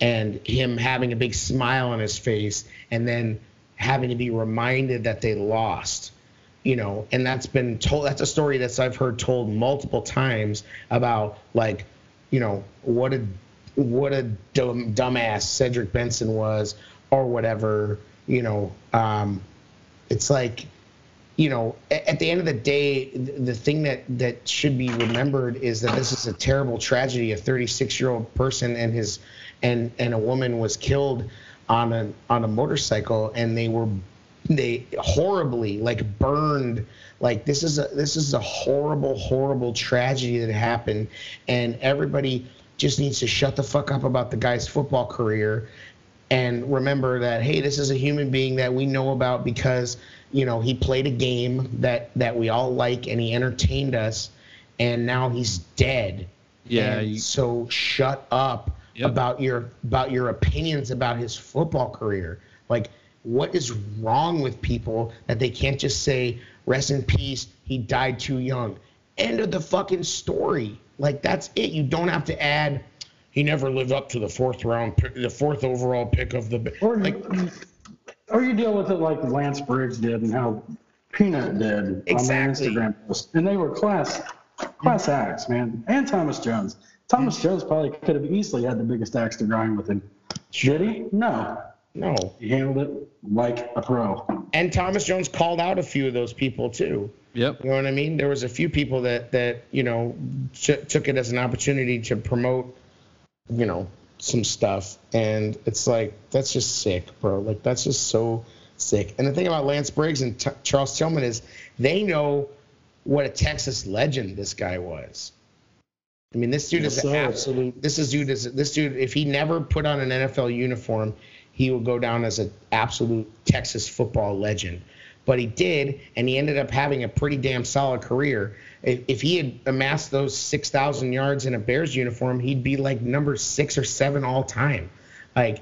and him having a big smile on his face and then having to be reminded that they lost you know? And that's been told that's a story that i've heard told multiple times about like you know what a what a dumb, dumbass cedric benson was or whatever you know? Um, it's like you know at the end of the day the thing that that should be remembered is that this is a terrible tragedy. A 36 year old person and his and and a woman was killed on a on a motorcycle and they were they horribly like burned. Like this is a this is a horrible horrible tragedy that happened and everybody just needs to shut the fuck up about the guy's football career and remember that hey this is a human being that we know about because you know he played a game that that we all like and he entertained us and now he's dead. Yeah you... so shut up yep. about your about your opinions about his football career. Like, what is wrong with people that they can't just say, "Rest in peace, he died too young." End of the fucking story. Like that's it. You don't have to add. He never lived up to the fourth round, the fourth overall pick of the. Or, Like or you deal with it like Lance Briggs did and how Peanut did Exactly. on their Instagram post. And they were class class acts, man. And Thomas Jones. Thomas Jones probably could have easily had the biggest axe to grind with him. Did he? No. no, He handled it like a pro. and Thomas Jones called out a few of those people too. Yep. You know what I mean? There was a few people that that you know t- took it as an opportunity to promote, you know, some stuff, and it's like that's just sick, bro. Like that's just so sick. And the thing about Lance Briggs and T- Charles Tillman is they know what a Texas legend this guy was. I mean, this dude Yes, is an absolute. This is dude is this dude. If he never put on an NFL uniform, he will go down as an absolute Texas football legend. But he did, and he ended up having a pretty damn solid career. If, if he had amassed those six thousand yards in a Bears uniform, he'd be like number six or seven all time. Like,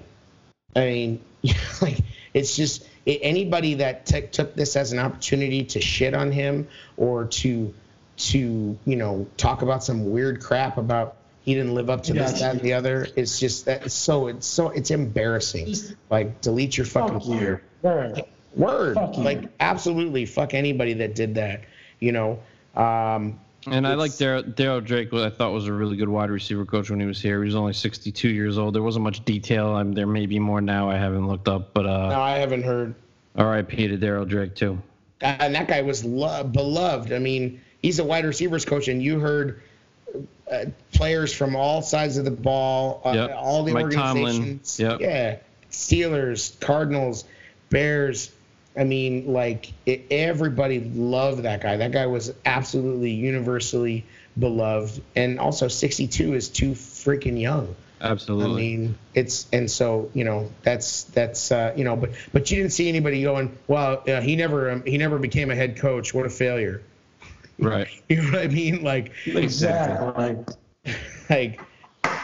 I mean, [laughs] like it's just anybody that t- took this as an opportunity to shit on him or to to you know talk about some weird crap about he didn't live up to this that and the other. It's just that it's so it's so it's embarrassing. Like delete your fucking Fuck you. Right. word. Fuck you. Like absolutely fuck anybody that did that. You know. Um, And I like Darryl Darryl Drake. What I thought was a really good wide receiver coach when he was here. He was only 62 years old. There wasn't much detail. I'm there may be more now. I haven't looked up, but no, uh, I haven't heard. R.I.P. to Darryl Drake too. And that guy was lo- beloved. I mean, he's a wide receivers coach, and you heard uh, players from all sides of the ball, uh, Yep. all the Mike organizations. Yep. Yeah, Steelers, Cardinals, Bears. I mean, like it, everybody loved that guy. That guy was absolutely universally beloved, and also 62 is too freaking young. Absolutely. I mean, it's and so you know that's that's uh, you know, but but you didn't see anybody going, well, uh, he never um, he never became a head coach. What a failure. Right. [laughs] You know what I mean? Like Exactly. [laughs] like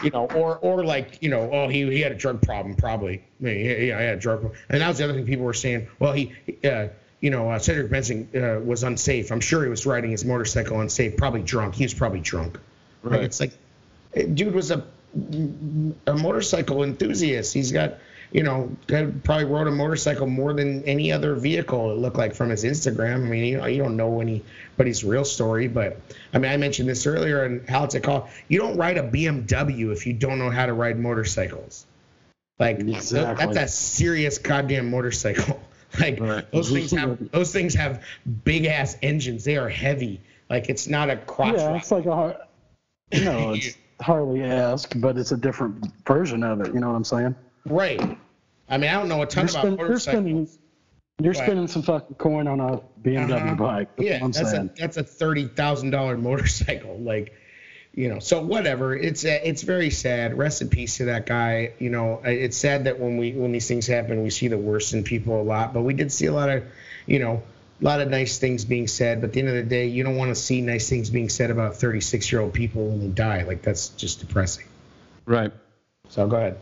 you know, or or like you know, oh he he had a drug problem probably. I mean, yeah, yeah, I had a drug problem. And that was the other thing people were saying. Well, he. Uh, you know, uh, Cedric Benson uh, was unsafe. I'm sure he was riding his motorcycle unsafe, probably drunk. He was probably drunk. Like, Right. it's like, dude was a a motorcycle enthusiast. He's got, you know, guy probably rode a motorcycle more than any other vehicle. It looked like from his Instagram. I mean, you know, you don't know anybody's real story, but I mean, I mentioned this earlier in How's It Call. You don't ride a BMW if you don't know how to ride motorcycles. Like Exactly. that's a serious goddamn motorcycle. [laughs] Like Right. those things have [laughs] those things have big ass engines. They are heavy. Like it's not a crotch Yeah, rocket. it's like a Har- no, it's [laughs] Harley-esque, but it's a different version of it. You know what I'm saying? Right. I mean, I don't know a ton You're, about spend, you're spending you're spending some fucking coin on a BMW Uh-huh. bike. That's Yeah, what I'm that's a that's a thirty thousand dollar [laughs] motorcycle. Like, you know, so whatever. It's uh, it's very sad. Rest in peace to that guy. You know, it's sad that when we when these things happen, we see the worst in people a lot. But we did see a lot of, you know, a lot of nice things being said. But at the end of the day, you don't want to see nice things being said about thirty six year old people when they die. Like that's just depressing. Right. So go ahead.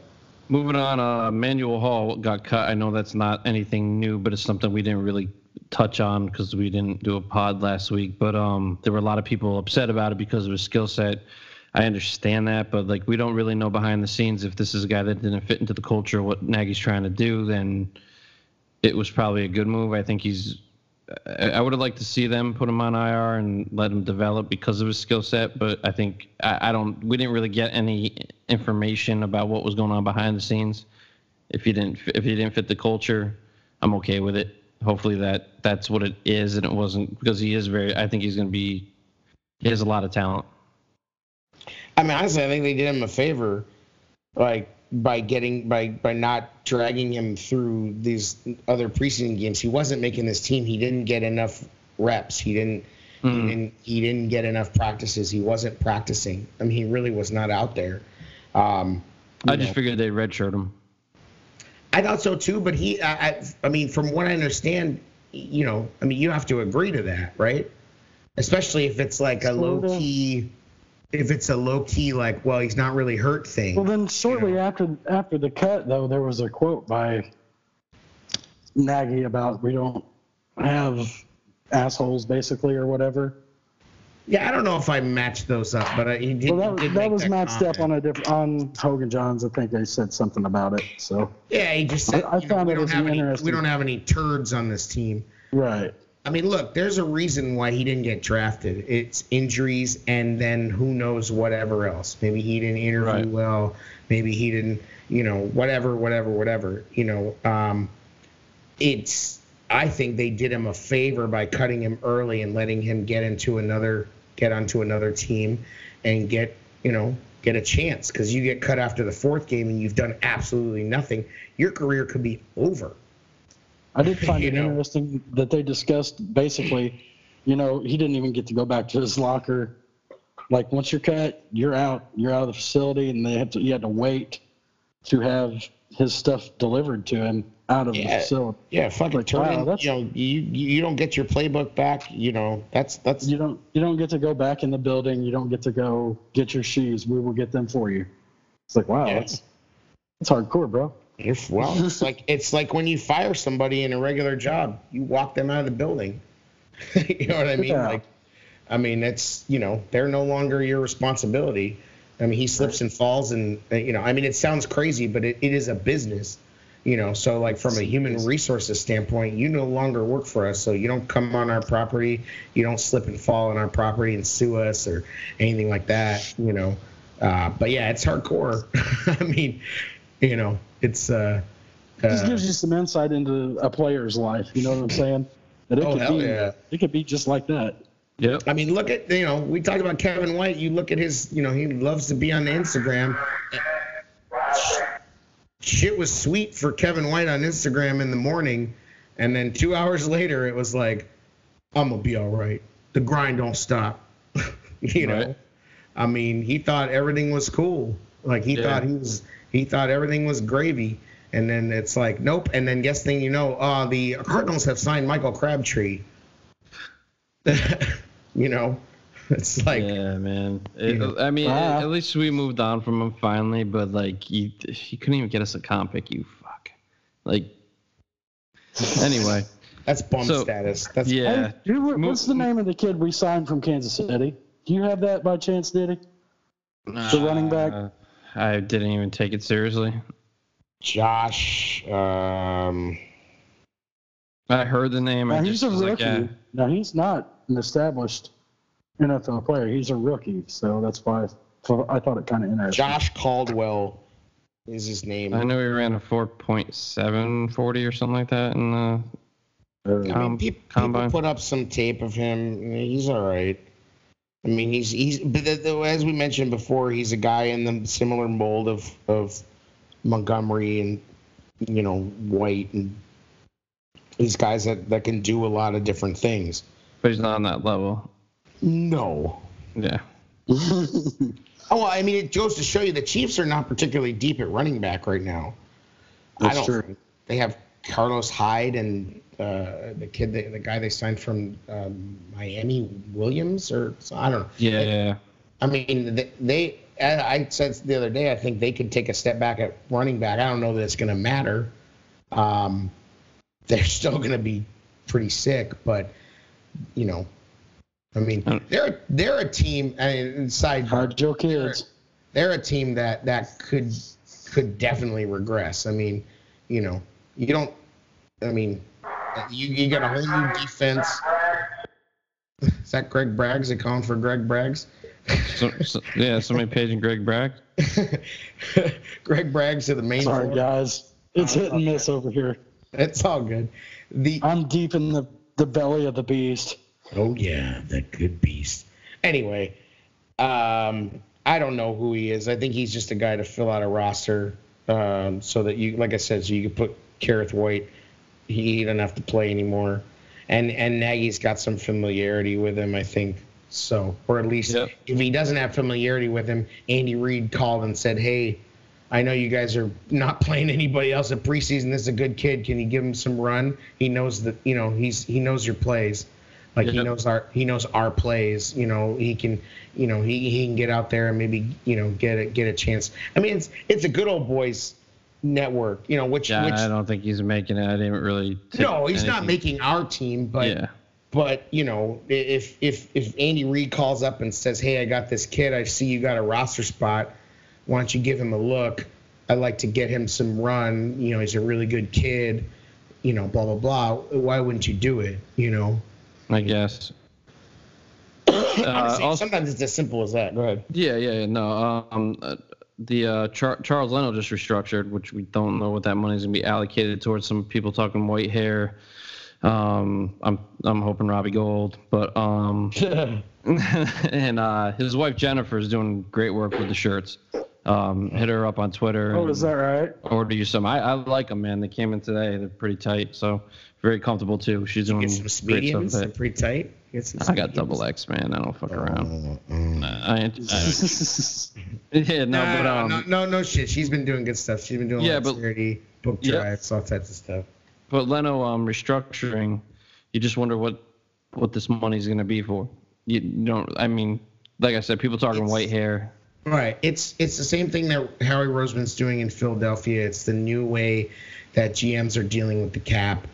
Moving on, uh, Manuel Hall got cut. I know that's not anything new, but it's something we didn't really touch on because we didn't do a pod last week. But um, there were a lot of people upset about it because of his skill set. I understand that, but like we don't really know behind the scenes if this is a guy that didn't fit into the culture, what Nagy's trying to do. Then it was probably a good move. I think he's. I would have liked to see them put him on IR and let him develop because of his skill set, but I think I, I don't. We didn't really get any information about what was going on behind the scenes. If he didn't, if he didn't fit the culture, I'm okay with it. Hopefully that that's what it is, and it wasn't because he is very. I think he's going to be. He has a lot of talent. I mean, honestly, I think they did him a favor, like by getting by by not dragging him through these other preseason games. He wasn't making this team. He didn't get enough reps. He didn't. He Mm. didn't. He didn't get enough practices. He wasn't practicing. I mean, he really was not out there. Um, I just know. figured they'd redshirt him. I thought so too, but he, I, I, I mean, from what I understand, you know, I mean, you have to agree to that, right? Especially if it's like a low key, if it's a low key, like, well, he's not really hurt thing. Well, then shortly after after the cut, though, there was a quote by Nagy about we don't have assholes, basically, or whatever. Yeah, I don't know if I matched those up, but I, he did. Well, that, did that was matched comment. up on a different on Hoge and Jahns. I think they said something about it. So Yeah, he just said. I- I you know, found we it don't have any. interesting. We don't have any turds on this team. right. I mean, look, there's a reason why he didn't get drafted. It's injuries, and then who knows whatever else. Maybe he didn't interview Right. well. Maybe he didn't, you know, whatever, whatever, whatever. You know, um, it's. I think they did him a favor by cutting him early and letting him get into another, get onto another team, and get, you know, get a chance. Because you get cut after the fourth game and you've done absolutely nothing, your career could be over. I did [laughs] find it know. interesting that they discussed basically, you know, he didn't even get to go back to his locker. Like once you're cut, you're out. You're out of the facility, and they had to. You had to wait to have his stuff delivered to him out of the facility. Yeah, fucking Like, turn wow, that's- you know, you you don't get your playbook back, you know. That's that's You don't. You don't get to go back in the building. You don't get to go get your shoes. We will get them for you. It's like wow, Yeah. that's that's hardcore, bro. You're, well, it's [laughs] like it's like when you fire somebody in a regular job, you walk them out of the building. [laughs] you know what I mean? Yeah. Like I mean, it's, you know, they're no longer your responsibility. I mean, he slips and falls and uh, you know, I mean, it sounds crazy, but it, it is a business. You know, so like from a human resources standpoint, you no longer work for us, so you don't come on our property, you don't slip and fall on our property and sue us or anything like that. You know, uh, but yeah, it's hardcore. [laughs] I mean, you know, it's uh, This uh, gives you some insight into a player's life. You know what I'm saying? That it Oh, could hell be. yeah. It could be just like that. Yeah. I mean, look at you know, we talked about Kevin White. You look at his, you know, he loves to be on Instagram. Shit was sweet for Kevin White on Instagram in the morning, and then two hours later, it was like, "I'm gonna be all right. The grind don't stop." [laughs] you know, Right. I mean, he thought everything was cool. Like he Yeah. thought he was, he thought everything was gravy. And then it's like, nope. And then guess thing you know, uh, the Cardinals have signed Michael Crabtree. [laughs] you know, it's like, yeah, man. It- you know, I mean, ah. at least we moved on from him finally. But like, you, you couldn't even get us a comp pick. You fuck. Like, anyway, [laughs] that's bum So, status. That's yeah. Hey, who- Mo- what's the name of the kid we signed from Kansas City? Do you have that by chance, Diddy? The running back? I didn't even take it seriously. Josh. Um, I heard the name. I Now, just he's a was rookie. like, yeah. Now he's not an established NFL player. He's a rookie, so that's why so I thought it kind of interesting. Josh Caldwell is his name. I know he ran a 4.740 or something like that in the Uh, I mean, com- peop- people combine. put up some tape of him. He's all right. I mean, he's he's but the, the, as we mentioned before, he's a guy in the similar mold of of Montgomery and you know White and these guys that that can do a lot of different things. but he's not on that level. No. Yeah. [laughs] Oh, well, I mean, it goes to show you the Chiefs are not particularly deep at running back right now. I That's don't. true. think. They have Carlos Hyde and uh, the kid, the, the guy they signed from um, Miami Williams, or so- I don't know. Yeah. yeah. I mean, they, they. I I said the other day, I think they could take a step back at running back. I don't know that it's going to matter. Um, they're [laughs] still going to be pretty sick, but you know, I mean, they're they're a team. I mean, side Hard Joe kids. they're a team that that could could definitely regress. I mean, you know, you don't. I mean, you you got a whole new defense. Is that Greg Braggs? They calling for Greg Braggs? So, so, yeah. Somebody paging Greg Bragg. [laughs] Greg Braggs to the main. Sorry, floor. guys. It's hit and miss over here. It's all good. The I'm deep in the, the belly of the beast. oh yeah, the good beast. Anyway, um, I don't know who he is. I think he's just a guy to fill out a roster, um, so that you, like I said, so you could put Kerrith Whyte. He, he doesn't have to play anymore, and and Nagy's got some familiarity with him, I think. So, or at least Yep. if he doesn't have familiarity with him, Andy Reid called and said, "Hey, I know you guys are not [laughs] playing anybody else at preseason. This is a good kid. Can you give him some run? He knows that you know he's he knows your plays, like he knows our he knows our plays. You know he can you know he, he can get out there and maybe you know get a get a chance. I mean it's it's a good old boys network. You know which Yeah. which I don't think he's making it. I didn't really. no he's not making our team, but yeah. but you know, if if if Andy Reid calls up and says, "Hey, I got this kid. I see you got a roster spot. Why don't you give him a look? I'd like to get him some run. You know, he's a really good kid. You know, blah blah blah. Why wouldn't you do it? You know." I guess. [coughs] Honestly, Uh, also- sometimes it's as simple as that. Go ahead. Yeah, yeah, yeah, no. Um, uh, the uh, Char- Charles Leno just restructured, which we don't know what that money is going to be allocated towards. Some people talking Whitehair. Um, I'm I'm hoping Robbie Gould, but um, [laughs] and uh, his wife Jennifer is doing great work with the shirts. Um, hit her up on Twitter. Oh, is that right? Order you some. I, I like them, man. They came in today. They're pretty tight, so very comfortable too. She's doing Get some great stuff. mediums. with They're it. pretty tight. Get some I got double X, man. I don't fuck around. I, I, [laughs] yeah, no, No, but um, no, no, no shit. She's been doing good stuff. She's been doing Yeah, yeah, but- charity, book Yeah. drives, all types of stuff. But Leno um, restructuring, you just wonder what what this money's going to be for. You don't. I mean, like I said, people talking It's- Whitehair. Right. It's it's the same thing that Howie Roseman's doing in Philadelphia. It's the new way that GMs are dealing with the cap.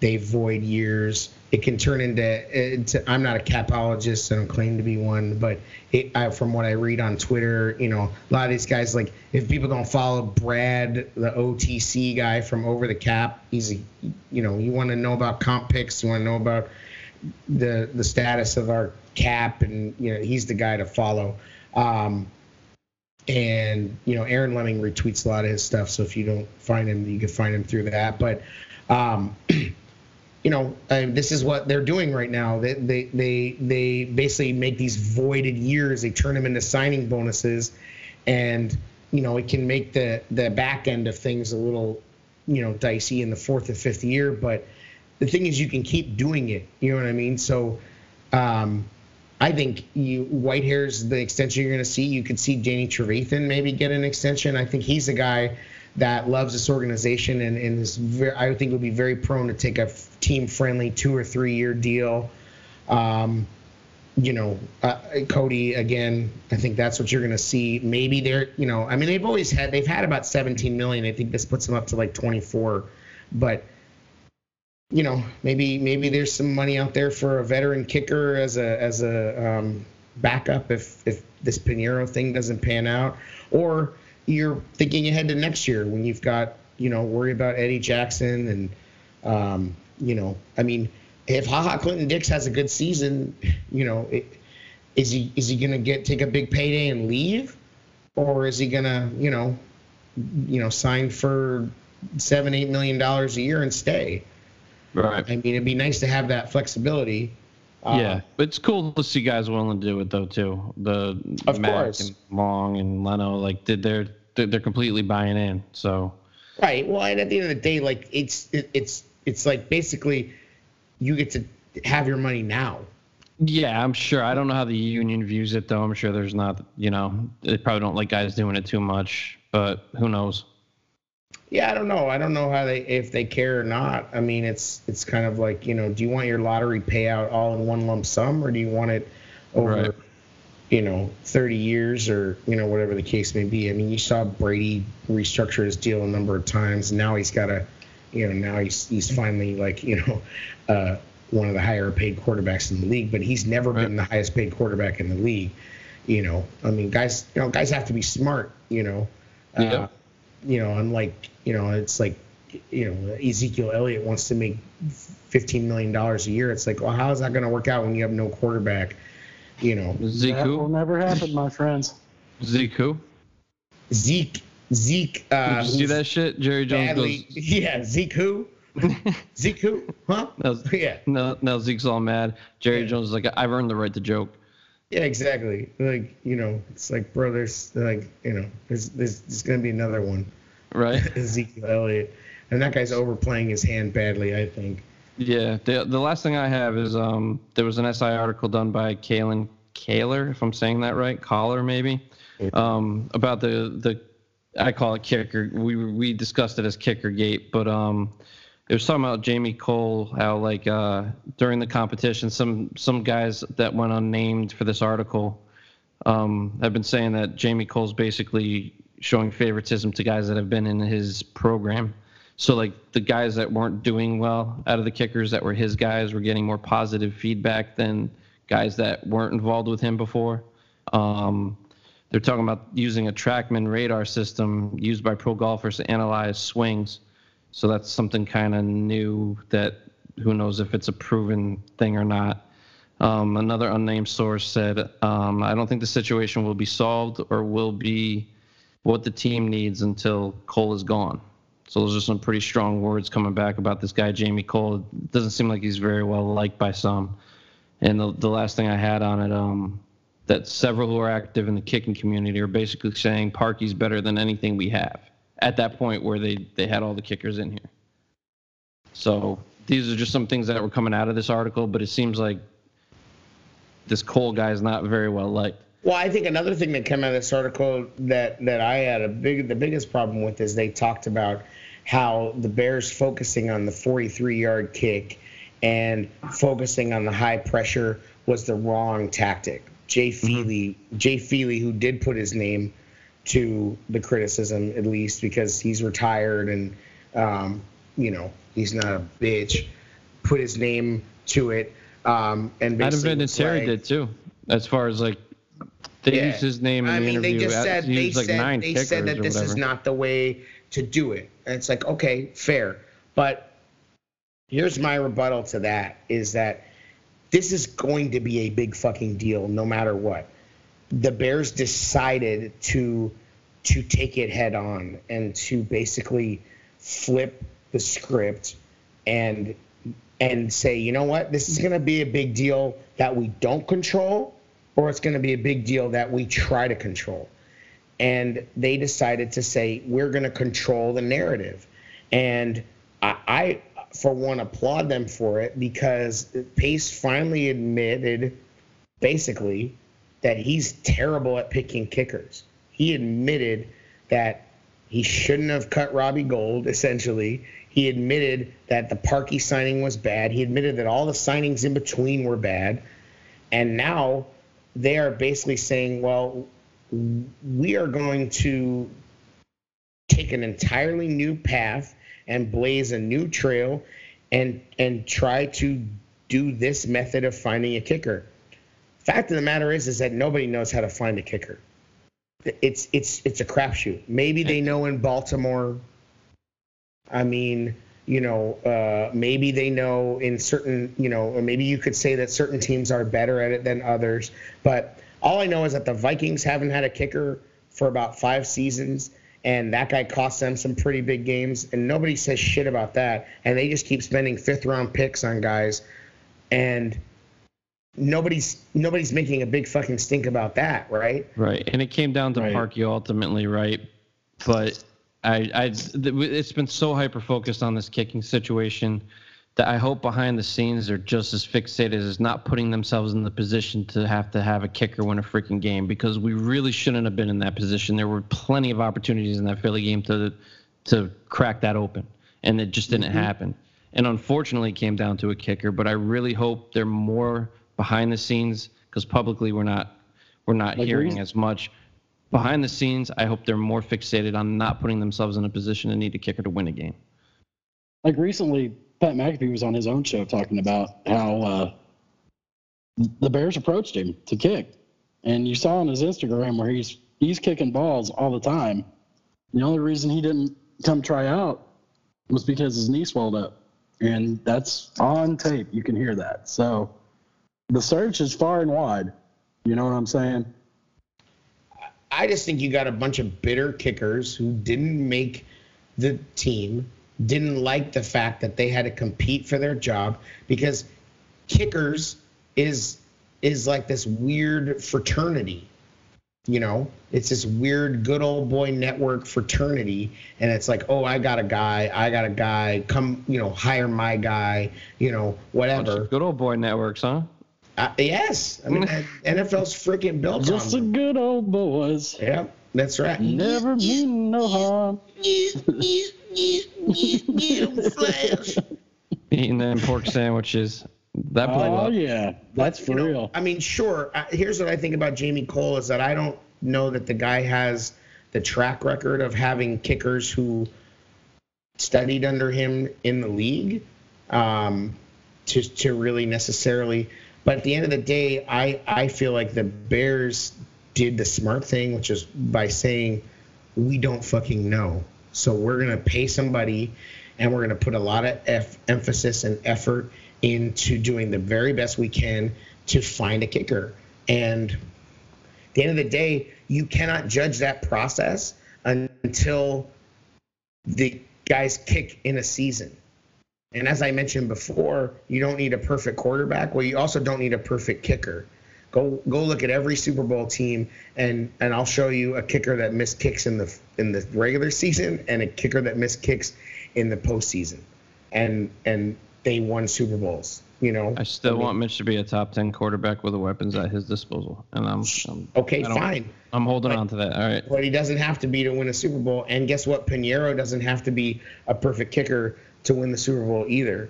They void years. It can turn into, into I'm not a capologist. I don't claim to be one, but it, I, from what I read on Twitter, you know, a lot of these guys like if people don't follow Brad, the OTC guy from Over the Cap, he's you know, you want to know about comp picks, you want to know about the the status of our cap, and you know, he's the guy to follow. Um, and you know Aaron Leming retweets a lot of his stuff. So if you don't find him, you can find him through that. But um, [clears throat] you know, uh, this is what they're doing right now. They, they they they basically make these voided years. They turn them into signing bonuses, and you know it can make the the back end of things a little you know dicey in the fourth or fifth year. But the thing is, you can keep doing it. You know what I mean? So. Um, I think you Whitehair's the extension you're going to see. You could see Danny Trevathan maybe get an extension. I think he's a guy that loves this organization and, and is very, I think would be very prone to take a team friendly two or three year deal. Um, you know, uh, Cody again. I think that's what you're going to see. Maybe they're, you know, I mean, they've always had they've had about 17 million. I think this puts them up to like 24, but you know, maybe maybe there's some money out there for a veteran kicker as a as a um, backup if if this Pineiro thing doesn't pan out, or you're thinking ahead to next year when you've got you know worry about Eddie Jackson and um, you know I mean if Ha Ha Clinton-Dix has a good season, you know it, is he is he gonna get take a big payday and leave, or is he gonna you know you know sign for seven eight million dollars a year and stay? Right. I mean, it'd be nice to have that flexibility. Uh, yeah, but it's cool to see guys willing to do it though too. The Of Mack course. and Long and Leno, like did they're they're they're completely buying in. So Right. Well, and at the end of the day, like it's it, it's it's like basically you get to have your money now. yeah, I'm sure. I don't know how the union views it though. I'm sure there's not. You know, they probably don't like guys doing it too much. But who knows? Yeah, I don't know. I don't know how they if they care or not. I mean, it's it's kind of like you know, do you want your lottery payout all in one lump sum, or do you want it over, Right. you know, 30 years or you know whatever the case may be? I mean, you saw Brady restructure his deal a number of times. Now he's got a, you know, now he's he's finally like you know, [laughs] uh, one of the higher paid quarterbacks in the league. But he's never Right. been the highest paid quarterback in the league. You know, I mean, guys, you know, guys have to be smart. You know. Uh, Yeah. You know, unlike you know, it's like you know, Ezekiel Elliott wants to make fifteen million dollars a year. It's like, well, how is that going to work out when you have no quarterback? You know, Zeke that will never happen, my friends. Zeke who? Zeke, Zeke. Uh, Did you see that shit? Jerry Jones badly- goes. [laughs] Yeah, Zeke who? Zeke who? Huh? [laughs] No, Yeah, no, now Zeke's all mad. Jerry Yeah. Jones is like, I've earned the right to joke. Yeah, exactly. Like you know, it's like, bro, there's like you know, there's there's, there's going to be another one, Right? [laughs] Ezekiel Elliott, and that guy's overplaying his hand badly. I think. Yeah. The the last thing I have is um there was an SI article done by Kalyn Kahler, if I'm saying that right, Collar maybe, um about the the I call it kicker. We we discussed it as kicker gate, but um it was talking about Jamie Cole, how like uh during the competition, some some guys that went unnamed for this article um have been saying that Jamie Cole's basically showing favoritism to guys that have been in his program. So like the guys that weren't doing well out of the kickers that were his guys were getting more positive feedback than guys that weren't involved with him before. Um, they're talking about using a TrackMan radar system used by pro golfers to analyze swings. So that's something kind of new that who knows if it's a proven thing or not. Um, another unnamed source said, um, I don't think the situation will be solved or will be what the team needs until Cole is gone. So those are some pretty strong words coming back about this guy, Jamie Cole. It doesn't seem like he's very well liked by some. And the, the last thing I had on it, um, that several who are active in the kicking community are basically saying Parkey's better than anything we have at that point where they, they had all the kickers in here. So these are just some things that were coming out of this article, but it seems like this Cole guy is not very well liked. Well, I think another thing that came out of this article that that I had a big the biggest problem with is they talked about how the Bears focusing on the 43 yard kick and focusing on the high pressure was the wrong tactic. Jay mm-hmm. Feely, mm-hmm. Jay Feely, who did put his name to the criticism at least because he's retired and um, you know he's not a bitch, put his name to it. Um, and Adam Vinatieri like, did too, as far as like they yeah. used his name in I the mean, interview. They just said they like said they said that this is not the way to do it, and it's like okay, fair, but here's my rebuttal to that: is that this is going to be a big fucking deal, no matter what. The Bears decided to to take it head on and to basically flip the script and and say, you know what, this is going to be a big deal that we don't control, or it's going to be a big deal that we try to control. And they decided to say, we're going to control the narrative. And I, I, for one, applaud them for it because Pace finally admitted, basically, that he's terrible at picking kickers. He admitted that he shouldn't have cut Robbie Gould, essentially. He admitted that the Parkey signing was bad. He admitted that all the signings in between were bad. And now they are basically saying, well, we are going to take an entirely new path and blaze a new trail and and try to do this method of finding a kicker. Fact of the matter is is that nobody knows how to find a kicker. It's it's it's a crapshoot. Maybe they know in Baltimore I mean, you know, uh, maybe they know in certain, you know, or maybe you could say that certain teams are better at it than others. But all I know is that the Vikings haven't had a kicker for about five seasons, and that guy cost them some pretty big games, and nobody says shit about that. And they just keep spending fifth round picks on guys, and nobody's nobody's making a big fucking stink about that, right? Right, and it came down to right. Parkey ultimately, right? But I, I, it's been so hyper focused on this kicking situation that I hope behind the scenes they're just as fixated as not putting themselves in the position to have to have a kicker win a freaking game because we really shouldn't have been in that position. There were plenty of opportunities in that Philly game to to crack that open, and it just didn't mm-hmm. happen. And unfortunately, it came down to a kicker. But I really hope they're more behind the scenes because publicly we're not we're not like hearing as much behind the scenes, I hope they're more fixated on not putting themselves in a position to need a kicker to win a game. Like recently, Pat McAfee was on his own show talking about how uh, the Bears approached him to kick, and you saw on his Instagram where he's he's kicking balls all the time. The only reason he didn't come try out was because his knee swelled up, and that's on tape. You can hear that. So the search is far and wide. You know what I'm saying? I just think you got a bunch of bitter kickers who didn't make the team, didn't like the fact that they had to compete for their job because kickers is is like this weird fraternity. You know, it's this weird good old boy network fraternity and it's like, "Oh, I got a guy, I got a guy, come, you know, hire my guy, you know, whatever." Good old boy networks, huh? Uh, yes, I mean NFL's freaking built Just on Just the good old boys. Yeah, that's right. Never mean no harm. Eating them pork sandwiches. That blew oh up. yeah, that's but, for real. Know, I mean, sure. Uh, here's what I think about Jamie Cole is that I don't know that the guy has the track record of having kickers who studied under him in the league um, to to really necessarily. But at the end of the day, I I feel like the Bears did the smart thing, which is by saying we don't fucking know. So we're gonna pay somebody, and we're gonna put a lot of F- emphasis and effort into doing the very best we can to find a kicker. And at the end of the day, you cannot judge that process until the guys kick in a season. And as I mentioned before, you don't need a perfect quarterback. Well, you also don't need a perfect kicker. Go go look at every Super Bowl team, and and I'll show you a kicker that missed kicks in the in the regular season and a kicker that missed kicks in the postseason, and and they won Super Bowls. You know. I still I mean, want Mitch to be a top ten quarterback with the weapons at his disposal, and I'm, I'm okay. Fine. I'm holding but, on to that. All right. But he doesn't have to be to win a Super Bowl, and guess what? Piñeiro doesn't have to be a perfect kicker to win the Super Bowl either,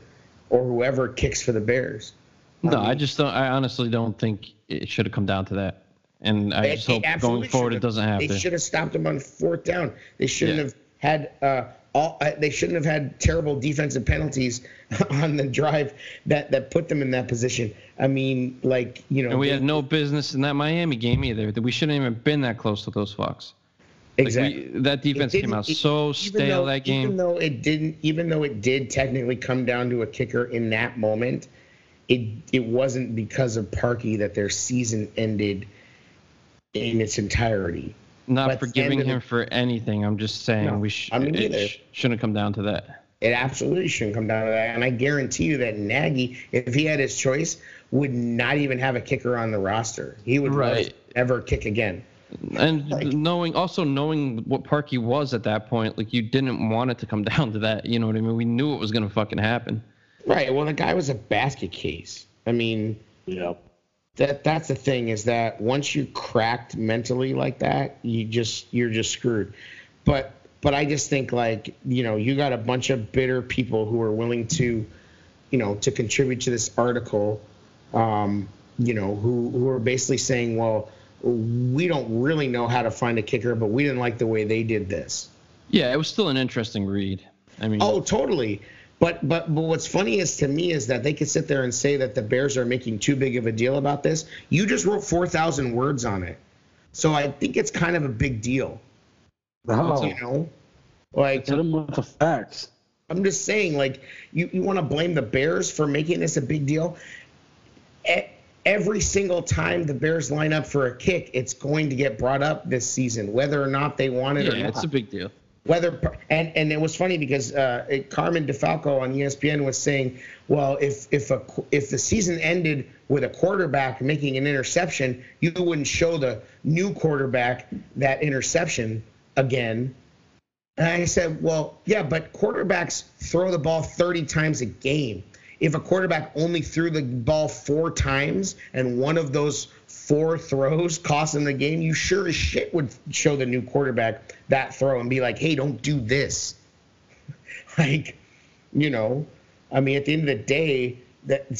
or whoever kicks for the Bears. No, I, mean, I just don't. I honestly don't think it should have come down to that. And I just hope going forward it doesn't have they to. Should have stopped him on fourth down. They shouldn't yeah. have had uh, all. Uh, they shouldn't have had terrible defensive penalties [laughs] on the drive that that put them in that position. I mean, like you know. And we they, had no business in that Miami game either. That we shouldn't even been that close to those Fox. Exactly. Like we, that defense came out so stale though, that game. Even though it didn't, even though it did technically come down to a kicker in that moment, it it wasn't because of Parkey that their season ended in its entirety. Not but forgiving him the, for anything. I'm just saying no, we sh- I mean, it sh- shouldn't come down to that. It absolutely shouldn't come down to that. And I guarantee you that Nagy, if he had his choice, would not even have a kicker on the roster. He would right. never kick again. And like, knowing also knowing what Parkey was at that point, like you didn't want it to come [laughs] down to that. You know what I mean? We knew it was gonna fucking happen. Right. Well, the guy was a basket case. I mean, yeah. That that's the thing is that once you cracked mentally like that, you just you're just screwed. But but I just think like you know you got a bunch of bitter people who are willing to, you know, to contribute to this article, um, you know, who who are basically saying, well, we don't really know how to find a kicker, but we didn't like the way they did this. Yeah, it was still an interesting read. I mean, oh, totally. But but but what's funny is to me is that they could sit there and say that the Bears are making too big of a deal about this. You just wrote four thousand words on it, so I think it's kind of a big deal. Oh. You know, like hit them with the facts. I'm just saying, like you you want to blame the Bears for making this a big deal. Eh, Every single time the Bears line up for a kick, it's going to get brought up this season, whether or not they want it yeah, or not. it's a big deal whether and and it was funny because uh, it, Carmen DeFalco on ESPN was saying, well, if if a if the season ended with a quarterback making an interception, you wouldn't show the new quarterback that interception again. And I said, well, yeah, but quarterbacks throw the ball 30 times a game. If a quarterback only threw the ball four times and one of those four throws cost him the game, you sure as shit would show the new quarterback that throw and be like, hey, don't do this. [laughs] like, you know, I mean, at the end of the day, that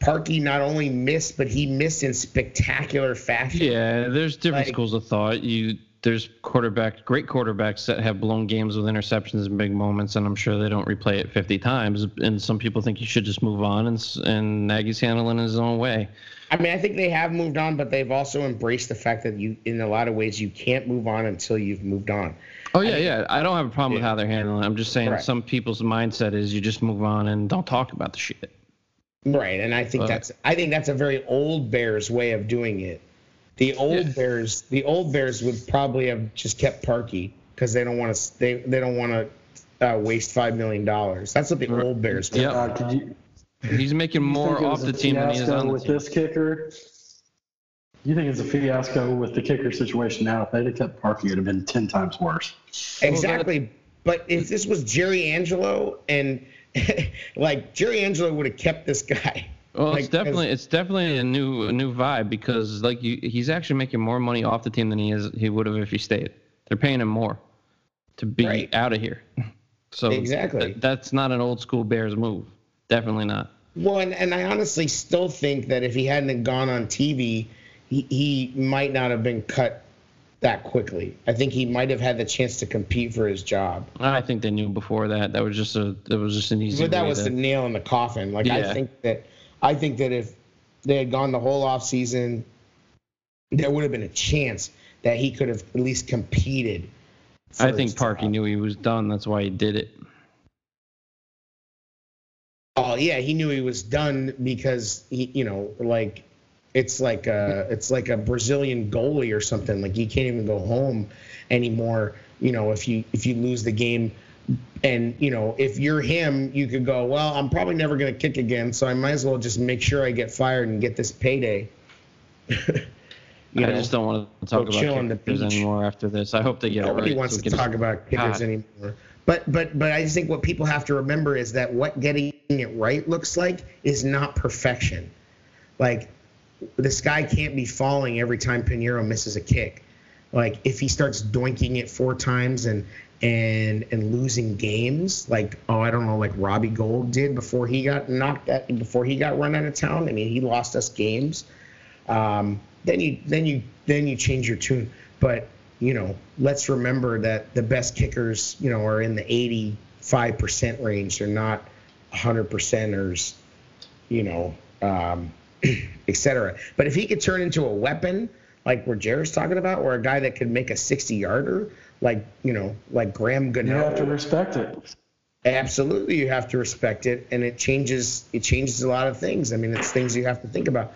Parkey not only missed, but he missed in spectacular fashion. Yeah, there's different like, schools of thought. You there's quarterback, great quarterbacks that have blown games with interceptions in big moments, and I'm sure they don't replay it 50 times. And some people think you should just move on, and and Nagy's handling in his own way. I mean, I think they have moved on, but they've also embraced the fact that you, in a lot of ways, you can't move on until you've moved on. Oh yeah, I mean, yeah. I don't have a problem with how they're handling it. I'm just saying right. some people's mindset is you just move on and don't talk about the shit. Right, and I think but, that's I think that's a very old Bears way of doing it. The old yeah. Bears, the old Bears would probably have just kept Parkey because they don't want to they they don't want to uh, waste five million dollars. That's what the old Bears. Yeah. Uh, He's making more off the team than he is on with team. this kicker. You think it's a fiasco with the kicker situation now? If they'd have kept Parkey, it'd have been ten times worse. Exactly. But if this was Jerry Angelo and [laughs] like Jerry Angelo would have kept this guy. Well, like, it's definitely it's definitely a new a new vibe because like you, he's actually making more money off the team than he is he would have if he stayed. They're paying him more to be right. out of here. [laughs] So exactly, th- that's not an old school Bears move. Definitely not. Well, and, and I honestly still think that if he hadn't gone on TV, he, he might not have been cut that quickly. I think he might have had the chance to compete for his job. I think they knew before that. That was just a that was just an easy. But that was to- the nail in the coffin. Like I think that I think that if they had gone the whole off season, there would have been a chance that he could have at least competed. I think Parkey knew he was done. That's why he did it. Oh yeah, he knew he was done because he, you know, like it's like a it's like a Brazilian goalie or something. Like you can't even go home anymore. You know, if you if you lose the game, and you know if you're him, you could go, well, I'm probably never gonna kick again, so I might as well just make sure I get fired and get this payday. [laughs] You I know? just don't want to talk go chill on about kickers anymore after this. I hope they get it Nobody right. wants so to talk about kickers God. anymore. But but but I just think what people have to remember is that what getting it right looks like is not perfection. Like the sky can't be falling every time Pineiro misses a kick. Like if he starts doinking it four times and and and losing games, like oh I don't know, like Robbie Gould did before he got knocked at before he got run out of town. I mean he lost us games. Um, then you then you then you change your tune. But you know, let's remember that the best kickers, you know, are in the 85% range. They're not 100 percenters, you know, um, [clears throat] et cetera. But if he could turn into a weapon, like what Jared's talking about, or a guy that could make a 60 yarder, like, you know, like Graham Gano. You have to respect it. absolutely you have to respect it. And it changes, it changes a lot of things. I mean, it's things you have to think about.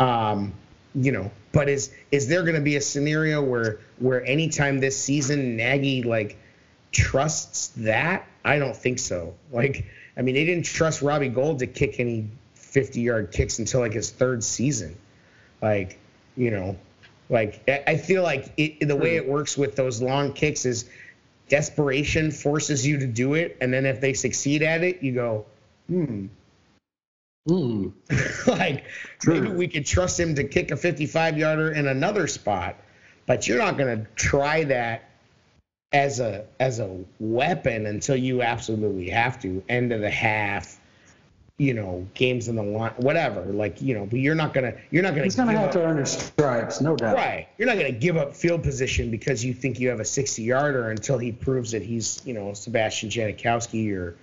Um, you know, but is is there going to be a scenario where where anytime this season Nagy like trusts that? I don't think so. Like, I mean, they didn't trust Robbie Gould to kick any 50 yard kicks until like his third season. Like, you know, like I- feel like it, the way it works with those long kicks is desperation forces you to do it, and then if they succeed at it, you go, hmm, Hmm. [laughs] like True. maybe we could trust him to kick a 55 yarder in another spot but you're not going to try that as a as a weapon until you absolutely have to end of the half you know games in the line whatever like you know but you're not going to you're not gonna. He's to gonna have to earn his stripes, no doubt. right. You're not going to give up field position because you think you have a 60 yarder until he proves that he's you know Sebastian Janikowski or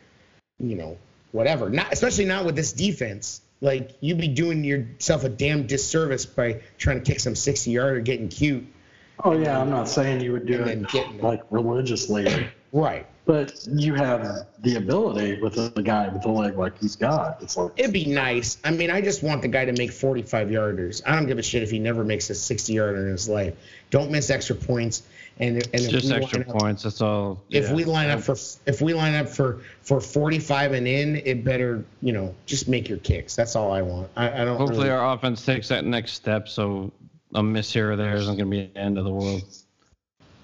you know whatever. Not especially not with this defense. Like you'd be doing yourself a damn disservice by trying to kick some 60 yarder getting cute. Oh yeah, I'm not saying you would do it like religiously, right but you have the ability with a guy with a leg like he's got. It's like it'd be nice i mean i just want the guy to make 45 yarders i don't give a shit if he never makes a 60 yarder in his life don't miss extra points and, and It's if just extra up- points. That's all. if yeah. we line up for if we line up for for 45 and in it better you know just make your kicks that's all i want i, I don't Hopefully, really, our offense takes that next step. So a miss here or there isn't going to be the end of the world.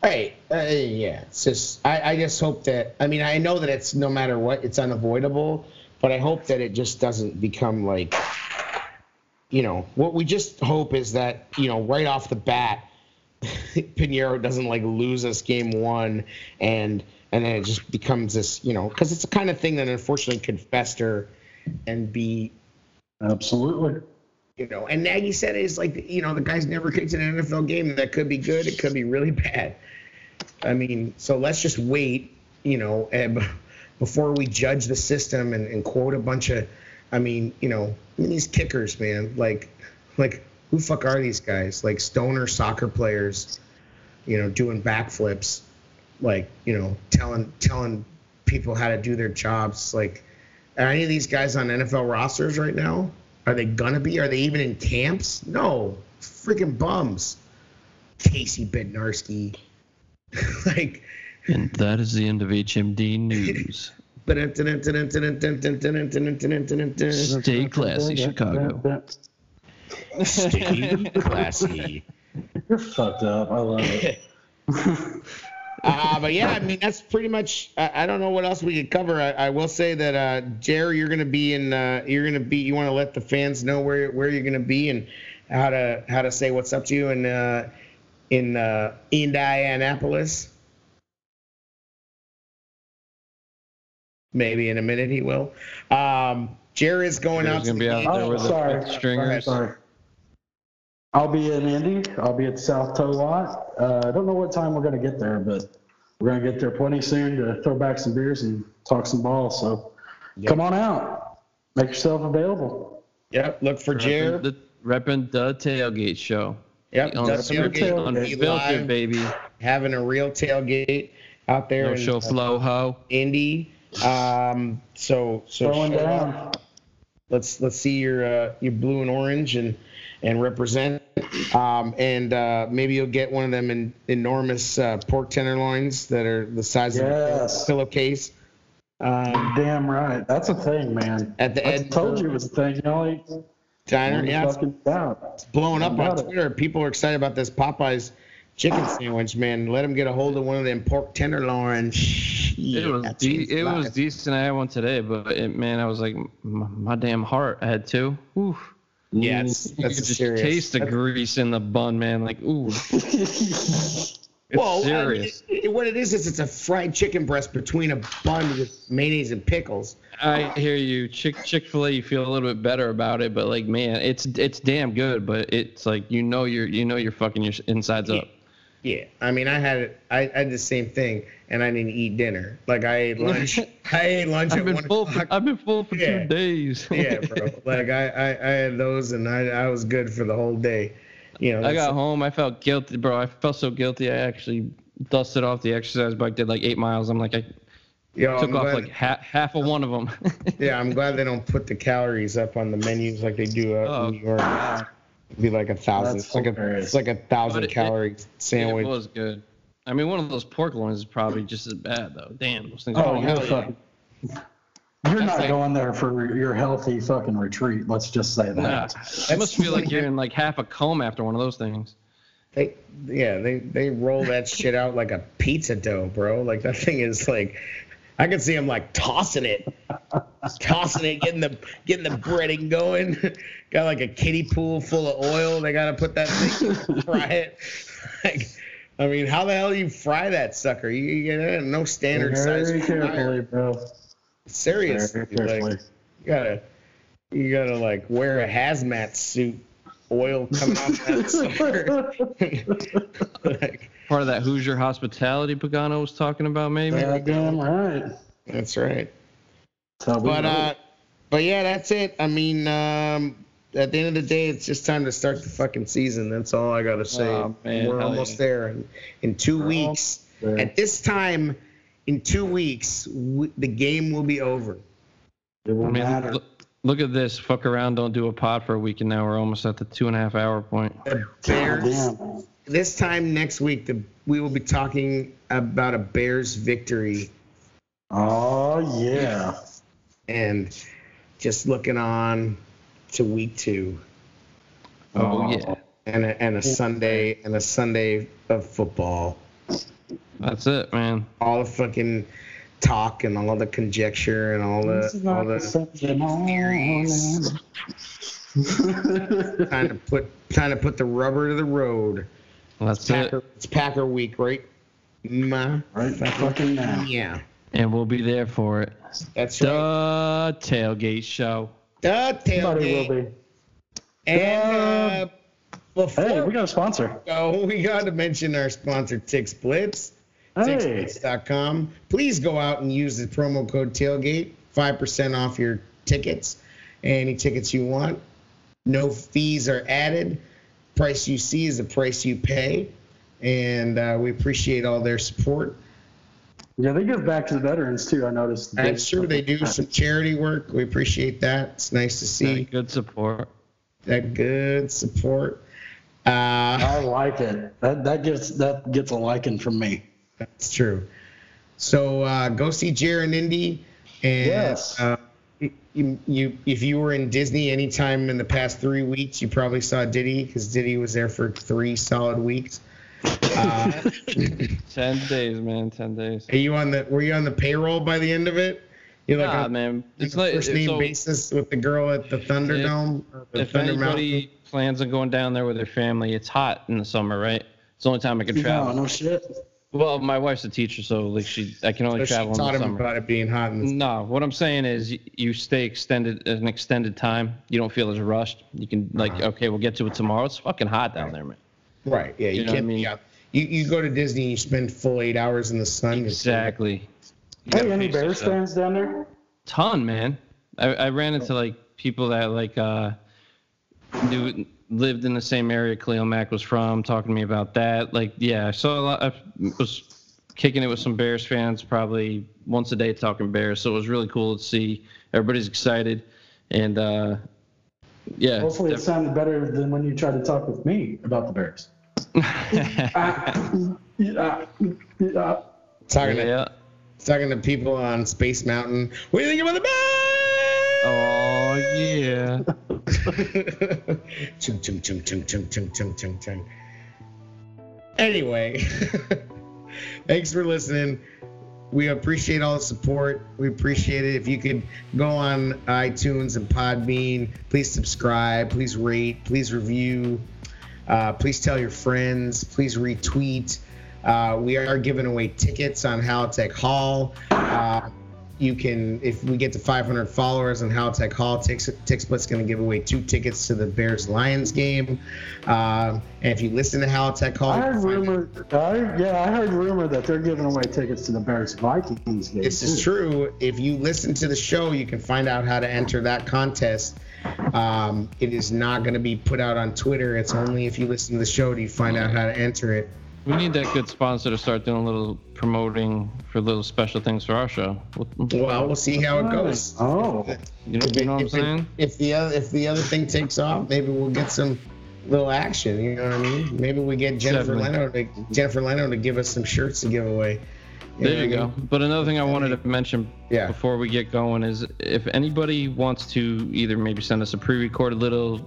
Hey, uh, yeah, it's just I, I just hope that I mean I know that it's no matter what it's unavoidable, but I hope that it just doesn't become like, you know, what we just hope is that you know right off the bat, [laughs] Pineiro doesn't like lose us game one, and and then it just becomes this you know because it's the kind of thing that unfortunately could fester, and be absolutely. you know, and Nagy said it's like, you know, the guy's never kicked in an NFL game. That could be good. It could be really [laughs] bad. I mean, so let's just wait, you know, and [laughs] before we judge the system and, and quote a bunch of, I mean, you know, I mean, these kickers, man, like, like who fuck are these guys? Like stoner soccer players, you know, doing backflips, like, you know, telling telling people how to do their jobs. Like, are any of these guys on NFL rosters right now? Are they gonna be? Are they even in camps? No, freaking bums. Casey Bednarski, like. And that is the end of HMD news. Stay classy, Chicago. Stay classy. You're fucked up. I love it. Uh, but yeah, I mean that's pretty much. I, I don't know what else we could cover. I, I will say that uh, Jerry, you're gonna be in. Uh, you're gonna be. You want to let the fans know where where you're gonna be and how to how to say what's up to you and uh, in uh, Indianapolis. Maybe in a minute he will. Um, Jerry is going Jerry's out. gonna to be out there Oh, with the sorry. fifth stringers. Sorry. I'll be in Indy. I'll be at South Toe Lot. Uh, I don't know what time we're going to get there, but we're going to get there plenty soon to throw back some beers and talk some balls. So come on out. Make yourself available. Yep. Look for Repping Jared. the, repping the tailgate show. Yep. On Dust Tailgate. Tailgate will be Unfiltered, live, baby. having a real tailgate out there No in show uh, flow ho. Indy. Um, so so Throwing show up. down. let's let's see your uh, your blue and orange and and represent. Um, and uh, maybe you'll get one of them in, enormous uh, pork tenderloins that are the size Yes. of a pillowcase. Um, Damn right. That's a thing, man. At the I Edinburgh- told you it was a thing. You know, like, diner, yeah, it's fucking out. blowing up on About it. Twitter. People are excited about this Popeyes chicken sandwich, man. Let them get a hold of one of them pork tenderloins. It was de- seems it was decent. I had one today, but it, man, I was like, my, my damn heart. I had two. Ooh. Yeah, it's, You that's could just serious. taste the That's- grease in the bun, man. Like, ooh. [laughs] It's Well, I mean, serious. it- what it is is it's a fried chicken breast between a bun with mayonnaise and pickles. I hear you. Chick Chick Fil A, you feel a little bit better about it, but like, man, it's it's damn good. But it's like you know you're you know you're fucking your insides up. Yeah, I mean, I had it. I, I had the same thing, and I didn't eat dinner. Like I ate lunch. [laughs] I ate lunch I've been full. For. I've been full for Yeah. two days. yeah, bro. [laughs] Like I, I, I had those, and I, I was good for the whole day. You know, I got so- home. I felt guilty, bro. I felt so guilty. I actually dusted off the exercise bike. Did like eight miles. I'm like, I Yo, took I'm off glad- like half half of one of them. [laughs] Yeah, I'm glad they don't put the calories up on the menus like they do out Oh, in New York. It'd be like a thousand. That's It's like a, hilarious. it's like a thousand But it- calorie it sandwich. was good. I mean, one of those pork loins is probably just as bad though. Damn, those things. Oh, are you're hell yeah. Fucking. You're That's not like- going there for your healthy fucking retreat. Let's just say Nah, that. it must feel like you're in like half a coma after one of those things. They, yeah, they they roll that shit out like a pizza dough, bro. Like that thing is like, I can see them like tossing it, tossing it, getting the getting the breading going. [laughs] Got like a kiddie pool full of oil. They gotta put that thing, [laughs] fry it. Like, I mean, how the hell do you fry that sucker? You, you get no standard size. Very fryer. carefully, bro. Serious. Very Like, you gotta you gotta like wear a hazmat suit, oil coming off that [laughs] sucker. [laughs] like, Part of that Hoosier hospitality Pagano was talking about, maybe. Yeah, damn right. that's right. That's But uh, but yeah, that's it. I mean, um, at the end of the day, it's just time to start the fucking season. That's all I gotta say. Oh, man, We're almost yeah. there. In, in 2 weeks, there. at this time, in two weeks, w- the game will be over. it will I mean, matter. look, look at this. Fuck around, don't do a pod for a week, and now we're almost at the two and a half hour point. The Bears. damn. this time next week, the, we will be talking about a Bears victory Oh yeah. and just looking on to week two Oh yeah, and a, and a Sunday and a Sunday of football. That's it, man. All the fucking talk and all the conjecture and all the all the Sunday trying [laughs] to put trying to put the rubber to the road. That's Packer, it. it's Packer week, right? Ma, right fucking now. yeah, And we'll be there for it. that's The right. tailgate show. The Somebody will be. And uh, before Hey, we got a sponsor. go, we got to mention our sponsor, Tix Blitz. Hey. Please go out and use the promo code tailgate, five percent off your tickets, any tickets you want. No fees are added. Price you see is the price you pay, and uh, we appreciate all their support. Yeah, they give back to the veterans too. I noticed. That's true. They do some charity work. We appreciate that. It's nice to see Good support. that good support. Uh, I like it. That that gets that gets a liking from me. That's true. So uh, go see Jared Indy, and Yes. uh, you, you if you were in Disney anytime in the past three weeks, you probably saw Diddy because Diddy was there for three solid weeks. Uh, [laughs] Ten days, man. Ten days. are you on the? Were you on the payroll by the end of it? You're like Nah, on man. It's a like first name so basis with the girl at the Thunderdome. or the if Thunder anybody plans on going down there with their family, it's hot in the summer, right? It's the only time I can No, travel. no shit. Well, my wife's a teacher, so like she, I can only So she travel in taught the him summer. about it being hot in the No, what I'm saying is y- you stay extended an extended time. You don't feel as rushed. You can like, Uh-huh. okay, we'll get to it tomorrow. It's fucking hot down there, man. Right. Yeah. You, You know what I can't mean? be out. You, you go to Disney, and you spend full eight hours in the sun. Exactly. You Hey, gotta any pace Bears yourself. fans down there? Ton, man. I, I ran into like people that like uh knew lived in the same area Khalil Mack was from, talking to me about that. Like, yeah, I saw a lot. I was kicking it with some Bears fans probably once a day talking Bears, so it was really cool to see everybody's excited and uh yeah. Hopefully, it sounded better than when you tried to talk with me about the Bears. Ah, yeah, yeah. Talking, to, yeah. talking to people on Space Mountain. What do you think about the Bears? Oh yeah. [laughs] Chung, chung, chung, chung, chung, chung, chung, chung, chung. Anyway, [laughs] thanks for listening. We appreciate all the support. We appreciate it. If you could go on iTunes and Podbean, please subscribe, please rate, please review, uh, please tell your friends, please retweet. Uh, we are giving away tickets on Howtech Hall. Uh, you can, if we get to 500 followers on Howtech Hall, Tix, TixBlitz's going to give away two tickets to the Bears Lions game. Um, and if you listen to Howtech Hall, I heard rumor. I, yeah, I heard rumor that they're giving away tickets to the Bears Vikings game. This is true. If you listen to the show, you can find out how to enter that contest. Um, it is not going to be put out on Twitter. It's only if you listen to the show do you find out how to enter it. We need that good sponsor to start doing a little promoting for little special things for our show. Well, we'll see how it goes. Oh, You know, you know what I'm if, saying? if the other if the other thing takes off, maybe we'll get some little action. You know what I mean? Maybe we get Jennifer Definitely. Leno to Jennifer Leno to give us some shirts to give away. There you go. mean? But another thing I wanted to mention Yeah. before we get going is if anybody wants to either maybe send us a pre-recorded little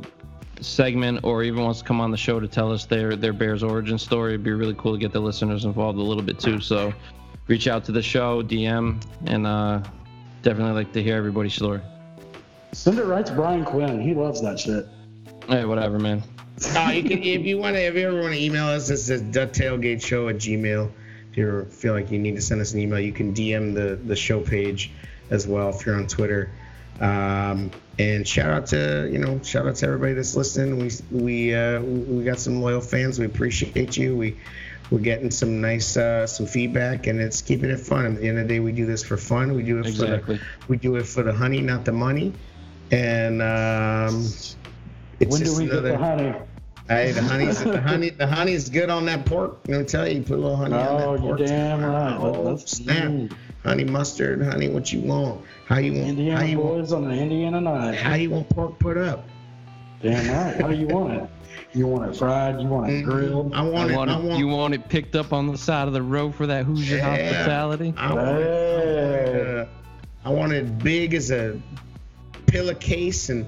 segment or even wants to come on the show to tell us their their Bears origin story, it'd be really cool to get the listeners involved a little bit too. So reach out to the show, DM, and uh, definitely like to hear everybody's story. send it right to Brian Quinn. He loves that shit. Hey, whatever, man. Uh, you can, if you want to, if you ever want to email us, this is ducktailgateshow at gmail. If you ever feel like you need to send us an email, you can DM the the show page as well if you're on Twitter. Um, and shout out to you know shout out to everybody that's listening. We we uh, we got some loyal fans. We appreciate you. We we're getting some nice uh, some feedback, and it's keeping it fun. At the end of the day, we do this for fun. We do it Exactly. for the, we do it for the honey, not the money. And um, it's When do just we get another- the honey? Hey, the honey's the honey the honey's good on that pork. I'm gonna tell you, put a little honey Oh, on that you're damn right. Oh, snap. Honey mustard, honey, what you want? How you want? How Indiana you want? boys on the Indiana night. How you want pork put up? Damn right. How do you want it? You want it fried? You want it Mhm. grilled? I want I it. want I it, want. you want it picked up on the side of the road for that Hoosier Yeah. hospitality? I want it. Hey. uh, I want it big as a pillowcase and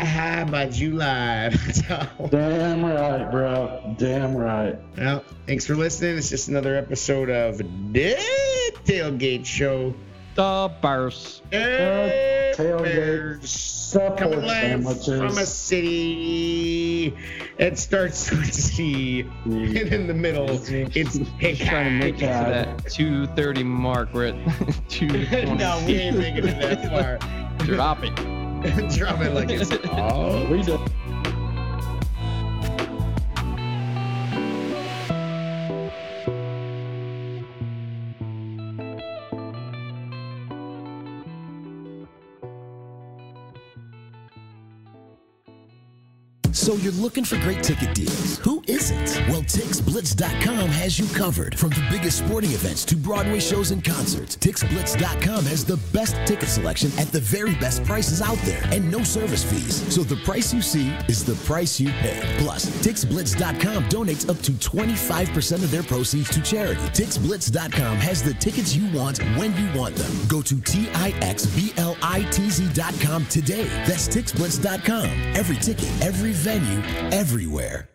eye high by July. [laughs] Damn right, bro. Damn right. well, thanks for listening. It's just another episode of Da Tailgate Show. The Bears. Dead Tailgate Bears. Supper Coming live sandwiches. from a city. It starts [laughs] with C, and in the middle, it's Just trying to make it to that 230 mark. We're at [laughs] 220. no, we ain't making it that far. Drop it. [laughs] Drop it like it's oh. [laughs] We do. So you're looking for great ticket deals. Who isn't? Well, TixBlitz.com has you covered. From the biggest sporting events to Broadway shows and concerts, TixBlitz.com has the best ticket selection at the very best prices out there and no service fees. So the price you see is the price you pay. Plus, TixBlitz.com donates up to 25% of their proceeds to charity. TixBlitz.com has the tickets you want when you want them. Go to TIXBLITZ.com today. That's TixBlitz.com. Every ticket, every venue, menu everywhere.